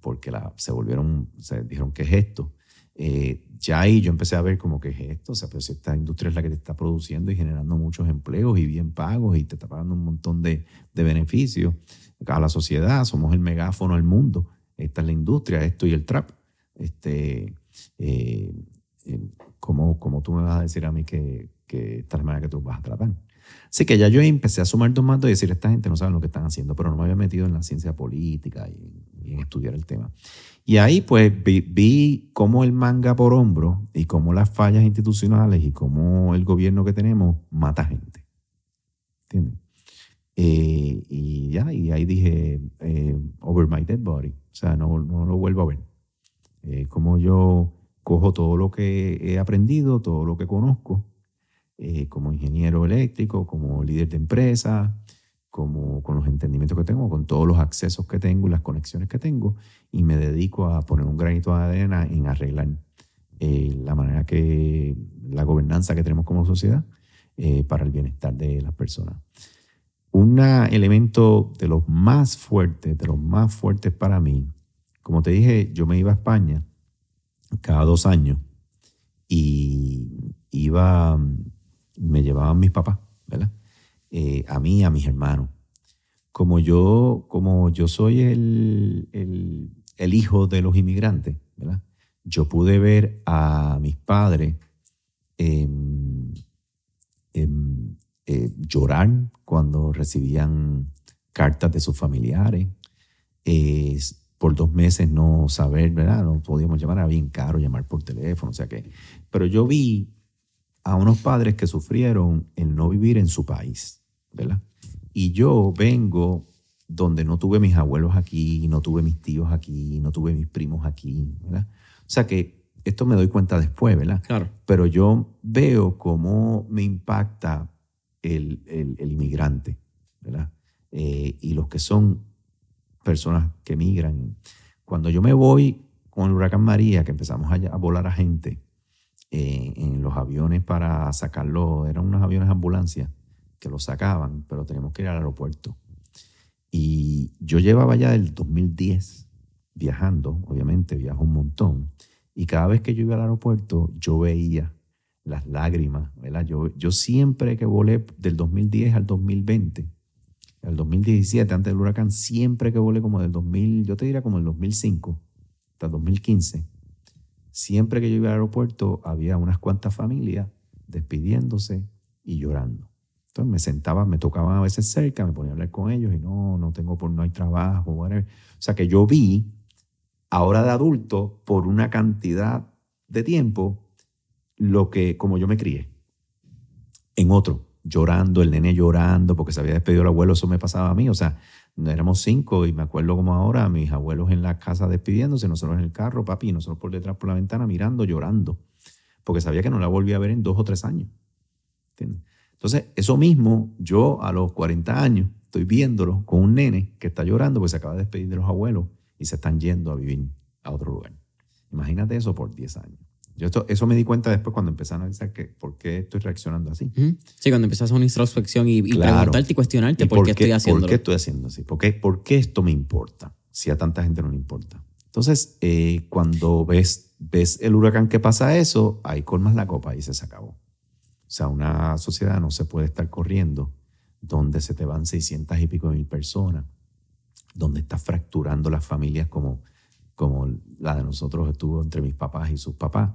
S1: porque la, se volvieron, se dijeron, ¿qué es esto? Eh, ya ahí yo empecé a ver como que es esto, o sea, pero si esta industria es la que te está produciendo y generando muchos empleos y bien pagos y te está pagando un montón de, de beneficios a la sociedad, somos el megáfono del mundo, esta es la industria, esto y el trap. Este, eh, eh, ¿cómo, cómo tú me vas a decir a mí que, que esta es la manera que tú vas a tratar? Así que ya yo empecé a sumar dos mandos y decir, esta gente no sabe lo que están haciendo, pero no me había metido en la ciencia política y, y en estudiar el tema. Y ahí pues vi, vi cómo el manga por hombro y cómo las fallas institucionales y cómo el gobierno que tenemos mata gente. ¿Entiendes? Eh, y ya, y ahí dije, eh, over my dead body. O sea, no, no lo vuelvo a ver. Eh, como yo cojo todo lo que he aprendido, todo lo que conozco, eh, como ingeniero eléctrico, como líder de empresa, como con los entendimientos que tengo, con todos los accesos que tengo y las conexiones que tengo, y me dedico a poner un granito de arena en arreglar eh, la manera que, la gobernanza que tenemos como sociedad eh, para el bienestar de las personas. Un elemento de los más fuertes, de los más fuertes para mí, como te dije, yo me iba a España cada dos años y iba, me llevaban mis papás, ¿verdad? Eh, a mí, a mis hermanos. Como yo, como yo soy el, el, hijo de los inmigrantes, ¿verdad? Yo pude ver a mis padres em, em, eh, llorar cuando recibían cartas de sus familiares. por dos meses no saber, ¿verdad? No podíamos llamar, era bien caro llamar por teléfono, o sea que... Pero yo vi a unos padres que sufrieron el no vivir en su país. ¿verdad? Y yo vengo donde no tuve mis abuelos aquí, no tuve mis tíos aquí, no tuve mis primos aquí, ¿verdad? O sea que esto me doy cuenta después, ¿verdad?
S2: Claro.
S1: Pero yo veo cómo me impacta el, el, inmigrante, ¿verdad? Eh, y los que son personas que migran. Cuando yo me voy con el huracán María, que empezamos a, a volar a gente eh, en los aviones para sacarlo, eran unos aviones ambulancia, que lo sacaban, pero teníamos que ir al aeropuerto. Y yo llevaba ya el 2010 viajando, obviamente viajo un montón, y cada vez que yo iba al aeropuerto yo veía las lágrimas, ¿verdad? Yo, yo siempre que volé del 2010 al 2020, al 2017, antes del huracán, siempre que volé como del 2000, yo te diría como el 2005 hasta el 2015, siempre que yo iba al aeropuerto había unas cuantas familias despidiéndose y llorando. Entonces me sentaba, me tocaban a veces cerca, me ponía a hablar con ellos y no, no tengo, por, no hay trabajo, whatever. O sea que yo vi, ahora de adulto, por una cantidad de tiempo, lo que, como yo me crié. En otro, llorando, el nene llorando porque se había despedido el abuelo, eso me pasaba a mí. O sea, éramos cinco y me acuerdo como ahora, mis abuelos en la casa despidiéndose, nosotros en el carro, papi, nosotros por detrás por la ventana mirando, llorando, porque sabía que no la volvía a ver en dos o tres años. ¿Entiendes? Entonces, eso mismo, yo a los 40 años estoy viéndolo con un nene que está llorando porque se acaba de despedir de los abuelos y se están yendo a vivir a otro lugar. Imagínate eso por 10 años. Yo esto, eso me di cuenta después cuando empecé a analizar que, por qué estoy reaccionando así.
S2: Sí, cuando empezás una introspección y, preguntarte y cuestionarte por, qué, estoy haciendo.
S1: ¿Por qué estoy haciendo así? ¿Por qué, ¿Por qué esto me importa? Si a tanta gente no le importa. Entonces, eh, cuando ves, ves el huracán que pasa eso, ahí colmas la copa y se acabó. O sea, una sociedad no se puede estar corriendo donde se te van 600 y pico mil personas, donde estás fracturando las familias como, como la de nosotros estuvo entre mis papás y sus papás,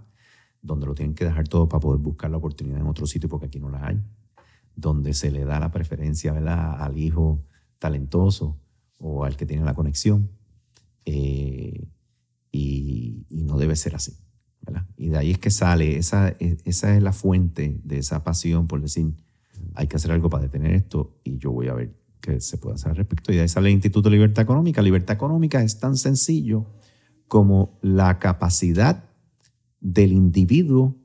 S1: donde lo tienen que dejar todo para poder buscar la oportunidad en otro sitio porque aquí no la hay, donde se le da la preferencia ¿verdad? al hijo talentoso o al que tiene la conexión, eh, y no debe ser así. Y de ahí es que sale, esa, esa es la fuente de esa pasión por decir, hay que hacer algo para detener esto y yo voy a ver qué se puede hacer al respecto. Y de ahí sale el Instituto de Libertad Económica. Libertad Económica es tan sencillo como la capacidad del individuo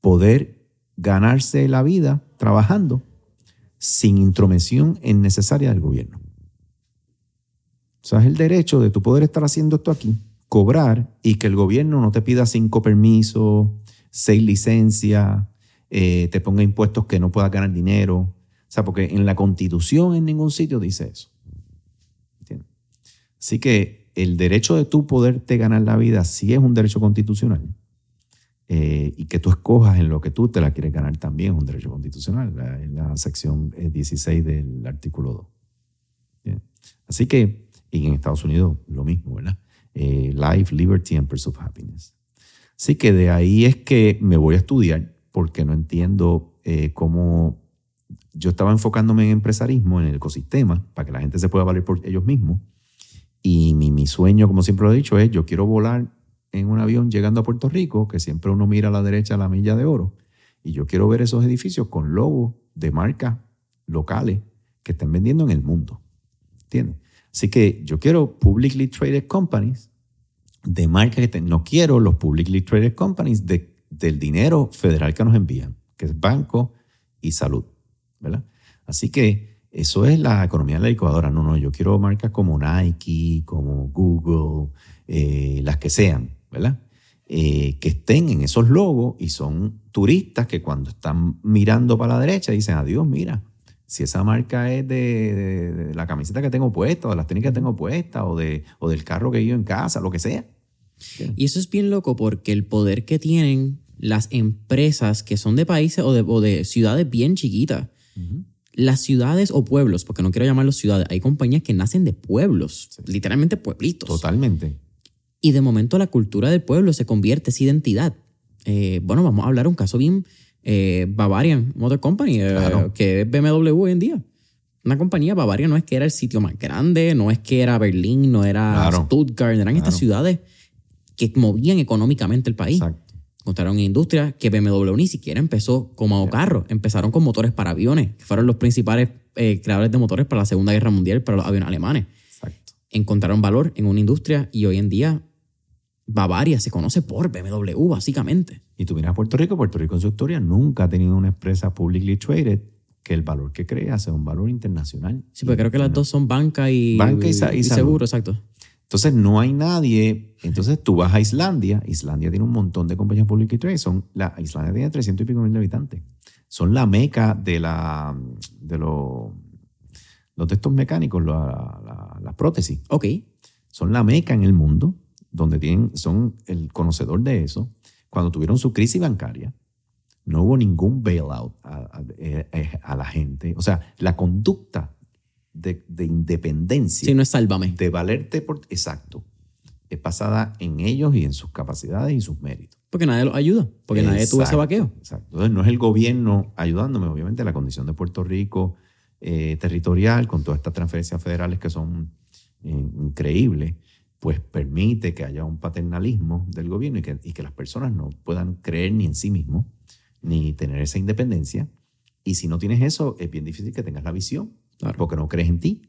S1: poder ganarse la vida trabajando sin intromisión innecesaria del gobierno. O sea, es el derecho de tu poder estar haciendo esto aquí cobrar y que el gobierno no te pida cinco permisos, seis licencias, eh, te ponga impuestos que no puedas ganar dinero. O sea, porque en la constitución en ningún sitio dice eso. Así que el derecho de tú poderte ganar la vida sí es un derecho constitucional. Eh, y que tú escojas en lo que tú te la quieres ganar también es un derecho constitucional, en la sección 16 eh, del artículo 2. Así que, y en Estados Unidos lo mismo, ¿verdad? Eh, life, Liberty and Pursuit of Happiness. Así que de ahí es que me voy a estudiar porque no entiendo cómo yo estaba enfocándome en empresarismo, en el ecosistema, para que la gente se pueda valer por ellos mismos. Y mi, sueño, como siempre lo he dicho, es yo quiero volar en un avión llegando a Puerto Rico, que siempre uno mira a la derecha la milla de oro, y yo quiero ver esos edificios con logos de marcas locales que estén vendiendo en el mundo. ¿Entiendes? Así que yo quiero publicly traded companies de marca que no quiero los publicly traded companies de, del dinero federal que nos envían, que es banco y salud, ¿verdad? Así que eso es la economía de la licuadora. No, no, yo quiero marcas como Nike, como Google, eh, las que sean, ¿verdad? Eh, que estén en esos logos y son turistas que cuando están mirando para la derecha dicen, adiós, mira, si esa marca es de, la camiseta que tengo puesta, o de las técnicas que tengo puestas, o, de, o del carro que yo en casa, lo que sea.
S2: Y eso es bien loco porque el poder que tienen las empresas que son de países o de, ciudades bien chiquitas, las ciudades o pueblos, porque no quiero llamarlos ciudades, hay compañías que nacen de pueblos, literalmente pueblitos.
S1: Totalmente.
S2: Y de momento la cultura del pueblo se convierte, esa identidad. Eh, bueno, vamos a hablar un caso bien eh, Bavarian Motor Company, eh, que es BMW hoy en día. Una compañía Bavaria no es que era el sitio más grande, no es que era Berlín, no era Stuttgart, eran estas ciudades que movían económicamente el país. Exacto. Contaron industria que BMW ni siquiera empezó como carro, empezaron con motores para aviones, que fueron los principales creadores de motores para la Segunda Guerra Mundial, para los aviones alemanes. Exacto. Encontraron valor en una industria y hoy en día Bavaria se conoce por BMW, básicamente.
S1: Y tú miras a Puerto Rico, Puerto Rico en su historia nunca ha tenido una empresa publicly traded que el valor que crea sea un valor internacional.
S2: Sí, porque creo que las dos son banca y,
S1: banca y,
S2: seguro, exacto.
S1: Entonces no hay nadie. Entonces tú vas a Islandia. Islandia tiene un montón de compañías publicly traded. Son, la, Islandia tiene 300 y pico mil habitantes. Son la meca de, la, de los, los textos mecánicos, las prótesis.
S2: Ok.
S1: Son la meca en el mundo donde tienen, son el conocedor de eso, cuando tuvieron su crisis bancaria, no hubo ningún bailout a, eh, eh, la gente. O sea, la conducta de, independencia.
S2: Sí, no es sálvame.
S1: De valerte por. Exacto. Es basada en ellos y en sus capacidades y sus méritos.
S2: Porque nadie los ayuda. Porque nadie tuvo ese vaqueo.
S1: Exacto. Entonces, no es el gobierno ayudándome. Obviamente, la condición de Puerto Rico eh, territorial, con todas estas transferencias federales que son increíbles pues permite que haya un paternalismo del gobierno y que, y que las personas no puedan creer ni en sí mismos, ni tener esa independencia. Y si no tienes eso, es bien difícil que tengas la visión, porque no crees en ti.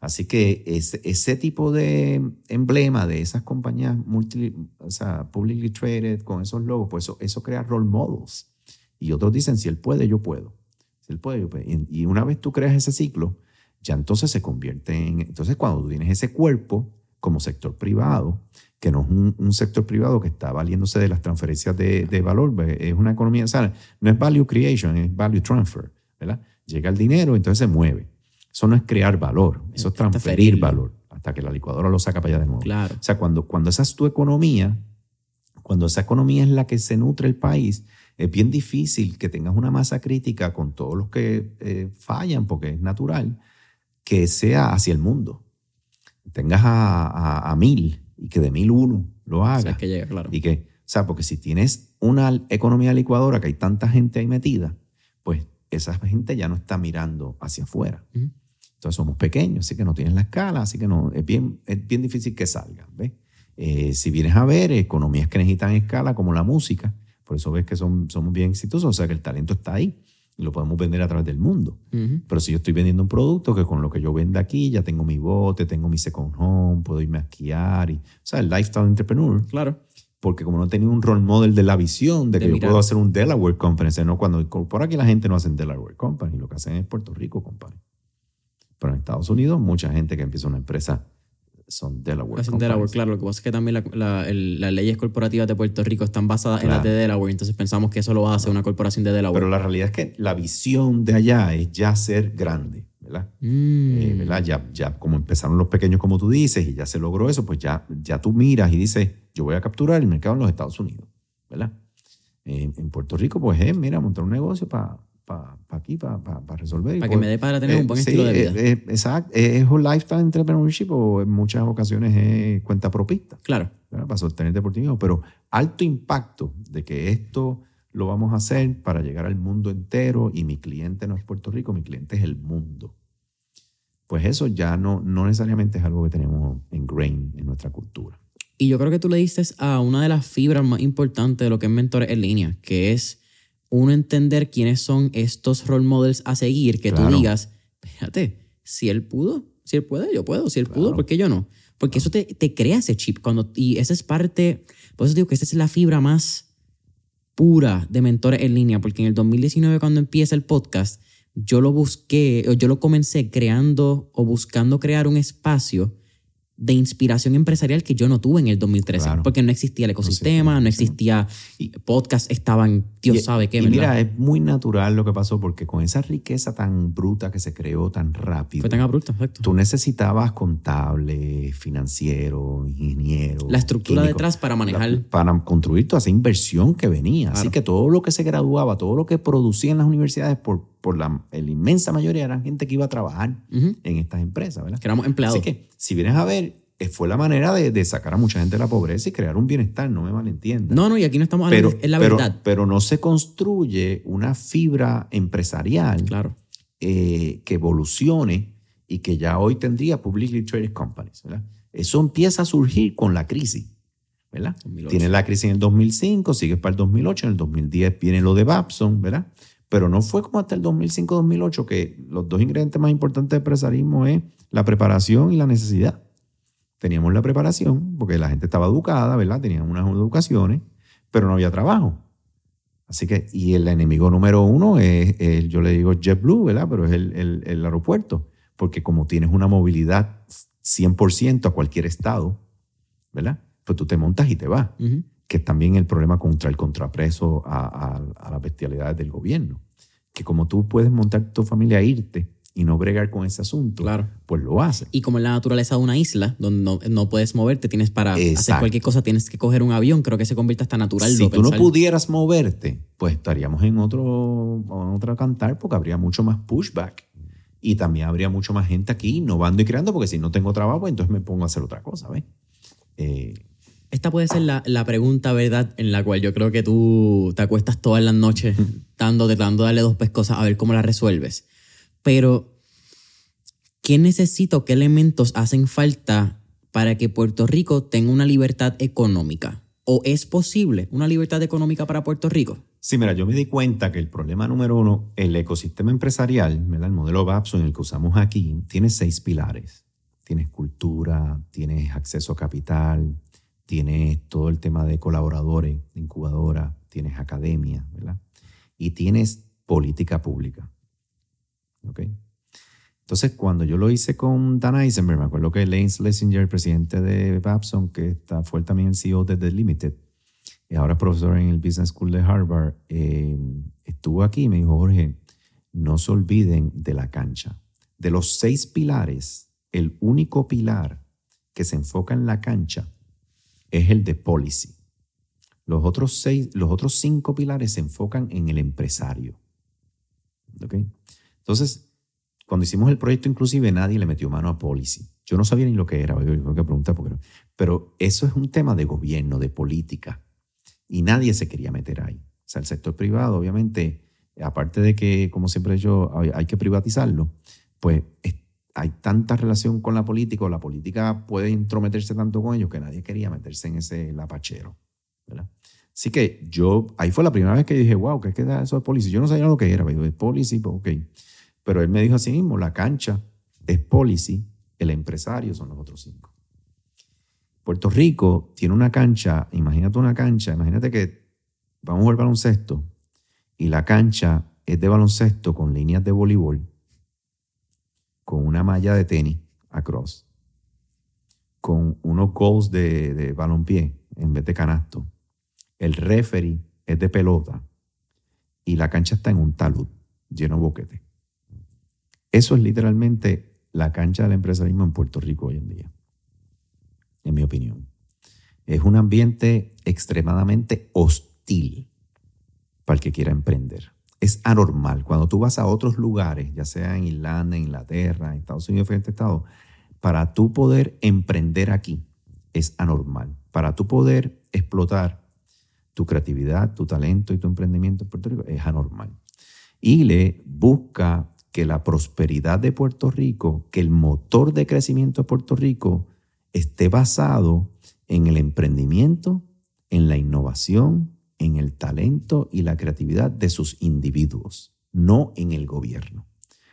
S1: Así que ese, ese tipo de emblema de esas compañías multi, o sea, publicly traded con esos logos, pues eso, eso crea role models. Y otros dicen, si él puede, yo puedo. Si él puede, yo puedo. Y, y una vez tú creas ese ciclo, ya entonces se convierte en... Entonces cuando tú tienes ese cuerpo, como sector privado, que no es un, sector privado que está valiéndose de las transferencias de, valor, pues, es una economía, o no es value creation, es value transfer, ¿verdad? Llega el dinero, entonces se mueve. Eso no es crear valor, eso es transferir valor hasta que la licuadora lo saca para allá de nuevo.
S2: Claro.
S1: O sea, cuando, cuando esa es tu economía, cuando esa economía es la que se nutre el país, es bien difícil que tengas una masa crítica con todos los que eh, fallan, porque es natural, que sea hacia el mundo tengas a, mil y que de mil uno lo haga.
S2: que llega, claro.
S1: Y que, o sea, porque si tienes una economía licuadora que hay tanta gente ahí metida, pues esa gente ya no está mirando hacia afuera. Entonces somos pequeños, así que no tienes la escala, así que no, es bien, es bien difícil que salgan. ¿ves? Eh, si vienes a ver economías que necesitan escala, como la música, por eso ves que son, somos bien exitosos, o sea que el talento está ahí y lo podemos vender a través del mundo. Pero si yo estoy vendiendo un producto que con lo que yo venda aquí, ya tengo mi bote, tengo mi second home, puedo irme a esquiar. Y, o sea, el lifestyle entrepreneur.
S2: Claro.
S1: Porque como no tenía un role model de la visión de que yo puedo hacer un Delaware Company, no cuando por aquí la gente no hace Delaware Company, lo que hacen es Puerto Rico Company. Pero en Estados Unidos, mucha gente que empieza una empresa son Delaware.
S2: Son Delaware, claro. Lo que pasa es que también las leyes corporativas de Puerto Rico están basadas en las de Delaware, entonces pensamos que eso lo va a hacer una corporación de Delaware.
S1: Pero la realidad es que la visión de allá es ya ser grande, ¿verdad?
S2: Mm.
S1: Eh, ¿verdad? Ya, ya como empezaron los pequeños, como tú dices, y ya se logró eso, pues ya, ya tú miras y dices, yo voy a capturar el mercado en los Estados Unidos, ¿verdad? en Puerto Rico, pues es, mira, montar un negocio para para aquí, para resolver.
S2: Para que me dé para tener un buen estilo de vida.
S1: exacto. ¿Es un lifestyle entrepreneurship o en muchas ocasiones es cuenta propista?
S2: Claro.
S1: Para sostener deportivo. Pero alto impacto de que esto lo vamos a hacer para llegar al mundo entero y mi cliente no es Puerto Rico, mi cliente es el mundo. Pues eso ya no, no necesariamente es algo que tenemos en grain en nuestra cultura.
S2: Y yo creo que tú le dices a una de las fibras más importantes de lo que es Mentores en línea, que es uno entender quiénes son estos role models a seguir, que tú digas, fíjate, si él pudo, si él puede, yo puedo, si él pudo, ¿por qué yo no? Porque eso te, te, crea ese chip. Cuando, y esa es parte, por eso digo que esa es la fibra más pura de mentores en línea, porque en el 2019 cuando empieza el podcast, yo lo busqué, o yo lo comencé creando o buscando crear un espacio de inspiración empresarial que yo no tuve en el 2013,
S1: Claro.
S2: porque no existía el ecosistema, no existía, podcast estaban, Dios
S1: Y-
S2: sabe qué,
S1: y
S2: ¿verdad?
S1: mira, es muy natural lo que pasó porque con esa riqueza tan bruta que se creó tan rápido,
S2: Fue tan abrupto, exacto.
S1: tú necesitabas contables, financieros, ingenieros.
S2: La estructura detrás para manejar.
S1: la- para construir toda esa inversión que venía. Así que todo lo que se graduaba, todo lo que producían las universidades, por, por la, la inmensa mayoría eran gente que iba a trabajar
S2: Ujú.
S1: en estas empresas, ¿verdad?
S2: Que éramos empleados.
S1: Así que, si vienes a ver, eh, fue la manera de, de sacar a mucha gente de la pobreza y crear un bienestar, no me malentiendas.
S2: no, no, y aquí no estamos
S1: pero,
S2: hablando, es la
S1: pero-
S2: verdad.
S1: pero no se construye una fibra empresarial
S2: Claro.
S1: eh, que evolucione y que ya hoy tendría publicly traded companies. ¿verdad? Eso empieza a surgir con la crisis. ¿verdad?
S2: 2008.
S1: Tienes la crisis en el 2005, sigues para el 2008, en el 2010 viene lo de Babson, ¿verdad? Pero no fue como hasta el 2005-2008 que los dos ingredientes más importantes de empresarismo es la preparación y la necesidad. Teníamos la preparación porque la gente estaba educada, ¿verdad? Tenían unas educaciones, pero no había trabajo. Así que, y el enemigo número uno es, yo le digo JetBlue, ¿verdad? Pero es el, aeropuerto, porque como tienes una movilidad 100% a cualquier estado, ¿verdad? Pues tú te montas y te vas,
S2: Ujú.
S1: Que es también el problema contra el contrapreso a, a- a las bestialidades del gobierno. Que como tú puedes montar tu familia a irte y no bregar con ese asunto,
S2: Claro.
S1: pues lo haces.
S2: Y como en la naturaleza de una isla, donde no, no puedes moverte, tienes para hacer
S1: Exacto.
S2: cualquier cosa, tienes que coger un avión, creo que se convierte hasta natural.
S1: Si tú no
S2: pensar.
S1: pudieras moverte, pues estaríamos en otro, en otro cantar porque habría mucho más pushback. Y también habría mucho más gente aquí innovando y creando, porque si no tengo trabajo, pues entonces me pongo a hacer otra cosa, ¿ves? Eh,
S2: Esta puede ser la, la pregunta, ¿verdad? En la cual yo creo que tú te acuestas todas las noches dándote, dando darle dos pescosas a ver cómo la resuelves. Pero, ¿qué necesito, qué elementos hacen falta para que Puerto Rico tenga una libertad económica? ¿O es posible una libertad económica para Puerto Rico?
S1: Sí, mira, yo me di cuenta que el problema número uno, el ecosistema empresarial, ¿verdad? el modelo Babson, el que usamos aquí, tiene seis pilares. Tienes cultura, tienes acceso a capital, tienes todo el tema de colaboradores, incubadora, tienes academia, ¿verdad? Y tienes política pública. ¿Ok? Entonces, cuando yo lo hice con Dan Eisenberg, me acuerdo que Lane Schlesinger, el presidente de Babson, que está, fue también el CEO de The Limited, y ahora es profesor en el Business School de Harvard, eh, estuvo aquí y me dijo, Jorge, no se olviden de la cancha. De los seis pilares, el único pilar que se enfoca en la cancha es el de policy. Los otros, seis, los otros cinco pilares se enfocan en el empresario. ¿Ok? Entonces, cuando hicimos el proyecto, inclusive nadie le metió mano a policy. Yo no sabía ni lo que era, yo tengo preguntar, porque, pero eso es un tema de gobierno, de política, y nadie se quería meter ahí. O sea, el sector privado, obviamente, aparte de que, como siempre yo, hay, que privatizarlo, pues es- hay tanta relación con la política, o la política puede intrometerse tanto con ellos que nadie quería meterse en ese lapachero. ¿verdad? Así que yo, ahí fue la primera vez que dije, wow, ¿qué queda eso de policy? Yo no sabía lo que era, pero de policy, pues, ok. Pero él me dijo así mismo, la cancha es policy, el empresario son los otros cinco. Puerto Rico tiene una cancha, imagínate una cancha, imagínate que vamos a baloncesto y la cancha es de baloncesto con líneas de voleibol, con una malla de tenis across, con unos goals de, de en vez de canasto. El referee es de pelota y la cancha está en un talud lleno de boquete. Eso es literalmente la cancha del empresarismo en Puerto Rico hoy en día, en mi opinión. Es un ambiente extremadamente hostil para el que quiera emprender. Es anormal. Cuando tú vas a otros lugares, ya sea en Irlanda, en Inglaterra, en Estados Unidos, diferentes estados, para tú poder emprender aquí es anormal. Para tú poder explotar tu creatividad, tu talento y tu emprendimiento en Puerto Rico es anormal. Y le busca que la prosperidad de Puerto Rico, que el motor de crecimiento de Puerto Rico esté basado en el emprendimiento, en la innovación, en el talento y la creatividad de sus individuos, no en el gobierno.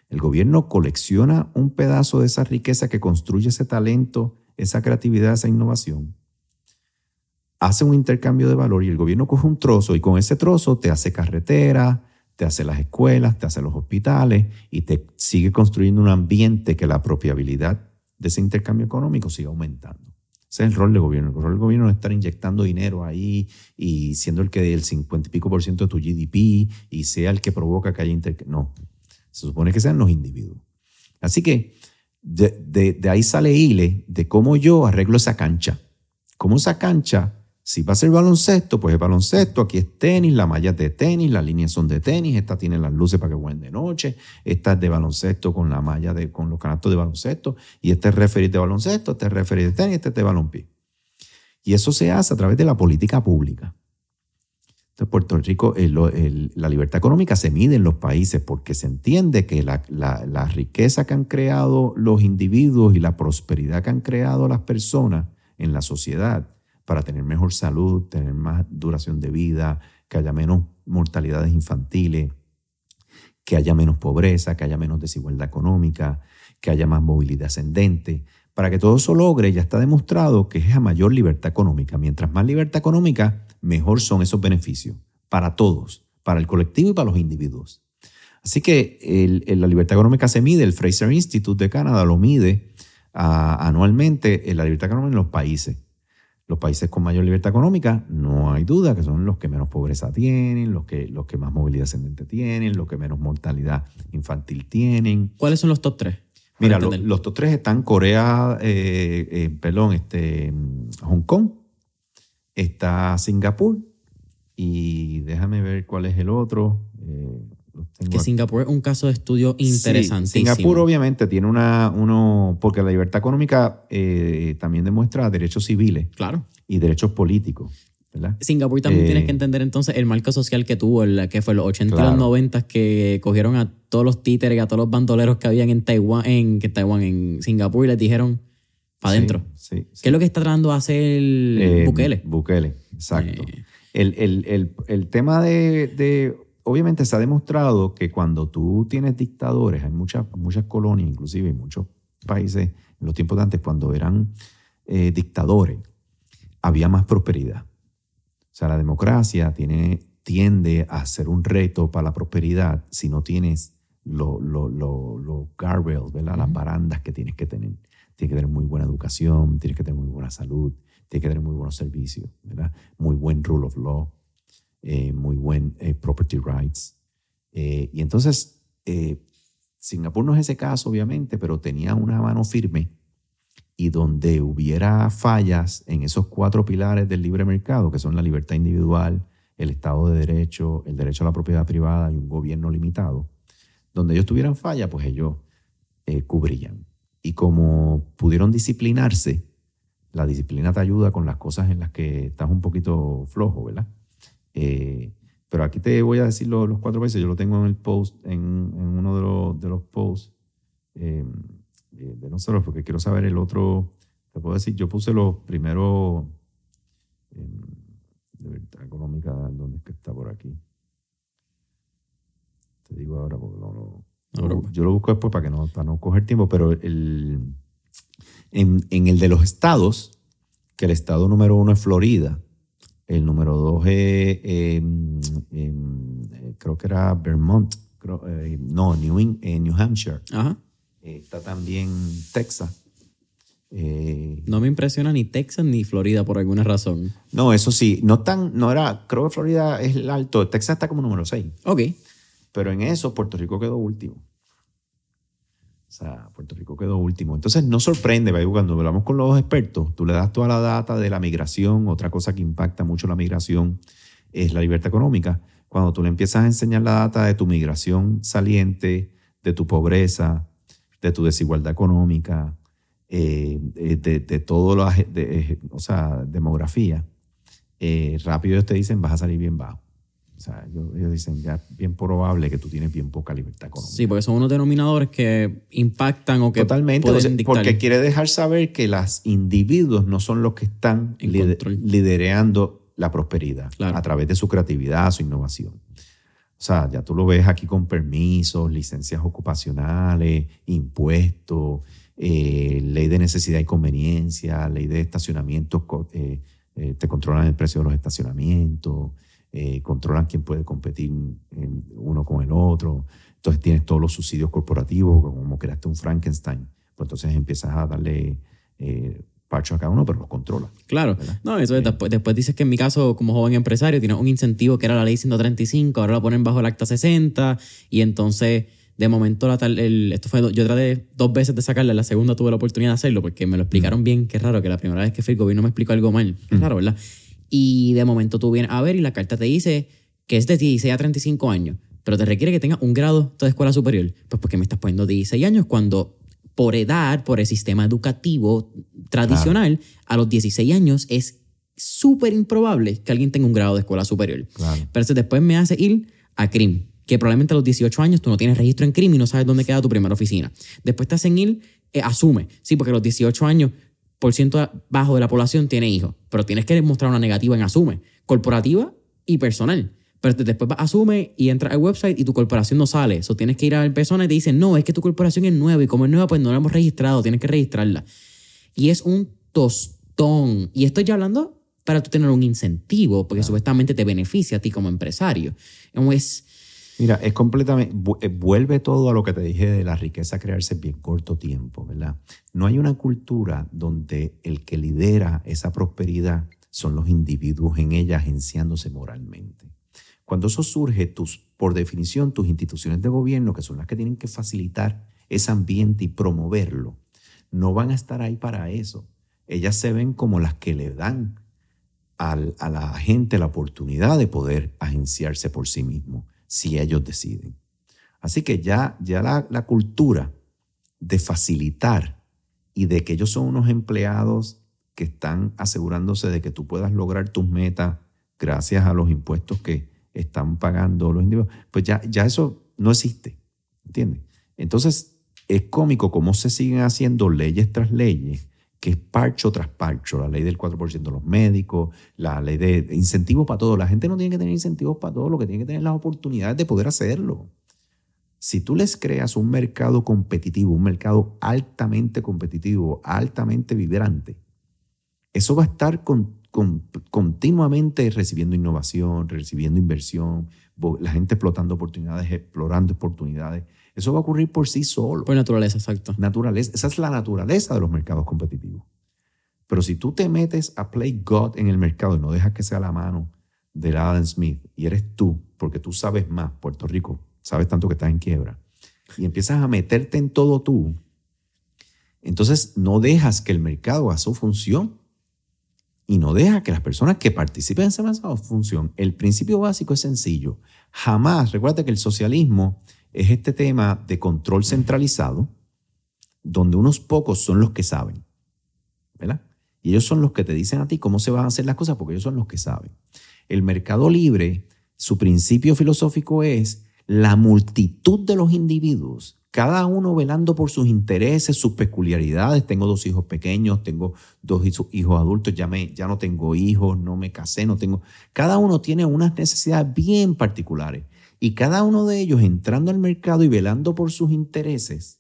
S1: El gobierno colecciona un pedazo de esa riqueza que construye ese talento, esa creatividad, esa innovación, hace un intercambio de valor y el gobierno coge un trozo y con ese trozo te hace carretera, te hace las escuelas, te hace los hospitales y te sigue construyendo un ambiente que la propiabilidad de ese intercambio económico siga aumentando. Ese es el rol del gobierno. El rol del gobierno es estar inyectando dinero ahí y siendo el que dé el 50 y pico por ciento de tu GDP y sea el que provoca que haya intercambio. No, se supone que sean los individuos. Así que de, ahí sale hile de cómo yo arreglo esa cancha. Cómo esa cancha, si va a ser baloncesto, pues es baloncesto, aquí es tenis, la malla es de tenis, las líneas son de tenis, esta tiene las luces para que jueguen de noche, esta es de baloncesto con la malla de, con los canastos de baloncesto, y este es referir de baloncesto, este es referir de tenis, este es de balonpié. Y eso se hace a través de la política pública. Entonces, Puerto Rico, la libertad económica se mide en los países porque se entiende que la, riqueza que han creado los individuos y la prosperidad que han creado las personas en la sociedad para tener mejor salud, tener más duración de vida, que haya menos mortalidades infantiles, que haya menos pobreza, que haya menos desigualdad económica, que haya más movilidad ascendente. Para que todo eso logre, ya está demostrado que es a mayor libertad económica. Mientras más libertad económica, mejor son esos beneficios para todos, para el colectivo y para los individuos. Así que la libertad económica se mide, el Fraser Institute de Canadá lo mide anualmente, en la libertad económica en los países. Los países con mayor libertad económica, no hay duda que son los que menos pobreza tienen, los que, los que más movilidad ascendente tienen, los que menos mortalidad infantil tienen.
S2: ¿Cuáles son los top tres?
S1: Mira, los top tres están Corea, eh, eh, perdón, este, Hong Kong, está Singapur y déjame ver cuál es el otro. Eh,
S2: que Singapur es un caso de estudio interesantísimo.
S1: Singapur obviamente tiene una, uno, porque la libertad económica eh, también demuestra derechos civiles
S2: claro.
S1: y derechos políticos.
S2: Singapur también tienes que eh, entender entonces el marco social que tuvo, el, que fue los 80 y los 90 que cogieron a todos los títeres, a todos los bandoleros que habían en Taiwán, en, que Taiwán, en Singapur y les dijeron, para adentro. ¿Qué es lo que está tratando de hacer eh, Bukele?
S1: Bukele, exacto. Eh. El, tema de, obviamente se ha demostrado que cuando tú tienes dictadores, hay muchas, muchas colonias, inclusive en muchos países en los tiempos de antes, cuando eran eh, dictadores, había más prosperidad. O sea, la democracia tiene, tiende a ser un reto para la prosperidad si no tienes los lo, lo, guardrails, las barandas que tienes que tener tiene que tener muy buena educación, tiene que tener muy buena salud, tiene que tener muy buenos servicios, ¿verdad? Muy buen rule of law, eh, muy buen eh, property rights. Eh, y entonces, Singapur no es ese caso, obviamente, pero tenía una mano firme y donde hubiera fallas en esos cuatro pilares del libre mercado, que son la libertad individual, el Estado de Derecho, el derecho a la propiedad privada y un gobierno limitado, donde ellos tuvieran falla, pues ellos cubrían. Y como pudieron disciplinarse, la disciplina te ayuda con las cosas en las que estás un poquito flojo, ¿verdad? Eh, pero aquí te voy a decir los, cuatro veces, yo lo tengo en el post, en, uno de los, de los posts eh, de nosotros, porque quiero saber el otro, te puedo decir, yo puse los primeros, de verdad económica, ¿dónde es que está por aquí? Te digo ahora porque no lo yo lo busco después para, que no, para no coger tiempo, pero el, en, el de los estados, que el estado número uno es Florida, el número dos es, em, em, creo que era Vermont, eh, no, New, eh, New Hampshire. Eh, está también Texas.
S2: no me impresiona ni Texas ni Florida por alguna razón.
S1: No, eso sí, no tan, no era, creo que Florida es el alto, Texas está como número 6.
S2: Ok.
S1: Pero en eso Puerto Rico quedó último. O sea, Puerto Rico quedó último. Entonces no sorprende, cuando hablamos con los expertos, tú le das toda la data de la migración, otra cosa que impacta mucho la migración es la libertad económica. Cuando tú le empiezas a enseñar la data de tu migración saliente, de tu pobreza, de tu desigualdad económica, eh, de, todo lo, de, o sea, demografía, eh, rápido ellos te dicen vas a salir bien bajo. O sea, ellos, dicen ya bien probable que tú tienes bien poca libertad económica.
S2: Sí, porque son unos denominadores que impactan o que
S1: Totalmente, porque quiere dejar saber que los individuos no son los que están liderando la prosperidad a través de su creatividad, su innovación. O sea, ya tú lo ves aquí con permisos, licencias ocupacionales, impuestos, eh, ley de necesidad y conveniencia, ley de estacionamientos, eh, eh, te controlan el precio de los estacionamientos, eh, controlan quién puede competir uno con el otro. Entonces tienes todos los subsidios corporativos, como creaste un Frankenstein. Pues entonces empiezas a darle eh, parcho a cada uno, pero los controla.
S2: Claro. No, eso después, después, dices que en mi caso, como joven empresario, tienes un incentivo que era la ley 135, ahora lo ponen bajo el acta 60, y entonces de momento la tal, el, esto fue yo traté dos veces de sacarla la segunda tuve la oportunidad de hacerlo porque me lo explicaron bien qué raro que la primera vez que fui el gobierno me explicó algo mal qué raro verdad y de momento tú vienes a ver y la carta te dice que es de 16 a 35 años pero te requiere que tengas un grado de escuela superior. Pues porque me estás poniendo 16 años cuando por edad por el sistema educativo tradicional a los 16 años es súper improbable que alguien tenga un grado de escuela superior pero eso después me hace ir a CRIM que probablemente a los 18 años tú no tienes registro en crimen y no sabes dónde queda tu primera oficina. Después te hacen ir, eh, asume, sí, porque a los 18 años, bajo de la población tiene hijos, pero tienes que demostrar una negativa en asume, corporativa y personal. Pero después asume y entras al website y tu corporación no sale. Eso tienes que ir a la persona y te dicen, no, es que tu corporación es nueva y como es nueva, pues no la hemos registrado, tienes que registrarla. Y es un tostón. Y estoy ya hablando para tú tener un incentivo, porque supuestamente te beneficia a ti como empresario. Es,
S1: Mira, es completamente, eh, vuelve todo a lo que te dije de la riqueza crearse en bien corto tiempo, ¿verdad? No hay una cultura donde el que lidera esa prosperidad son los individuos en ella agenciándose moralmente. Cuando eso surge, tus, por definición, tus instituciones de gobierno, que son las que tienen que facilitar ese ambiente y promoverlo, no van a estar ahí para eso. Ellas se ven como las que le dan a la gente la oportunidad de poder agenciarse por sí mismo si ellos deciden. Así que ya, ya la, cultura de facilitar y de que ellos son unos empleados que están asegurándose de que tú puedas lograr tus metas gracias a los impuestos que están pagando los individuos, pues ya, ya eso no existe, ¿entiendes? Entonces es cómico cómo se siguen haciendo leyes tras leyes es parcho tras parcho, la ley del 4% de los médicos, la ley de incentivos para todo. La gente no tiene que tener incentivos para todo, lo que tiene que tener las oportunidades de poder hacerlo. Si tú les creas un mercado competitivo, un mercado altamente competitivo, altamente vibrante, eso va a estar continuamente recibiendo innovación, recibiendo inversión, la gente explotando oportunidades, explorando oportunidades. Eso va a ocurrir por sí solo.
S2: Por naturaleza, exacto.
S1: Naturaleza. Esa es la naturaleza de los mercados competitivos. Pero si tú te metes a play God en el mercado y no dejas que sea la mano de Adam Smith y eres tú, porque tú sabes más, Puerto Rico, sabes tanto que estás en quiebra, y empiezas a meterte en todo tú, entonces no dejas que el mercado haga su función y no dejas que las personas que participen en esa función. El principio básico es sencillo. Jamás, recuerda que el socialismo es este tema de control centralizado, donde unos pocos son los que saben, ¿verdad? Y ellos son los que te dicen a ti cómo se van a hacer las cosas porque ellos son los que saben. El mercado libre, su principio filosófico es la multitud de los individuos, cada uno velando por sus intereses, sus peculiaridades. Tengo dos hijos pequeños, tengo dos hijos adultos, ya, me, ya no tengo hijos, no me casé, no tengo... Cada uno tiene unas necesidades bien particulares. Y cada uno de ellos entrando al mercado y velando por sus intereses,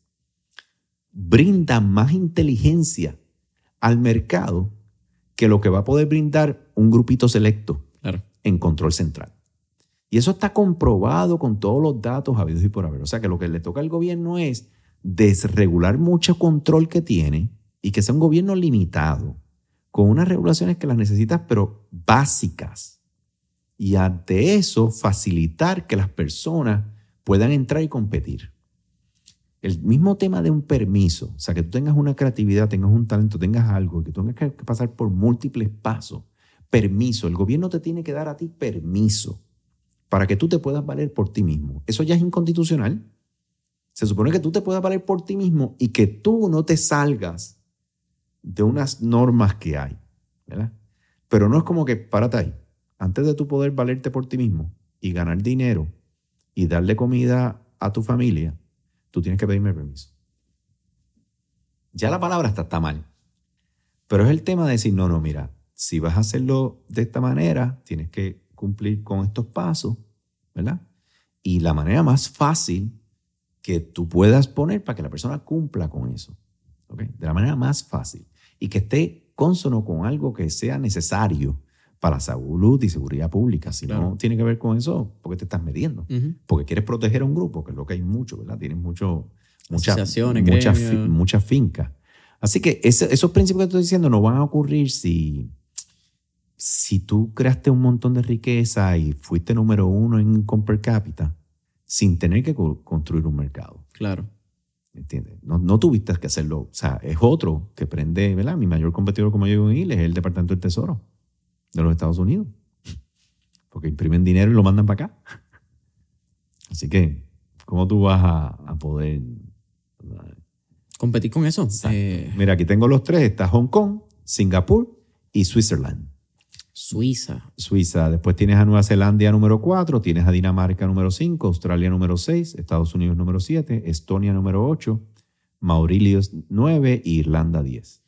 S1: brinda más inteligencia al mercado que lo que va a poder brindar un grupito selecto en control central. Y eso está comprobado con todos los datos habidos y por haber. O sea que lo que le toca al gobierno es desregular mucho control que tiene y que sea un gobierno limitado, con unas regulaciones que las necesitas, pero básicas y ante eso facilitar que las personas puedan entrar y competir. El mismo tema de un permiso, o sea, que tú tengas una creatividad, tengas un talento, tengas algo, que tú tengas que pasar por múltiples pasos. Permiso, el gobierno te tiene que dar a ti permiso para que tú te puedas valer por ti mismo. Eso ya es inconstitucional. Se supone que tú te puedas valer por ti mismo y que tú no te salgas de unas normas que hay, ¿verdad? Pero no es como que párate ahí antes de tu poder valerte por ti mismo y ganar dinero y darle comida a tu familia, tú tienes que pedirme permiso. Ya la palabra está, está mal. Pero es el tema de decir, no, no, mira, si vas a hacerlo de esta manera, tienes que cumplir con estos pasos, ¿verdad? Y la manera más fácil que tú puedas poner para que la persona cumpla con eso, ¿ok? De la manera más fácil y que esté consono con algo que sea necesario para la salud y seguridad pública. Si
S2: Claro.
S1: no tiene que ver con eso, ¿por qué te estás midiendo?
S2: Ujú.
S1: Porque quieres proteger a un grupo, que es lo que hay mucho, ¿verdad? Tienes mucho, muchas muchas fi- fincas. Así que ese- esos principios que estoy diciendo no van a ocurrir si, si tú creaste un montón de riqueza y fuiste número uno en income per cápita sin tener que co- construir un mercado.
S2: Claro.
S1: ¿Entiendes? No, no tuviste que hacerlo. O sea, es otro que prende, ¿verdad? Mi mayor competidor, como yo digo en inglés, es el Departamento del Tesoro de los Estados Unidos. Porque imprimen dinero y lo mandan para acá. Así que, ¿cómo tú vas a, a poder?
S2: Competir con eso. Eh,
S1: Mira, aquí tengo los tres. Está Hong Kong, Singapur y Switzerland.
S2: Suiza.
S1: Suiza. Después tienes a Nueva Zelanda número 4, tienes a Dinamarca número 5, Australia número 6, Estados Unidos número 7, Estonia número 8, Mauritius 9 y Irlanda 10.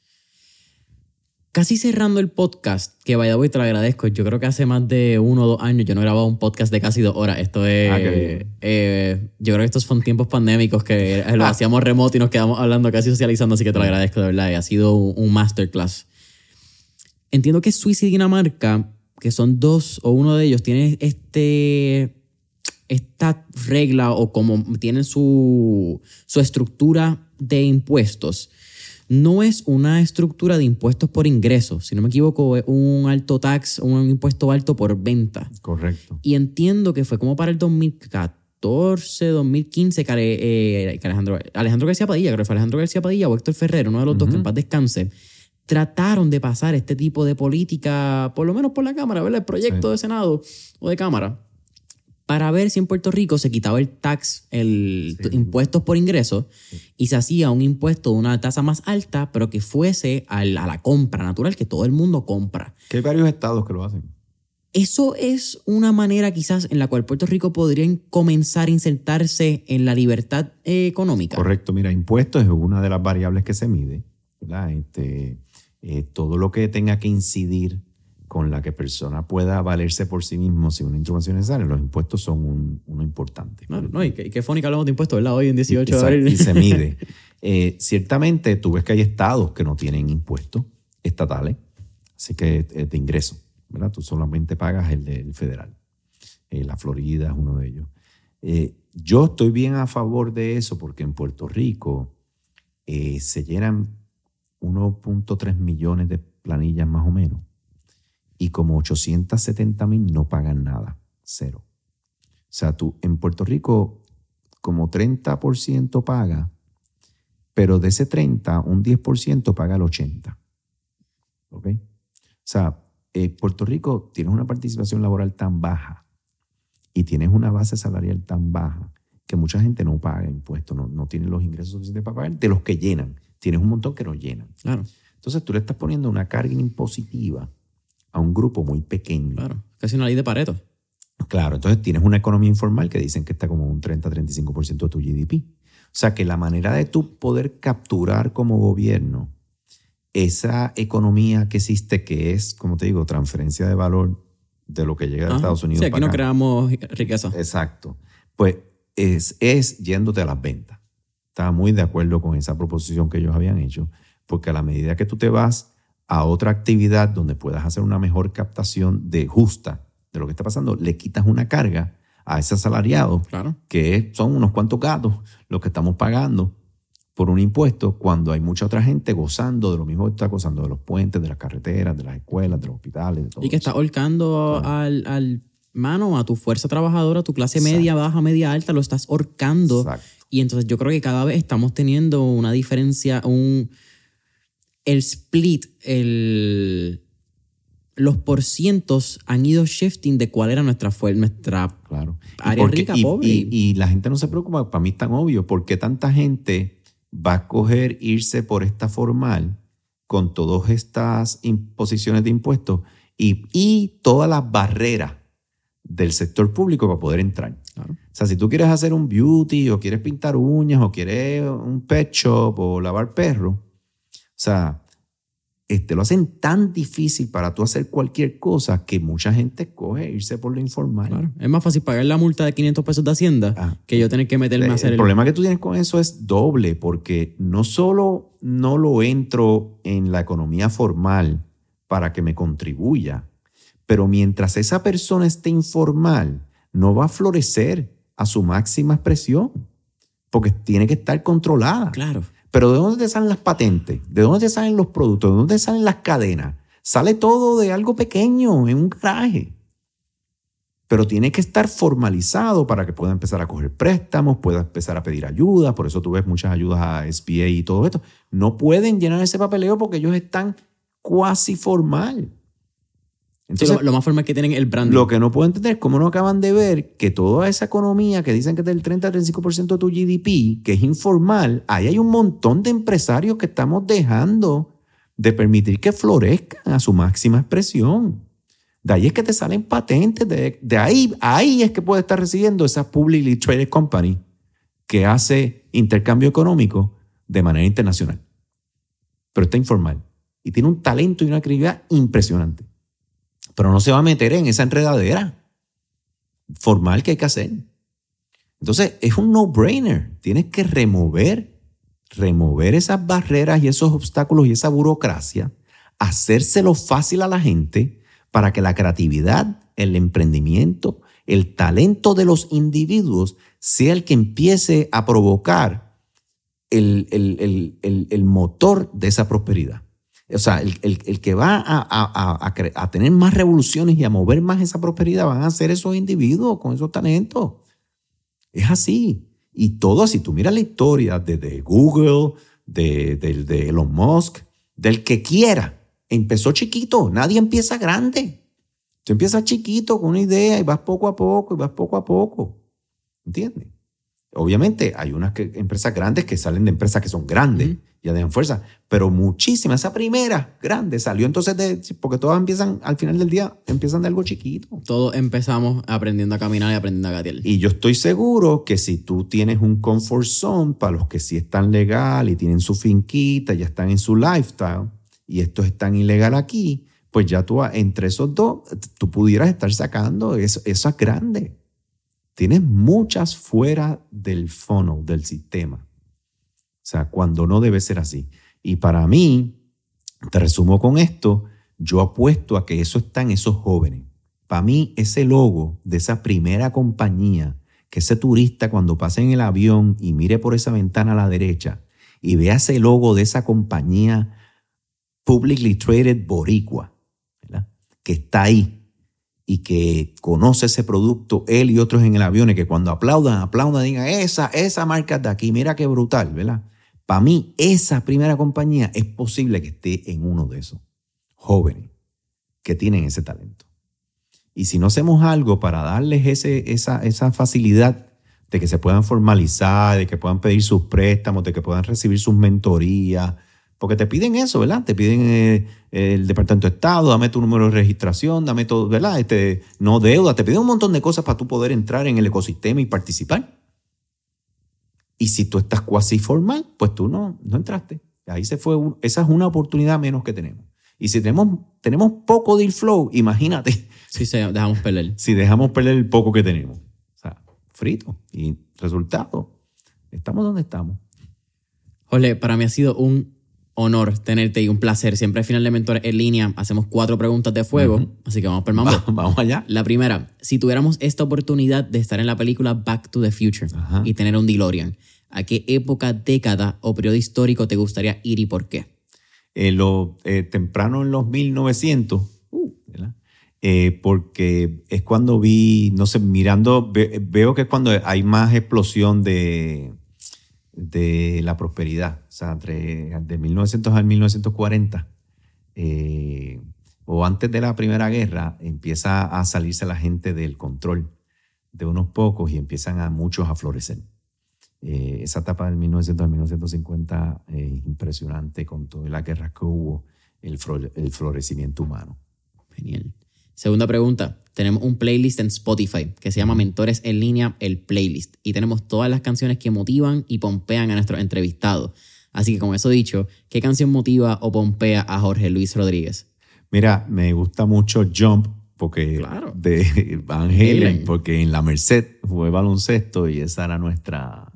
S2: Casi cerrando el podcast, que vaya voy te lo agradezco. Yo creo que hace más de uno o dos años yo no grababa un podcast de casi dos horas. Esto es.
S1: Ah,
S2: eh, yo creo que estos son tiempos pandémicos que <laughs> lo
S1: Ah.
S2: hacíamos remoto y nos quedamos hablando, casi socializando, así que te lo agradezco de verdad. Ha sido un, masterclass. Entiendo que Suiza y Dinamarca, que son dos o uno de ellos, tienen este esta regla o como tienen su, su estructura de impuestos, no es una estructura de impuestos por ingreso, si no me equivoco, es un alto tax, un impuesto alto por venta.
S1: Correcto.
S2: Y entiendo que fue como para el 2014, 2015 que, eh, que Alejandro, Alejandro García Padilla, creo que fue Alejandro García Padilla o Héctor Ferrer, uno de los dos que en paz descanse, trataron de pasar este tipo de política, por lo menos por la Cámara, ¿verdad? El proyecto
S1: Sí.
S2: de Senado o de Cámara, para ver si en Puerto Rico se quitaba el tax, el
S1: Sí.
S2: impuestos por ingreso, y se hacía un impuesto de una tasa más alta, pero que fuese al- a la compra natural, que todo el mundo compra.
S1: Que hay varios estados que lo hacen.
S2: Eso es una manera quizás en la cual Puerto Rico podría comenzar a insertarse en la libertad eh, económica.
S1: Correcto. Mira, impuestos es una de las variables que se mide. ¿verdad? Este, eh, todo lo que tenga que incidir con la que persona pueda valerse por sí mismo sin una intervención necesaria, los impuestos son un- uno importante.
S2: No, no, y, qué, que hablamos de impuestos, ¿verdad? Hoy en 18 de abril.
S1: y se mide. <laughs> Eh, ciertamente, tú ves que hay estados que no tienen impuestos estatales, así que eh, de ingreso, ¿verdad? Tú solamente pagas el del federal. Eh, la Florida es uno de ellos. Eh, yo estoy bien a favor de eso porque en Puerto Rico se llenan 1.3 millones de planillas más o menos y como 870 mil no pagan nada, cero. O sea, tú en Puerto Rico como 30% paga, pero de ese 30, un 10% paga el 80%. ¿Ok? O sea, eh, Puerto Rico tiene una participación laboral tan baja y tienes una base salarial tan baja que mucha gente no paga impuestos, no, no tiene los ingresos suficientes para pagar de los que llenan. Tienes un montón que no llenan.
S2: Claro,
S1: Entonces tú le estás poniendo una carga impositiva a un grupo muy pequeño.
S2: claro. Casi una ley de Pareto.
S1: Claro, entonces tienes una economía informal que dicen que está como un 30-35% de tu GDP. O sea que la manera de tú poder capturar como gobierno esa economía que existe, que es, como te digo, transferencia de valor de lo que llega de
S2: Ajá.
S1: Estados Unidos.
S2: Sí, aquí
S1: para
S2: no
S1: acá.
S2: creamos riqueza.
S1: Exacto. Pues es, es yéndote a las ventas. Estaba muy de acuerdo con esa proposición que ellos habían hecho, porque a la medida que tú te vas a otra actividad donde puedas hacer una mejor captación de justa de lo que está pasando, le quitas una carga a ese asalariado,
S2: Claro.
S1: que son unos cuantos gatos los que estamos pagando por un impuesto cuando hay mucha otra gente gozando de lo mismo que está gozando de los puentes, de las carreteras, de las escuelas, de los hospitales, de todo
S2: Y que
S1: eso.
S2: está ahorcando al, al mano, a tu fuerza trabajadora, a tu clase media, baja, media, alta, lo estás horcando.
S1: Exacto.
S2: Y entonces yo creo que cada vez estamos teniendo una diferencia, un el split, el los porcientos han ido shifting de cuál era nuestra nuestra
S1: Claro.
S2: Área
S1: porque-
S2: rica,
S1: y-
S2: pobre.
S1: Y, y la gente no se preocupa, para mí es tan obvio, porque tanta gente va a escoger irse por esta formal con todas estas imposiciones de impuestos y, y todas las barreras del sector público para poder entrar.
S2: Claro.
S1: O sea, si tú quieres hacer un beauty o quieres pintar uñas o quieres un pet shop o lavar perro, sea, este, lo hacen tan difícil para tú hacer cualquier cosa que mucha gente escoge irse por lo informal.
S2: Claro. Es más fácil pagar la multa de 500 pesos de Hacienda
S1: Ah.
S2: que yo tener que meterme a
S1: El,
S2: hacer el...
S1: problema que tú tienes con eso es doble, porque no solo no lo entro en la economía formal para que me contribuya, Pero mientras esa persona esté informal, no va a florecer a su máxima expresión, porque tiene que estar controlada.
S2: Claro.
S1: Pero ¿de dónde salen las patentes? ¿De dónde salen los productos? ¿De dónde salen las cadenas? Sale todo de algo pequeño, en un garaje. Pero tiene que estar formalizado para que pueda empezar a coger préstamos, pueda empezar a pedir ayuda. Por eso tú ves muchas ayudas a SBA y todo esto. No pueden llenar ese papeleo porque ellos están cuasi formal.
S2: Entonces, lo, lo, más formal que tienen el branding.
S1: Lo que no puedo entender es cómo no acaban de ver que toda esa economía que dicen que es del 30-35% de tu GDP, que es informal, ahí hay un montón de empresarios que estamos dejando de permitir que florezcan a su máxima expresión. De ahí es que te salen patentes, de, de ahí, ahí es que puede estar recibiendo esa publicly traded company que hace intercambio económico de manera internacional. Pero está informal y tiene un talento y una credibilidad impresionante pero no se va a meter en esa enredadera formal que hay que hacer. Entonces, es un no-brainer. Tienes que remover, remover esas barreras y esos obstáculos y esa burocracia, hacérselo fácil a la gente para que la creatividad, el emprendimiento, el talento de los individuos sea el que empiece a provocar el, el motor de esa prosperidad. O sea, el, que va a, tener más revoluciones y a mover más esa prosperidad van a ser esos individuos con esos talentos. Es así. Y todo así. Tú miras la historia de, Google, de, de, Elon Musk, del que quiera. Empezó chiquito. Nadie empieza grande. Tú empiezas chiquito con una idea y vas poco a poco y vas poco a poco. ¿Entiendes? Obviamente hay unas empresas grandes que salen de empresas que son grandes ya dan fuerza, pero muchísimas. Esa primera grande salió entonces de, porque todas empiezan, al final del día, empiezan de algo chiquito.
S2: Todos empezamos aprendiendo a caminar y aprendiendo a gatear.
S1: Y yo estoy seguro que si tú tienes un comfort zone para los que sí están legal y tienen su finquita, ya están en su lifestyle, y estos están ilegal aquí, pues ya tú entre esos dos, tú pudieras estar sacando eso, esas grandes. Tienes muchas fuera del funnel, del sistema. O sea, cuando no debe ser así. Y para mí, te resumo con esto, yo apuesto a que eso está en esos jóvenes. Para mí, ese logo de esa primera compañía, que ese turista cuando pase en el avión y mire por esa ventana a la derecha y vea ese logo de esa compañía publicly traded boricua, que está ahí y que conoce ese producto, él y otros en el avión, y que cuando aplaudan, aplaudan, digan, esa, esa marca de aquí, mira qué brutal, ¿verdad? Para mí, esa primera compañía es posible que esté en uno de esos jóvenes que tienen ese talento. Y si no hacemos algo para darles ese, esa, esa facilidad de que se puedan formalizar, de que puedan pedir sus préstamos, de que puedan recibir sus mentorías, porque te piden eso, ¿verdad? Te piden eh, el Departamento de Estado, dame tu número de registración, dame todo, ¿verdad? Este, no deuda, te piden un montón de cosas para tú poder entrar en el ecosistema y participar. Y si tú estás cuasi formal, pues tú no, no entraste. Ahí se fue, esa es una oportunidad menos que tenemos. Y si tenemos, tenemos poco deal flow, imagínate.
S2: Si dejamos perder. <laughs>
S1: Si dejamos perder el poco que tenemos. O sea, frito. Y resultado, estamos donde estamos.
S2: Jorge, para mí ha sido un honor tenerte y un placer. Siempre al final de Mentores en línea hacemos cuatro preguntas de fuego, así que vamos por mambo.
S1: vamos allá.
S2: La primera, si tuviéramos esta oportunidad de estar en la película Back to the Future y tener un DeLorean, ¿a qué época, década o periodo histórico te gustaría ir y por qué?
S1: Eh, lo, eh, temprano en los 1900, uh, eh, porque es cuando vi, no sé, mirando, veo que es cuando hay más explosión de de la prosperidad, o sea, entre de 1900 al 1940, eh, o antes de la Primera Guerra, empieza a salirse la gente del control de unos pocos y empiezan a muchos a florecer. Eh, esa etapa del 1900 al 1950 es impresionante con todas las guerras que hubo, el, el florecimiento humano.
S2: Genial. Segunda pregunta, tenemos un playlist en Spotify que se llama Mentores en línea, el playlist. Y tenemos todas las canciones que motivan y pompean a nuestros entrevistados. Así que con eso dicho, ¿qué canción motiva o pompea a Jorge Luis Rodríguez?
S1: Mira, me gusta mucho Jump porque de Van Halen, porque en la Merced fue baloncesto y esa era nuestra,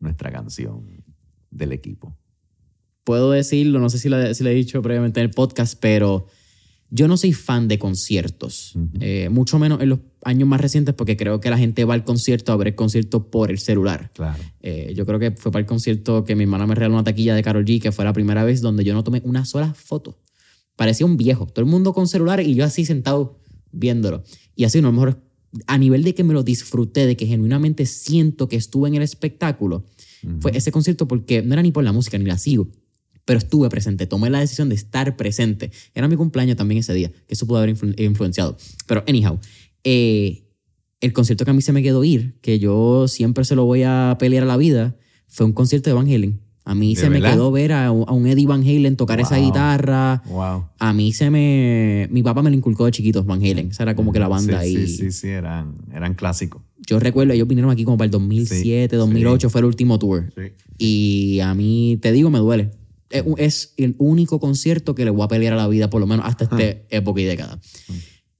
S1: nuestra canción del equipo.
S2: Puedo decirlo, no sé si lo, si lo he dicho previamente en el podcast, pero Yo no soy fan de conciertos, eh, mucho menos en los años más recientes, porque creo que la gente va al concierto a ver el concierto por el celular.
S1: Claro.
S2: Eh, yo creo que fue para el concierto que mi hermana me regaló una taquilla de Carol G, que fue la primera vez donde yo no tomé una sola foto. Parecía un viejo, todo el mundo con celular y yo así sentado viéndolo. Y así, no, a lo mejor a nivel de que me lo disfruté, de que genuinamente siento que estuve en el espectáculo, fue ese concierto porque no era ni por la música ni la sigo, pero estuve presente, tomé la decisión de estar presente. Era mi cumpleaños también ese día, que eso pudo haber influenciado. Pero anyhow, eh, el concierto que a mí se me quedó ir, que yo siempre se lo voy a pelear a la vida, fue un concierto de Van Halen. A mí se me quedó ver a, un Eddie Van Halen tocar esa guitarra.
S1: Wow.
S2: A mí se me... Mi papá me lo inculcó de chiquitos, Van Halen. Esa era como que la banda
S1: sí,
S2: ahí.
S1: Sí, sí, sí, eran, eran clásicos.
S2: Yo recuerdo, ellos vinieron aquí como para el 2007, 2008, fue el último tour. Y a mí, te digo, me duele es el único concierto que le voy a pelear a la vida, por lo menos hasta esta época y década.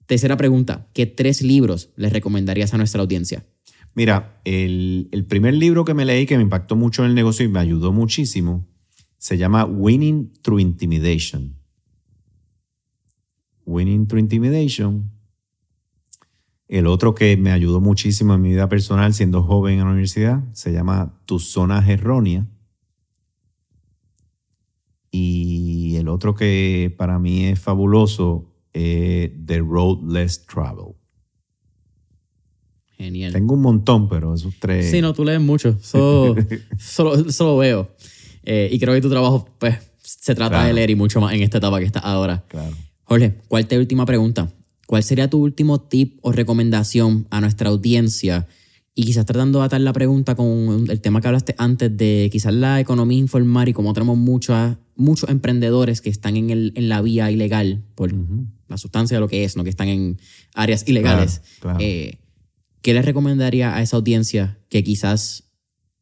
S2: Tercera pregunta, ¿qué tres libros les recomendarías a nuestra audiencia?
S1: Mira, el, el, primer libro que me leí que me impactó mucho en el negocio y me ayudó muchísimo se llama Winning Through Intimidation. Winning Through Intimidation. El otro que me ayudó muchísimo en mi vida personal siendo joven en la universidad se llama Tus zonas erróneas y el otro que para mí es fabuloso es The Road Less Travel.
S2: Genial.
S1: Tengo un montón, pero esos tres.
S2: Sí, no, tú lees mucho. Solo, <laughs> solo, veo. Eh, y creo que tu trabajo, pues, se trata de leer y mucho más en esta etapa que está ahora.
S1: Claro.
S2: Jorge, ¿cuál es tu última pregunta? ¿Cuál sería tu último tip o recomendación a nuestra audiencia y quizás tratando de atar la pregunta con el tema que hablaste antes de quizás la economía informal y como tenemos muchos, muchos emprendedores que están en, el, en la vía ilegal por la sustancia de lo que es, ¿no? que están en áreas ilegales. Eh, ¿Qué les recomendaría a esa audiencia que quizás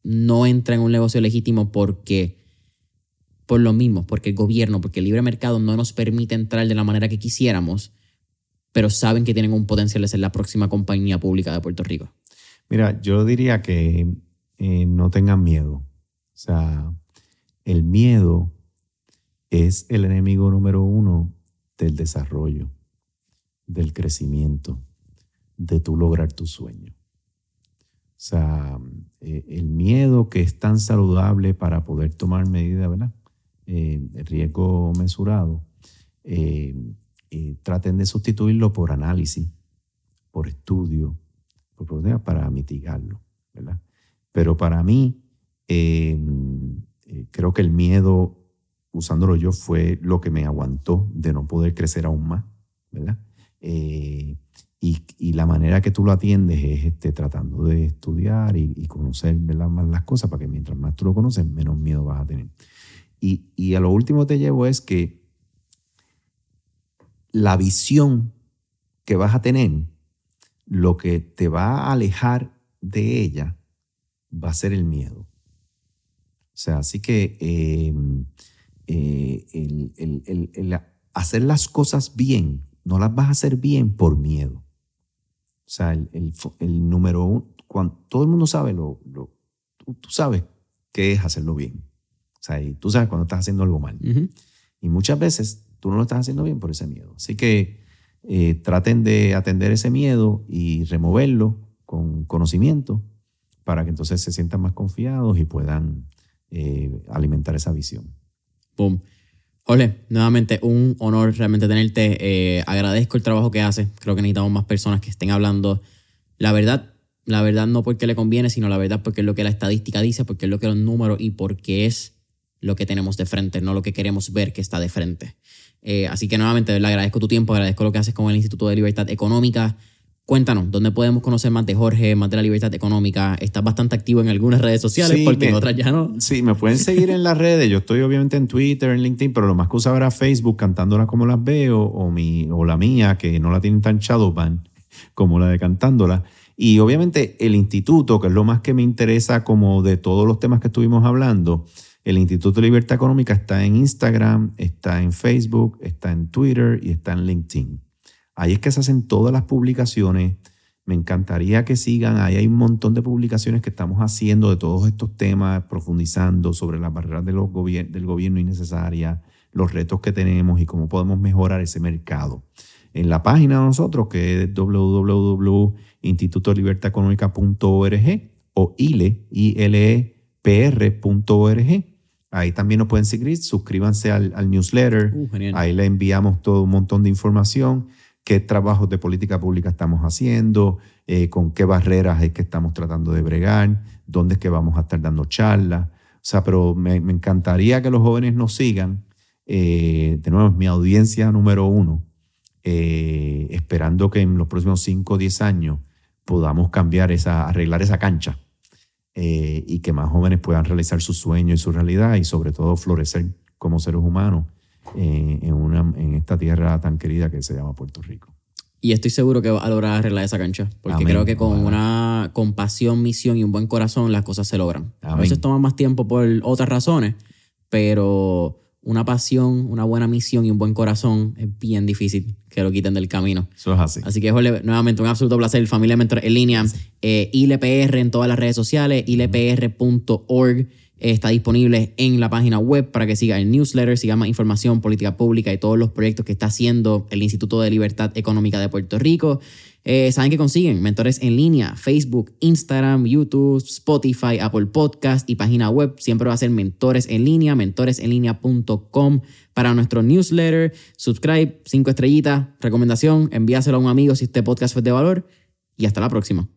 S2: no entra en un negocio legítimo porque por lo mismo, porque el gobierno, porque el libre mercado no nos permite entrar de la manera que quisiéramos, pero saben que tienen un potencial de ser la próxima compañía pública de Puerto Rico?
S1: Mira, yo diría que eh, no tengan miedo. O sea, el miedo es el enemigo número uno del desarrollo, del crecimiento, de tu lograr tu sueño. O sea, eh, el miedo que es tan saludable para poder tomar medidas, ¿verdad? Eh, riesgo mesurado, traten de sustituirlo por análisis, por estudio, para mitigarlo, ¿verdad? Pero para mí, em, eh, creo que el miedo, usándolo yo, fue lo que me aguantó de no poder crecer aún más, ¿verdad? Eh, y, la manera que tú lo atiendes es este, tratando de estudiar y, conocer más las cosas para que mientras más tú lo conoces, menos miedo vas a tener. Y, y a lo último te llevo es que la visión que vas a tener lo que te va a alejar de ella va a ser el miedo. O sea, así que em, eh, el, hacer las cosas bien, no las vas a hacer bien por miedo. O sea, el, número uno, cuando, todo el mundo sabe lo, tú, sabes qué es hacerlo bien. O sea, y tú sabes cuando estás haciendo algo mal. Y muchas veces tú no lo estás haciendo bien por ese miedo. Así que eh, traten de atender ese miedo y removerlo con conocimiento para que entonces se sientan más confiados y puedan eh, alimentar esa visión.
S2: Boom. Ole, nuevamente un honor realmente tenerte. Eh, agradezco el trabajo que haces. Creo que necesitamos más personas que estén hablando la verdad. La verdad no porque le conviene, sino la verdad porque es lo que la estadística dice, porque es lo que los números y porque es lo que tenemos de frente, no lo que queremos ver que está de frente. Eh, así que nuevamente le agradezco tu tiempo, agradezco lo que haces con el Instituto de Libertad Económica. Cuéntanos, ¿dónde podemos conocer más de Jorge, más de la libertad económica? Estás bastante activo en algunas redes sociales porque en otras ya no.
S1: Sí, me pueden seguir en las redes. Yo estoy obviamente en Twitter, en LinkedIn, pero lo más que usaba era Facebook, cantándolas como las veo, o, mi, o la mía, que no la tienen tan shadowban como la de cantándola. Y obviamente el instituto, que es lo más que me interesa como de todos los temas que estuvimos hablando, el Instituto de Libertad Económica está en Instagram, está en Facebook, está en Twitter y está en LinkedIn. Ahí es que se hacen todas las publicaciones. Me encantaría que sigan. Ahí hay un montón de publicaciones que estamos haciendo de todos estos temas, profundizando sobre las barreras del gobierno innecesarias, los retos que tenemos y cómo podemos mejorar ese mercado. En la página de nosotros, que es www.institutolibertaeconómica.org o ile, ilepr.org. Ahí también nos pueden seguir, suscríbanse al, newsletter.
S2: Uh,
S1: Ahí le enviamos todo un montón de información, qué trabajos de política pública estamos haciendo, eh, con qué barreras es que estamos tratando de bregar, dónde es que vamos a estar dando charlas. O sea, pero me, encantaría que los jóvenes nos sigan. Eh, de nuevo, es mi audiencia número uno, eh, esperando que en los próximos 5 o 10 años podamos cambiar esa, arreglar esa cancha eh, y que más jóvenes puedan realizar su sueño y su realidad y sobre todo florecer como seres humanos eh, en, una, en esta tierra tan querida que se llama Puerto Rico.
S2: Y estoy seguro que va a lograr arreglar esa cancha, porque creo que con una compasión, misión y un buen corazón las cosas se logran. A veces toma más tiempo por otras razones, pero una pasión, una buena misión y un buen corazón es bien difícil que lo quiten del camino.
S1: Eso es así.
S2: Así que, nuevamente, un absoluto placer. Familia Mentor en línea, eh, ILPR en todas las redes sociales, ilpr.org. está disponible en la página web para que siga el newsletter, siga más información, política pública y todos los proyectos que está haciendo el Instituto de Libertad Económica de Puerto Rico. Eh, saben que consiguen mentores en línea, Facebook, Instagram, YouTube, Spotify, Apple Podcast y página web. Siempre va a ser mentores en línea, mentoresenlinea.com para nuestro newsletter. Subscribe, cinco estrellitas, recomendación, envíaselo a un amigo si este podcast fue de valor y hasta la próxima.